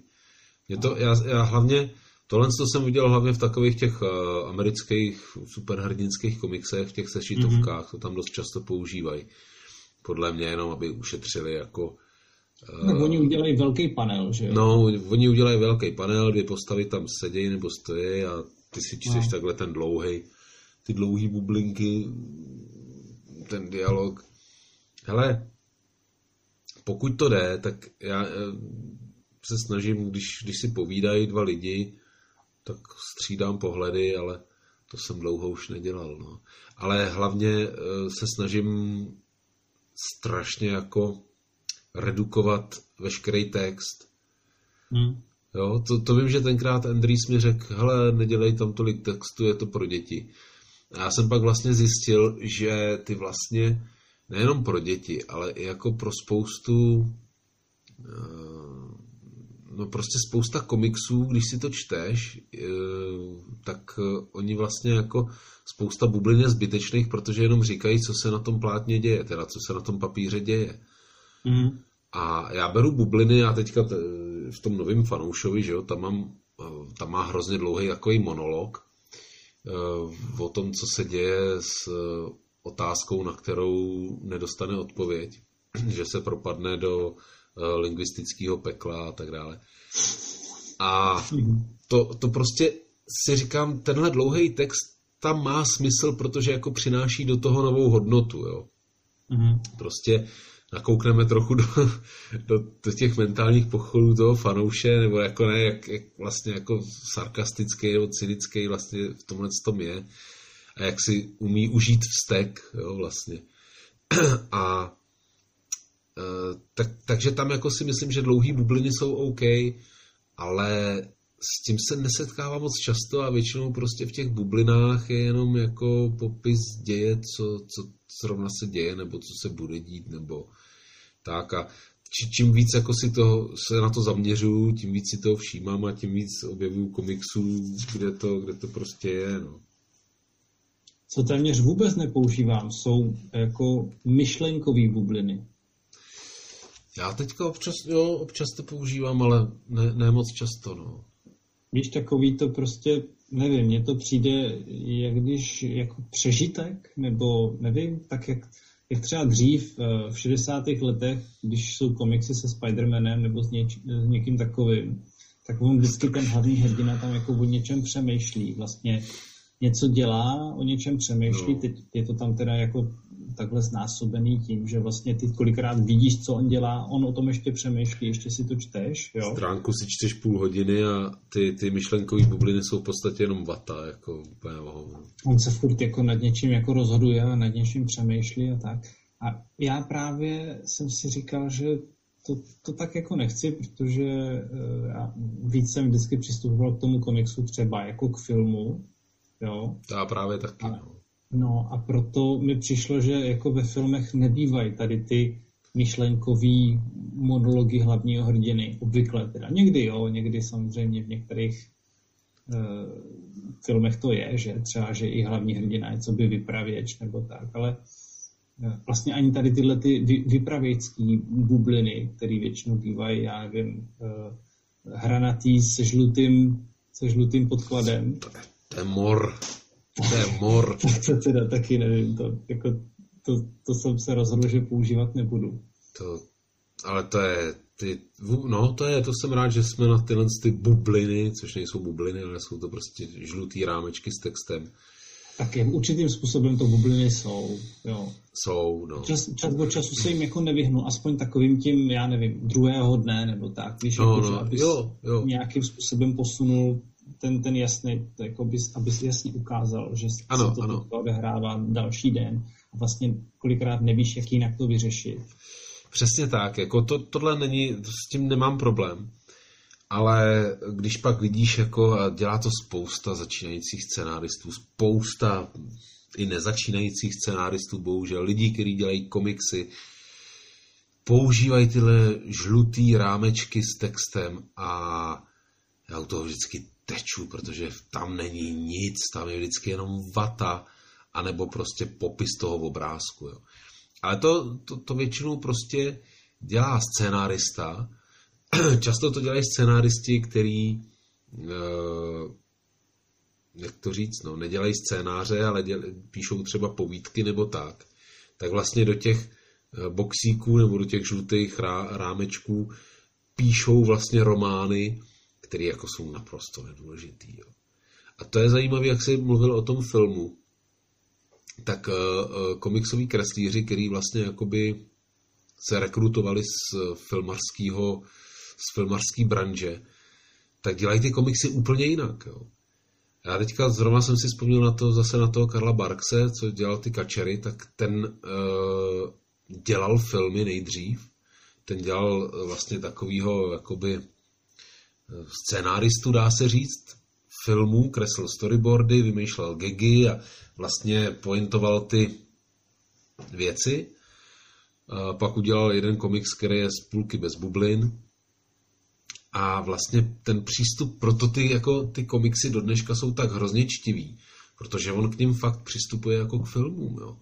Mě to, já, já hlavně, tohle co jsem viděl hlavně v takových těch uh, amerických superhrdinských komiksech, v těch sešitovkách, mm-hmm. to tam dost často používají. Podle mě jenom, aby ušetřili jako No, oni udělají velký panel, že No, oni udělají velký panel, dvě postavy tam sedějí nebo stojí a ty si čteš no. takhle ten dlouhý, ty dlouhý bublinky, ten dialog. Hele, pokud to jde, tak já eh, se snažím, když, když si povídají dva lidi, tak střídám pohledy, ale to jsem dlouho už nedělal. No. Ale hlavně eh, se snažím strašně jako redukovat veškerý text. Hmm. Jo, to, to vím, že tenkrát Andrews mi řekl, hele, nedělej tam tolik textu, je to pro děti. A já jsem pak vlastně zjistil, že ty vlastně nejenom pro děti, ale i jako pro spoustu eh, no prostě spousta komiksů, když si to čteš, eh, tak oni vlastně jako spousta bublin je zbytečných, protože jenom říkají, co se na tom plátně děje, teda co se na tom papíře děje. Mm. A já beru bubliny a teďka v tom novém fanoušovi, že jo, tam, mám, tam má hrozně dlouhý takový monolog eh, o tom, co se děje s eh, otázkou, na kterou nedostane odpověď, že se propadne do eh, lingvistického pekla a tak dále. A to, to prostě si říkám, tenhle dlouhý text tam má smysl, protože jako přináší do toho novou hodnotu, jo. Mm-hmm. Prostě nakoukneme trochu do, do, do těch mentálních pochodů toho fanouše, nebo jako ne, jak, jak vlastně jako sarkastický nebo cynický vlastně v tomhle tom je a jak si umí užít vztek, jo, vlastně. A e, tak, takže tam jako si myslím, že dlouhý bubliny jsou OK, ale s tím se nesetkává moc často a většinou prostě v těch bublinách je jenom jako popis děje, co, co zrovna se děje, nebo co se bude dít, nebo tak a či, čím víc jako si to, se na to zaměřuju, tím víc si toho všímám a tím víc objevuju komiksů, kde to, kde to prostě je, no. Co téměř vůbec nepoužívám, jsou jako myšlenkové bubliny. Já teďka občas, jo, občas to používám, ale ne, ne moc často, no. Víš, takový to prostě, nevím, mně to přijde, jak když jako přežitek, nebo nevím, tak jak, jak třeba dřív eh, v 60. letech, když jsou komiksy se Spider-Manem nebo s, něč, s někým takovým, tak on vždycky ten hlavní hrdina tam jako o něčem přemýšlí. Vlastně něco dělá, o něčem přemýšlí, No. teď je to tam teda jako takhle znásobený tím, že vlastně ty kolikrát vidíš, co on dělá, on o tom ještě přemýšlí, ještě si to čteš, jo. Stránku si čteš půl hodiny a ty, ty myšlenkové bubliny jsou v podstatě jenom vata, jako úplně ohovno. On se furt jako nad něčím jako rozhoduje a nad něčím přemýšlí a tak. A já právě jsem si říkal, že to, to tak jako nechci, protože eh, já víc jsem vždycky přistupoval k tomu komiksu třeba jako k filmu, jo. Já právě taky, A- no. A proto mi přišlo, že jako ve filmech nebývají tady ty myšlenkový monology hlavního hrdiny, obvykle teda. Někdy jo, někdy samozřejmě v některých uh, filmech to je, že třeba, že i hlavní hrdina je co by vypravěč nebo tak, ale eh, vlastně ani tady tyhle ty vy, vypravěčský bubliny, které většinou bývají, já nevím, uh, hranatý se žlutým, se žlutým podkladem, To je mor. To je mor. to teda taky nevím, to, jako, to, to jsem se rozhodl, že používat nebudu. To, ale to je, ty, no to je, to jsem rád, že jsme na tyhle ty bubliny, což nejsou bubliny, ale jsou to prostě žlutý rámečky s textem, Tak je, určitým způsobem to bubliny jsou, jo. jsou, no. Čas, čas od času se jim jako nevyhnu, aspoň takovým tím, já nevím, druhého dne nebo tak, víš, No, jako, no, abys jo, jo. nějakým způsobem posunul ten, ten jasný, jako bys, abys jasně ukázal, že Ano, se to ano. odehrává další den a vlastně kolikrát nevíš, jak jinak to vyřešit. Přesně tak, jako to, tohle není, s tím nemám problém. Ale když pak vidíš, jako a dělá to spousta začínajících scenáristů, spousta i nezačínajících scenáristů, bohužel, lidí, kteří dělají komiksy, používají tyhle žlutý rámečky s textem a já u toho vždycky teču, protože tam není nic, tam je vždycky jenom vata, anebo prostě popis toho obrázku. Jo. Ale to, to, to většinou prostě dělá scénárista. Často to dělají scénáristi, který, eh, jak to říct, no, nedělají scénáře, ale děl, píšou třeba povídky nebo tak. Tak vlastně do těch eh, boxíků nebo do těch žlutých rá, rámečků píšou vlastně romány, které jako jsou naprosto nedůležitý. Jo. A to je zajímavé, jak jsi mluvil o tom filmu, tak uh, komiksoví kreslíři, který vlastně jakoby se rekrutovali z filmarského, z filmarské branže, tak dělají ty komiksy úplně jinak. Jo. Já teďka zrovna jsem si vzpomněl na to, zase na toho Karla Barkse, co dělal ty kačery, tak ten uh, dělal filmy nejdřív. Ten dělal eh, vlastně takovýho jakoby eh, scénáristu, dá se říct, filmů, kreslil storyboardy, vymýšlel gagy a vlastně pointoval ty věci. A pak udělal jeden komiks, který je z půlky bez bublin. A vlastně ten přístup, proto ty, jako, ty komiksy do dneška jsou tak hrozně čtivý, protože on k ním fakt přistupuje jako k filmům. Jo.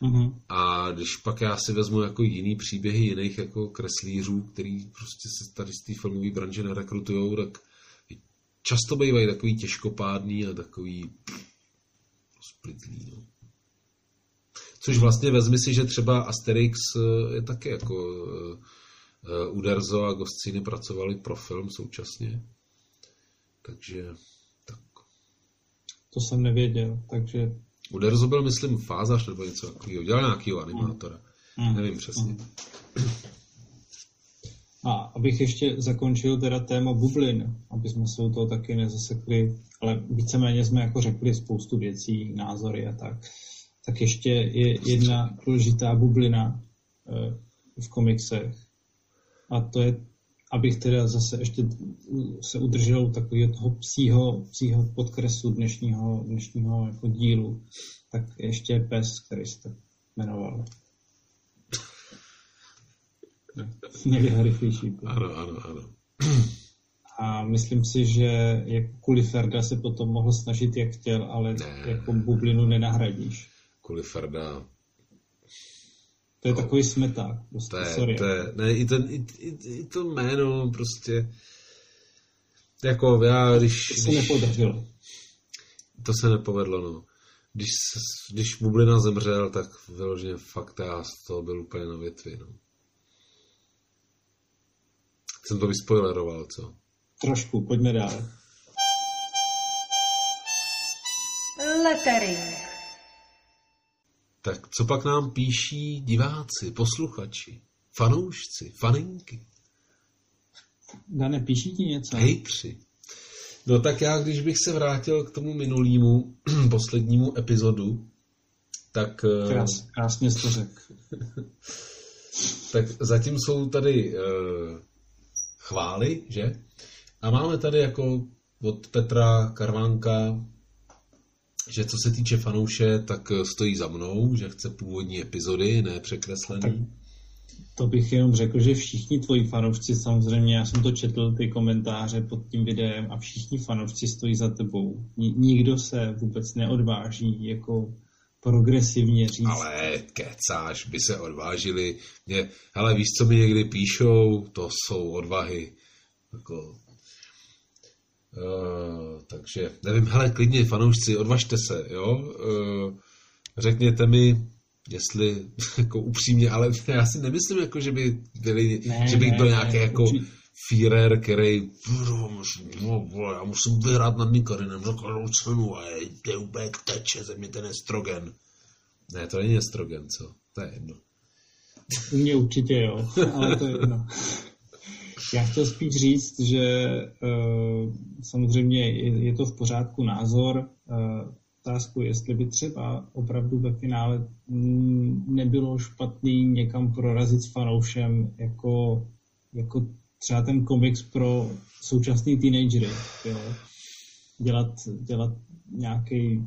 Mhm. A když pak já si vezmu jako jiný příběhy jiných jako kreslířů, který prostě se tady z té filmové branže nerekrutujou, tak často bývají takový těžkopádný a takový splitlý. No. Což vlastně vezmi si, že třeba Asterix eh, je taky jako uh, Uderzo a Goscini pracovali pro film současně. Takže tak. To jsem nevěděl, takže... Uderzo byl, myslím, fázař nebo něco takového. Dělal nějakýho animátora. Mm. Nevím přesně. A abych ještě zakončil teda téma bublin, aby jsme se u toho taky nezasekli, ale víceméně jsme jako řekli spoustu věcí, názory a tak. Tak ještě je jedna důležitá bublina eh, v komiksech. A to je, abych teda zase ještě se udržel takového toho psího, psího podkresu dnešního, dnešního jako dílu, tak ještě je pes, který tak jmenoval. Nejrychlejší. Ano, ano, ano. A myslím si, že jako Kuliferda se potom mohl snažit, jak chtěl, ale Ne. jako bublinu nenahradíš. Kuliferda. To je takový smeták. Prostě, To je, sorry. to je, ne, i, ten, i, i, i to jméno prostě, jako já, když, To se když nepodařilo. to se nepovedlo, no. Když, když Bublina zemřel, tak vyloženě fakt já z toho byl úplně na větvi, no. Jsem to vyspoileroval, co? Trošku, pojďme dál. Lettering. Tak co pak nám píší diváci, posluchači, fanoušci, faninky, Dane, píší ti něco? hejtři? No tak já, když bych se vrátil k tomu minulýmu, poslednímu epizodu, tak, eh, Krás, krásně jsi to řekl. tak zatím jsou tady uh, chvály, že? A máme tady jako od Petra Karvánka, že co se týče fanouše, tak eh, stojí za mnou, že chce původní epizody, ne překreslený. Tak To bych jenom řekl, že všichni tvoji fanoušci, samozřejmě, já jsem to četl, ty komentáře pod tím videem a všichni fanoušci stojí za tebou. Ni- nikdo se vůbec neodváží jako progresivně říct. Ale kecáš, by se odvážili. Mě, hele, víš, co mi někdy píšou? To jsou odvahy. Jako, uh, takže, nevím, hele, klidně, fanoušci, odvažte se, jo? Uh, řekněte mi, jestli, jako upřímně, ale já si nemyslím, jako, že by byli, Ne, že bych ne, byl ne, nějaký jako určitě. Führer, který "Bro, musím- no, já musím vyhrát nad Nikarinem za každou cenu a je, úplně teče ze mě ten estrogen. Ne, to není estrogen, co? To je jedno. U mě určitě jo, ale to je jedno. Já chtěl spíš říct, že uh, samozřejmě je, to v pořádku názor. Uh, otázku, jestli by třeba opravdu ve finále nebylo špatný někam prorazit s fanoušem jako, jako třeba ten komiks pro současný teenagery. Jo? Dělat, dělat nějaký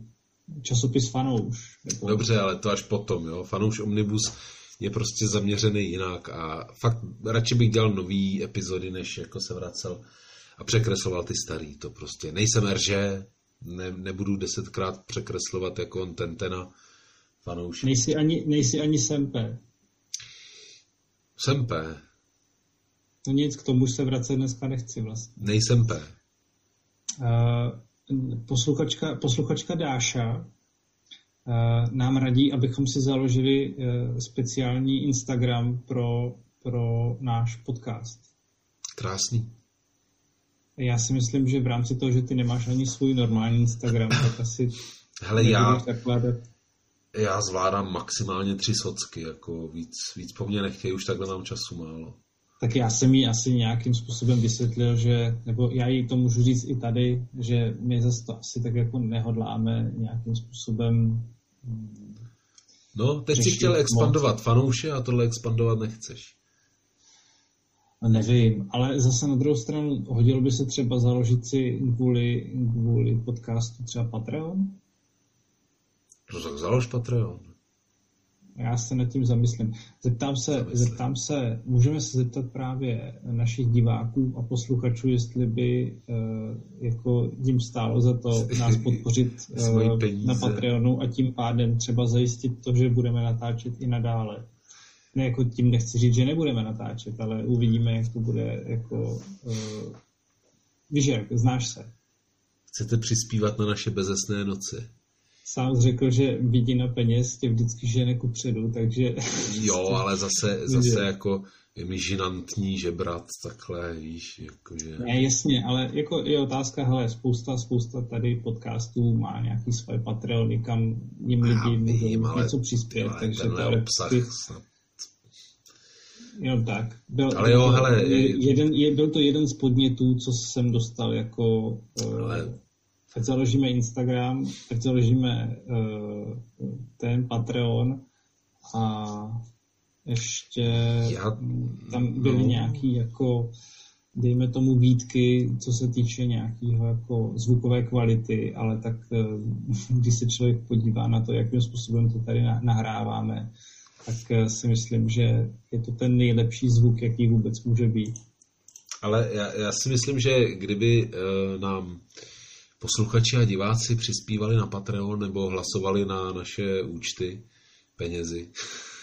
časopis fanouš. Jako, Dobře, ale to až potom, jo. Fanouš Omnibus je prostě zaměřený jinak a fakt radši bych dělal nový epizody, než jako se vracel a překresloval ty starý. To prostě nejsem RŽ, ne, nebudu desetkrát překreslovat jako on Tentena fanoušek. Nejsi ani, nejsi ani Sempe. Jsem P, No nic, k tomu už se vracet dneska nechci vlastně. nejsem P. Uh, posluchačka, posluchačka Dáša nám radí, abychom si založili uh, speciální Instagram pro, pro náš podcast. Krásný. Já si myslím, že v rámci toho, že ty nemáš ani svůj normální Instagram, tak asi Hele, já, zakládat. já zvládám maximálně tři socky, jako víc, víc po mně nechtějí, už takhle mám času málo. Tak já jsem jí asi nějakým způsobem vysvětlil, že, nebo já jí to můžu říct i tady, že my zase to asi tak jako nehodláme nějakým způsobem No, teď si Řešit chtěl moc. expandovat fanouše a tohle expandovat nechceš. Nevím, ale zase na druhou stranu hodilo by se třeba založit si kvůli, kvůli podcastu třeba Patreon? No tak založ Patreon. Já se nad tím zamyslím. Zeptám se, zeptám se, můžeme se zeptat právě našich diváků a posluchačů, jestli by uh, jako jim stálo za to nás podpořit uh, peníze. na Patreonu a tím pádem třeba zajistit to, že budeme natáčet i nadále. Ne, jako tím nechci říct, že nebudeme natáčet, ale uvidíme, jak to bude jako... Uh, víš jak, znáš se. Chcete přispívat na naše bezesné noci? Sám řekl, že vidina peněz tě vždycky žene ku předu, takže... Jo, ale zase, zase jako je mi žinantní žebrat takhle, víš, jakože... Ne, jasně, ale jako je otázka, hele, spousta, spousta tady podcastů má nějaký svoje Patreony, kam jim lidi můžou ale něco přispět, tyhle, takže to je obsah vždycky snad. jenom tak. Byl, Ale jo, hele, je- jeden, je, byl to jeden z podnětů, co jsem dostal jako Ale- uh, ať založíme Instagram, ať založíme uh, ten Patreon a ještě Já- tam byly no. nějaký jako dejme tomu výtky, co se týče nějakého jako zvukové kvality, ale tak eh, když se člověk podívá na to, jakým způsobem to tady na- nahráváme, tak eh, si myslím, že je to ten nejlepší zvuk, jaký vůbec může být. Ale já, já si myslím, že kdyby uh, nám posluchači a diváci přispívali na Patreon nebo hlasovali na naše účty penězi,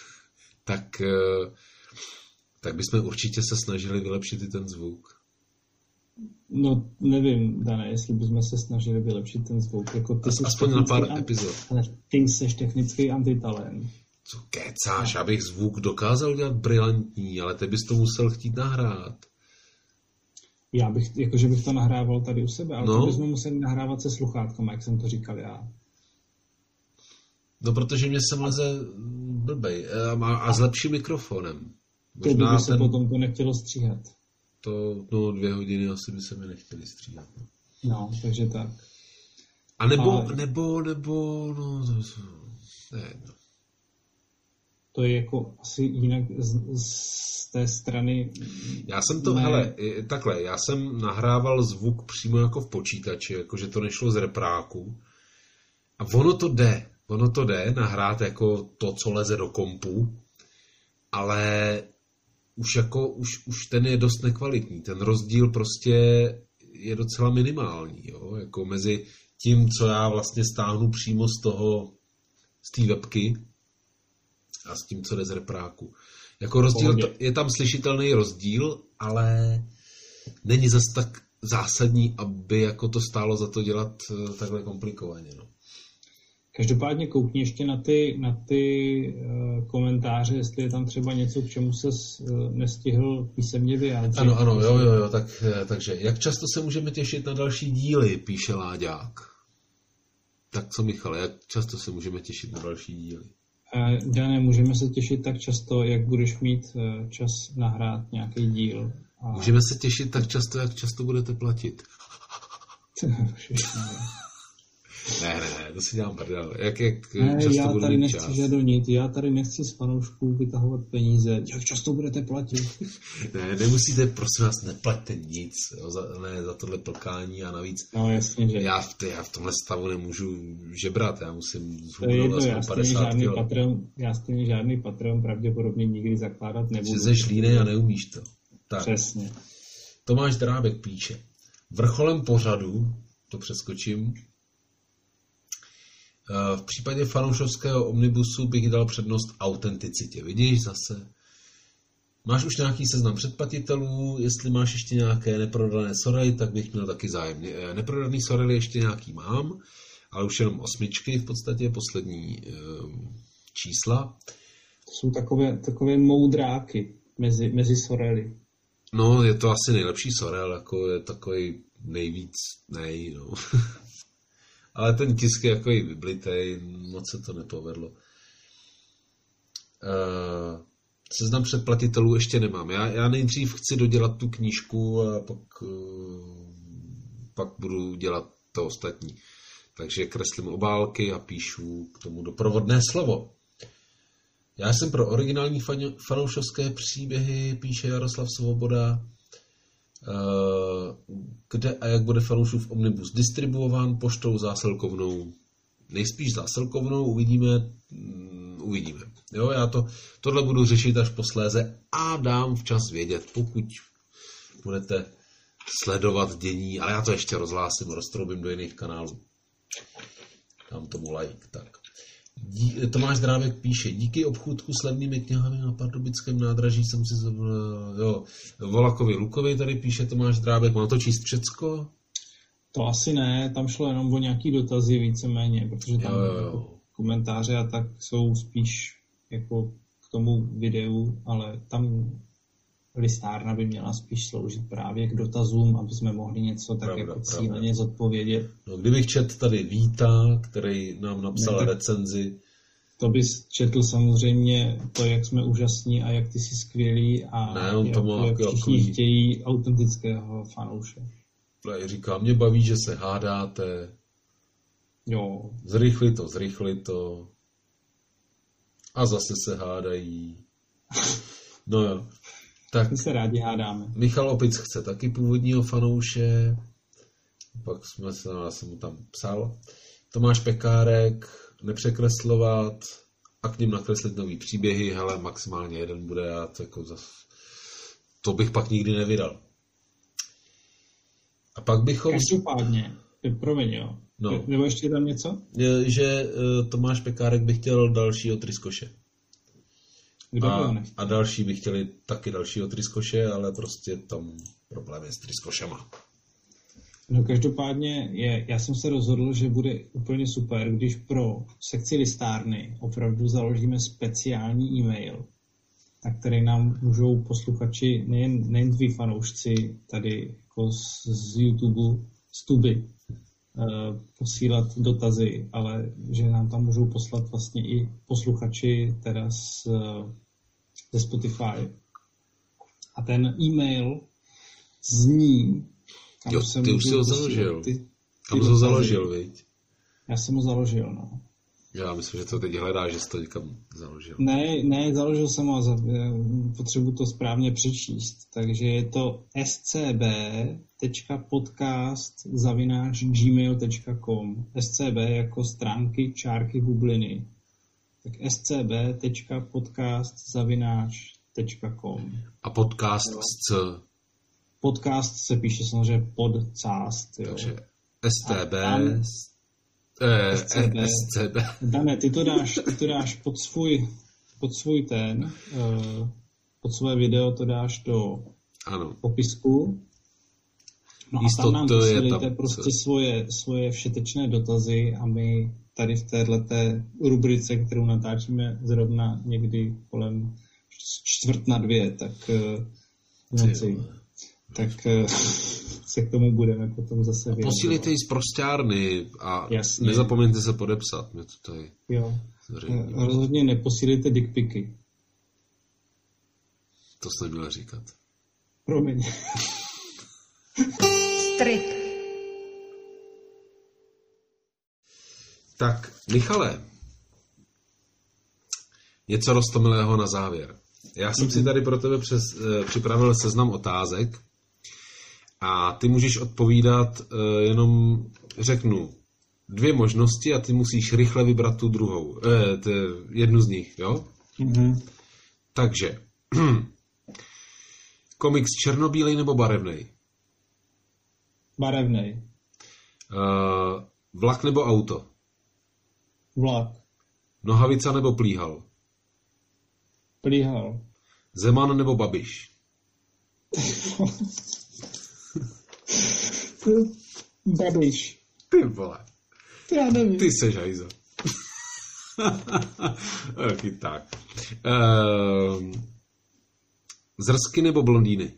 tak, uh, tak bychom určitě se snažili vylepšit i ten zvuk. No, nevím, Dane, jestli bychom se snažili vylepšit ten zvuk. Jako ty jsi Aspoň na pár an- epizod. Ale ty jsi technický antitalent. Co kecáš, abych zvuk dokázal dělat brilantní, ale ty bys to musel chtít nahrát. Já bych, jakože bych to nahrával tady u sebe, ale No. to bychom museli nahrávat se sluchátkama, jak jsem to říkal já. No, protože mě sem leze blbej. A, a, a s lepším mikrofonem. To by, by se potom to nechtělo stříhat. To, no, dvě hodiny asi by se mi nechtěli stříhat. No. No, takže tak. A nebo, Ale- nebo, nebo, no, to, to, ne, no. To je jako asi jinak z, z té strany... Já jsem to, Ne. hele, takhle, já jsem nahrával zvuk přímo jako v počítači, jakože to nešlo z repráku. A ono to jde, ono to jde nahrát jako to, co leze do kompu, ale už jako, už, už ten je dost nekvalitní. Ten rozdíl prostě je docela minimální, jo, jako mezi tím, co já vlastně stáhnu přímo z toho, z té webky a s tím, co jde z repráku. Jako rozdíl, Pohodě. je tam slyšitelný rozdíl, ale není zas tak zásadní, aby jako to stálo za to dělat eh, takhle komplikovaně. No. Každopádně koukni ještě na ty, na ty uh, komentáře, jestli je tam třeba něco, k čemu se uh, nestihl písemně vyjádřit. Ano, ano, jo, jo, jo, tak, eh, takže jak často se můžeme těšit na další díly, píše Láďák. Tak co, Michale, jak často se můžeme těšit na další díly? Dané, můžeme se těšit tak často, jak budeš mít uh, čas nahrát nějaký díl. A... Můžeme se těšit tak často, jak často budete platit. Ne, ne, ne, to si dělám prdel. Jak, jak Ne, často já budu tady nechci čas. žadonit, já tady nechci z fanoušků vytahovat peníze. Jak často budete platit? Ne, nemusíte, prosím vás, neplaťte nic jo, za, ne, za tohle plkání a navíc No jasně, že. já v, té, já v tomhle stavu nemůžu žebrat, já musím zhubnout já aspoň stejně 50 žádný kg. patron, já stejně žádný patron pravděpodobně nikdy zakládat nebudu. Že jsi línej a neumíš to. Tak, Přesně. Tomáš Drábek píše. Vrcholem pořadu, to přeskočím, v případě fanoušovského omnibusu bych dal přednost autenticitě. Vidíš zase? Máš už nějaký seznam předplatitelů, jestli máš ještě nějaké neprodané sorely, tak bych měl taky zájem. Eh, Neprodaný sorely ještě nějaký mám, ale už jenom osmičky v podstatě, poslední eh, čísla. To jsou takové, takové moudráky mezi, mezi sorely. No, je to asi nejlepší sorel, jako je takový nejvíc nej, no. Ale ten tisk je jako i vyblitej, moc se to nepovedlo. Uh, seznam předplatitelů ještě nemám. Já, já nejdřív chci dodělat tu knížku a pak, uh, pak budu dělat to ostatní. Takže kreslím obálky a píšu k tomu doprovodné slovo. Já jsem pro originální fan- fanoušovské příběhy, píše Jaroslav Svoboda. Eh, Kde a jak bude fanoušův omnibus distribuován poštou zásilkovnou? Nejspíš zásilkovnou, uvidíme, mm, uvidíme. Jo, já to, tohle budu řešit až posléze a dám včas vědět, pokud budete sledovat dění, ale já to ještě rozhlásím, roztroubím do jiných kanálů. Dám tomu like, tak. Dí, Tomáš Drábek píše, díky obchůdku s levnými knihami na pardubickém nádraží jsem si zavol, jo, Volakovi Lukovi tady píše Tomáš Drábek, má to číst všecko? To asi ne, tam šlo jenom o nějaký dotazy víceméně, protože tam Jo, jo, jo. Jako komentáře a tak jsou spíš jako k tomu videu, ale tam listárna by měla spíš sloužit právě k dotazům, aby jsme mohli něco tak Pravda, jako pravda. cíleně zodpovědět. No, kdybych čet tady Víta, který nám napsal Ne, tak- recenzi, To bys četl samozřejmě to, jak jsme úžasní a jak ty jsi skvělý a Ne, on jak, to má jak jako všichni takový- chtějí autentického fanouše. tady říká, mě baví, že se hádáte, Jo, zrychli to, zrychli to, a zase se hádají. No jo, tak my se rádi hádáme. Michal Opic chce taky původního fanouše, pak jsme se, no, já jsem mu tam psal. Tomáš Pekárek, nepřekreslovat a k ním nakreslit nový příběhy, hele, maximálně jeden bude a to jako zas, to bych pak nikdy nevydal. A pak bychom, Každopádně, eh, promiň, jo. No. Nebo ještě tam něco? je, že eh, Tomáš Pekárek by chtěl dalšího Tryskoše. Kdo A, a další by chtěli taky dalšího Tryskoše, ale prostě tam problém je s Tryskošema. No každopádně je, já jsem se rozhodl, že bude úplně super, když pro sekci listárny opravdu založíme speciální e-mail, na který nám můžou posluchači, nejen, nejen tví fanoušci tady jako z, z YouTube, z Tuby, posílat dotazy, ale že nám tam můžou poslat vlastně i posluchači teda z, uh, ze Spotify. A ten e-mail zní... kam jo, ty už si ho založil. Ty, ty Kam jsi ho založil, viď? Já jsem ho založil, no. Já myslím, že to teď hledá, že jsi to někam založil. Ne, ne, založil jsem ho, potřebuji to správně přečíst. Takže je to scb.podcast zavináč gmail.com scb jako stránky, čárky, bubliny. Tak scb.podcast zavináč.com A podcast s c? Podcast se píše samozřejmě podcast. Jo. Takže STB, Eh, SCB. SCB. Dane, ty to dáš, ty to dáš pod svůj, pod svůj ten, uh, pod své video to dáš do ano. popisku. No a tam nám posílejte prostě svoje, svoje všetečné dotazy a my tady v této rubrice, kterou natáčíme zrovna někdy kolem čtvrt na dvě, tak uh, noci, tak uh, se k tomu budeme potom zase věnovat. Posílíte ji z prostárny a Jasně. nezapomeňte se podepsat. Mě to tady jo. Zřejmě. Rozhodně neposílejte dickpiky. To jste měl říkat. Promiň. Strip. Tak, Michale, něco rostomilého na závěr. Já jsem si mhm. tady pro tebe přes, eh, připravil seznam otázek, a ty můžeš odpovídat uh, jenom, řeknu, dvě možnosti a ty musíš rychle vybrat tu druhou, uh, t, jednu z nich, jo? Mm-hmm. Takže, komiks černobílej nebo barevný? Barevný. Uh, vlak nebo auto? Vlak. Nohavica nebo plíhal? Plíhal. Zeman nebo Babiš? Babiš. Ty vole. Já nevím. Ty seš hajzo. Taky tak. Uh, zrsky nebo blondýny?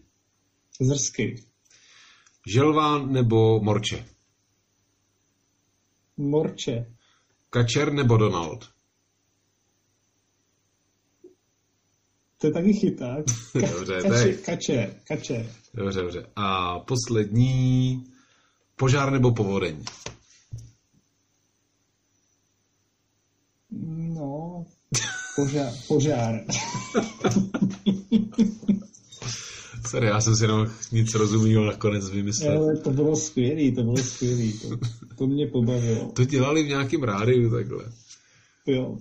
Zrsky. Želván nebo Morče? Morče. Kačer nebo Donald? To je taky chyták. dobře, kače, kače, kače. Dobře, dobře. A poslední, požár nebo povodeň? No, požár. požár. Sorry, já jsem si jenom nic rozumíval nakonec vymyslel. Ale to bylo skvělý, to bylo skvělý. To, to mě pobavilo. To dělali v nějakém rádiu takhle. Jo.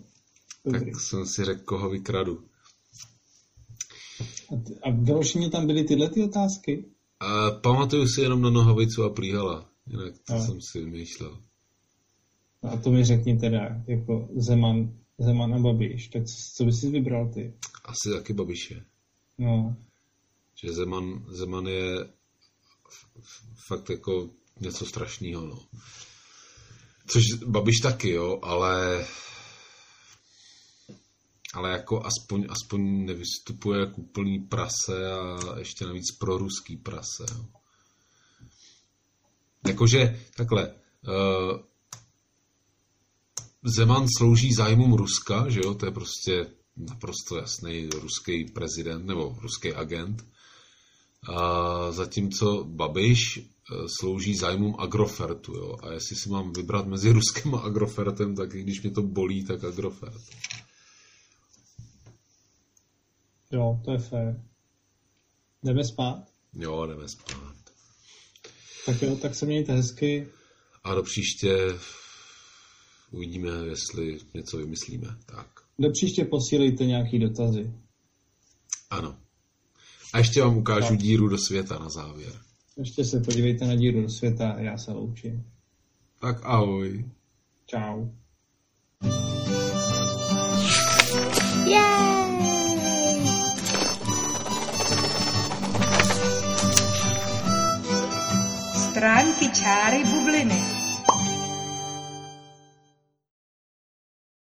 Dobrý. Tak jsem si řekl, koho vykradu. A v tam byly tyhle ty otázky? A pamatuju si jenom na nohavicu a plíhala. Jinak to a. jsem si vymýšlel. A to mi řekni teda, jako Zeman, Zeman a Babiš, tak co bys si vybral ty? Asi taky Babiše. No. Že Zeman, Zeman je fakt jako něco strašného, no. Což Babiš taky, jo, ale ale jako aspoň, aspoň nevystupuje jako úplný prase a ještě navíc pro ruský prase. Jo. Jakože takhle, uh, Zeman slouží zájmům Ruska, že jo, to je prostě naprosto jasný ruský prezident nebo ruský agent. A zatímco Babiš uh, slouží zájmům Agrofertu, jo. A jestli si mám vybrat mezi Ruskem a Agrofertem, tak i když mě to bolí, tak Agrofert. Jo, to je fér. Jdeme spát? Jo, jdeme spát. Tak jo, tak se mějte hezky. A do příště uvidíme, jestli něco vymyslíme. Tak. Do příště posílejte nějaký dotazy. Ano. A ještě vám ukážu tak. díru do světa na závěr. Ještě se podívejte na díru do světa a já se loučím. Tak ahoj. Čau. Yeah! Stránky čáry bubliny.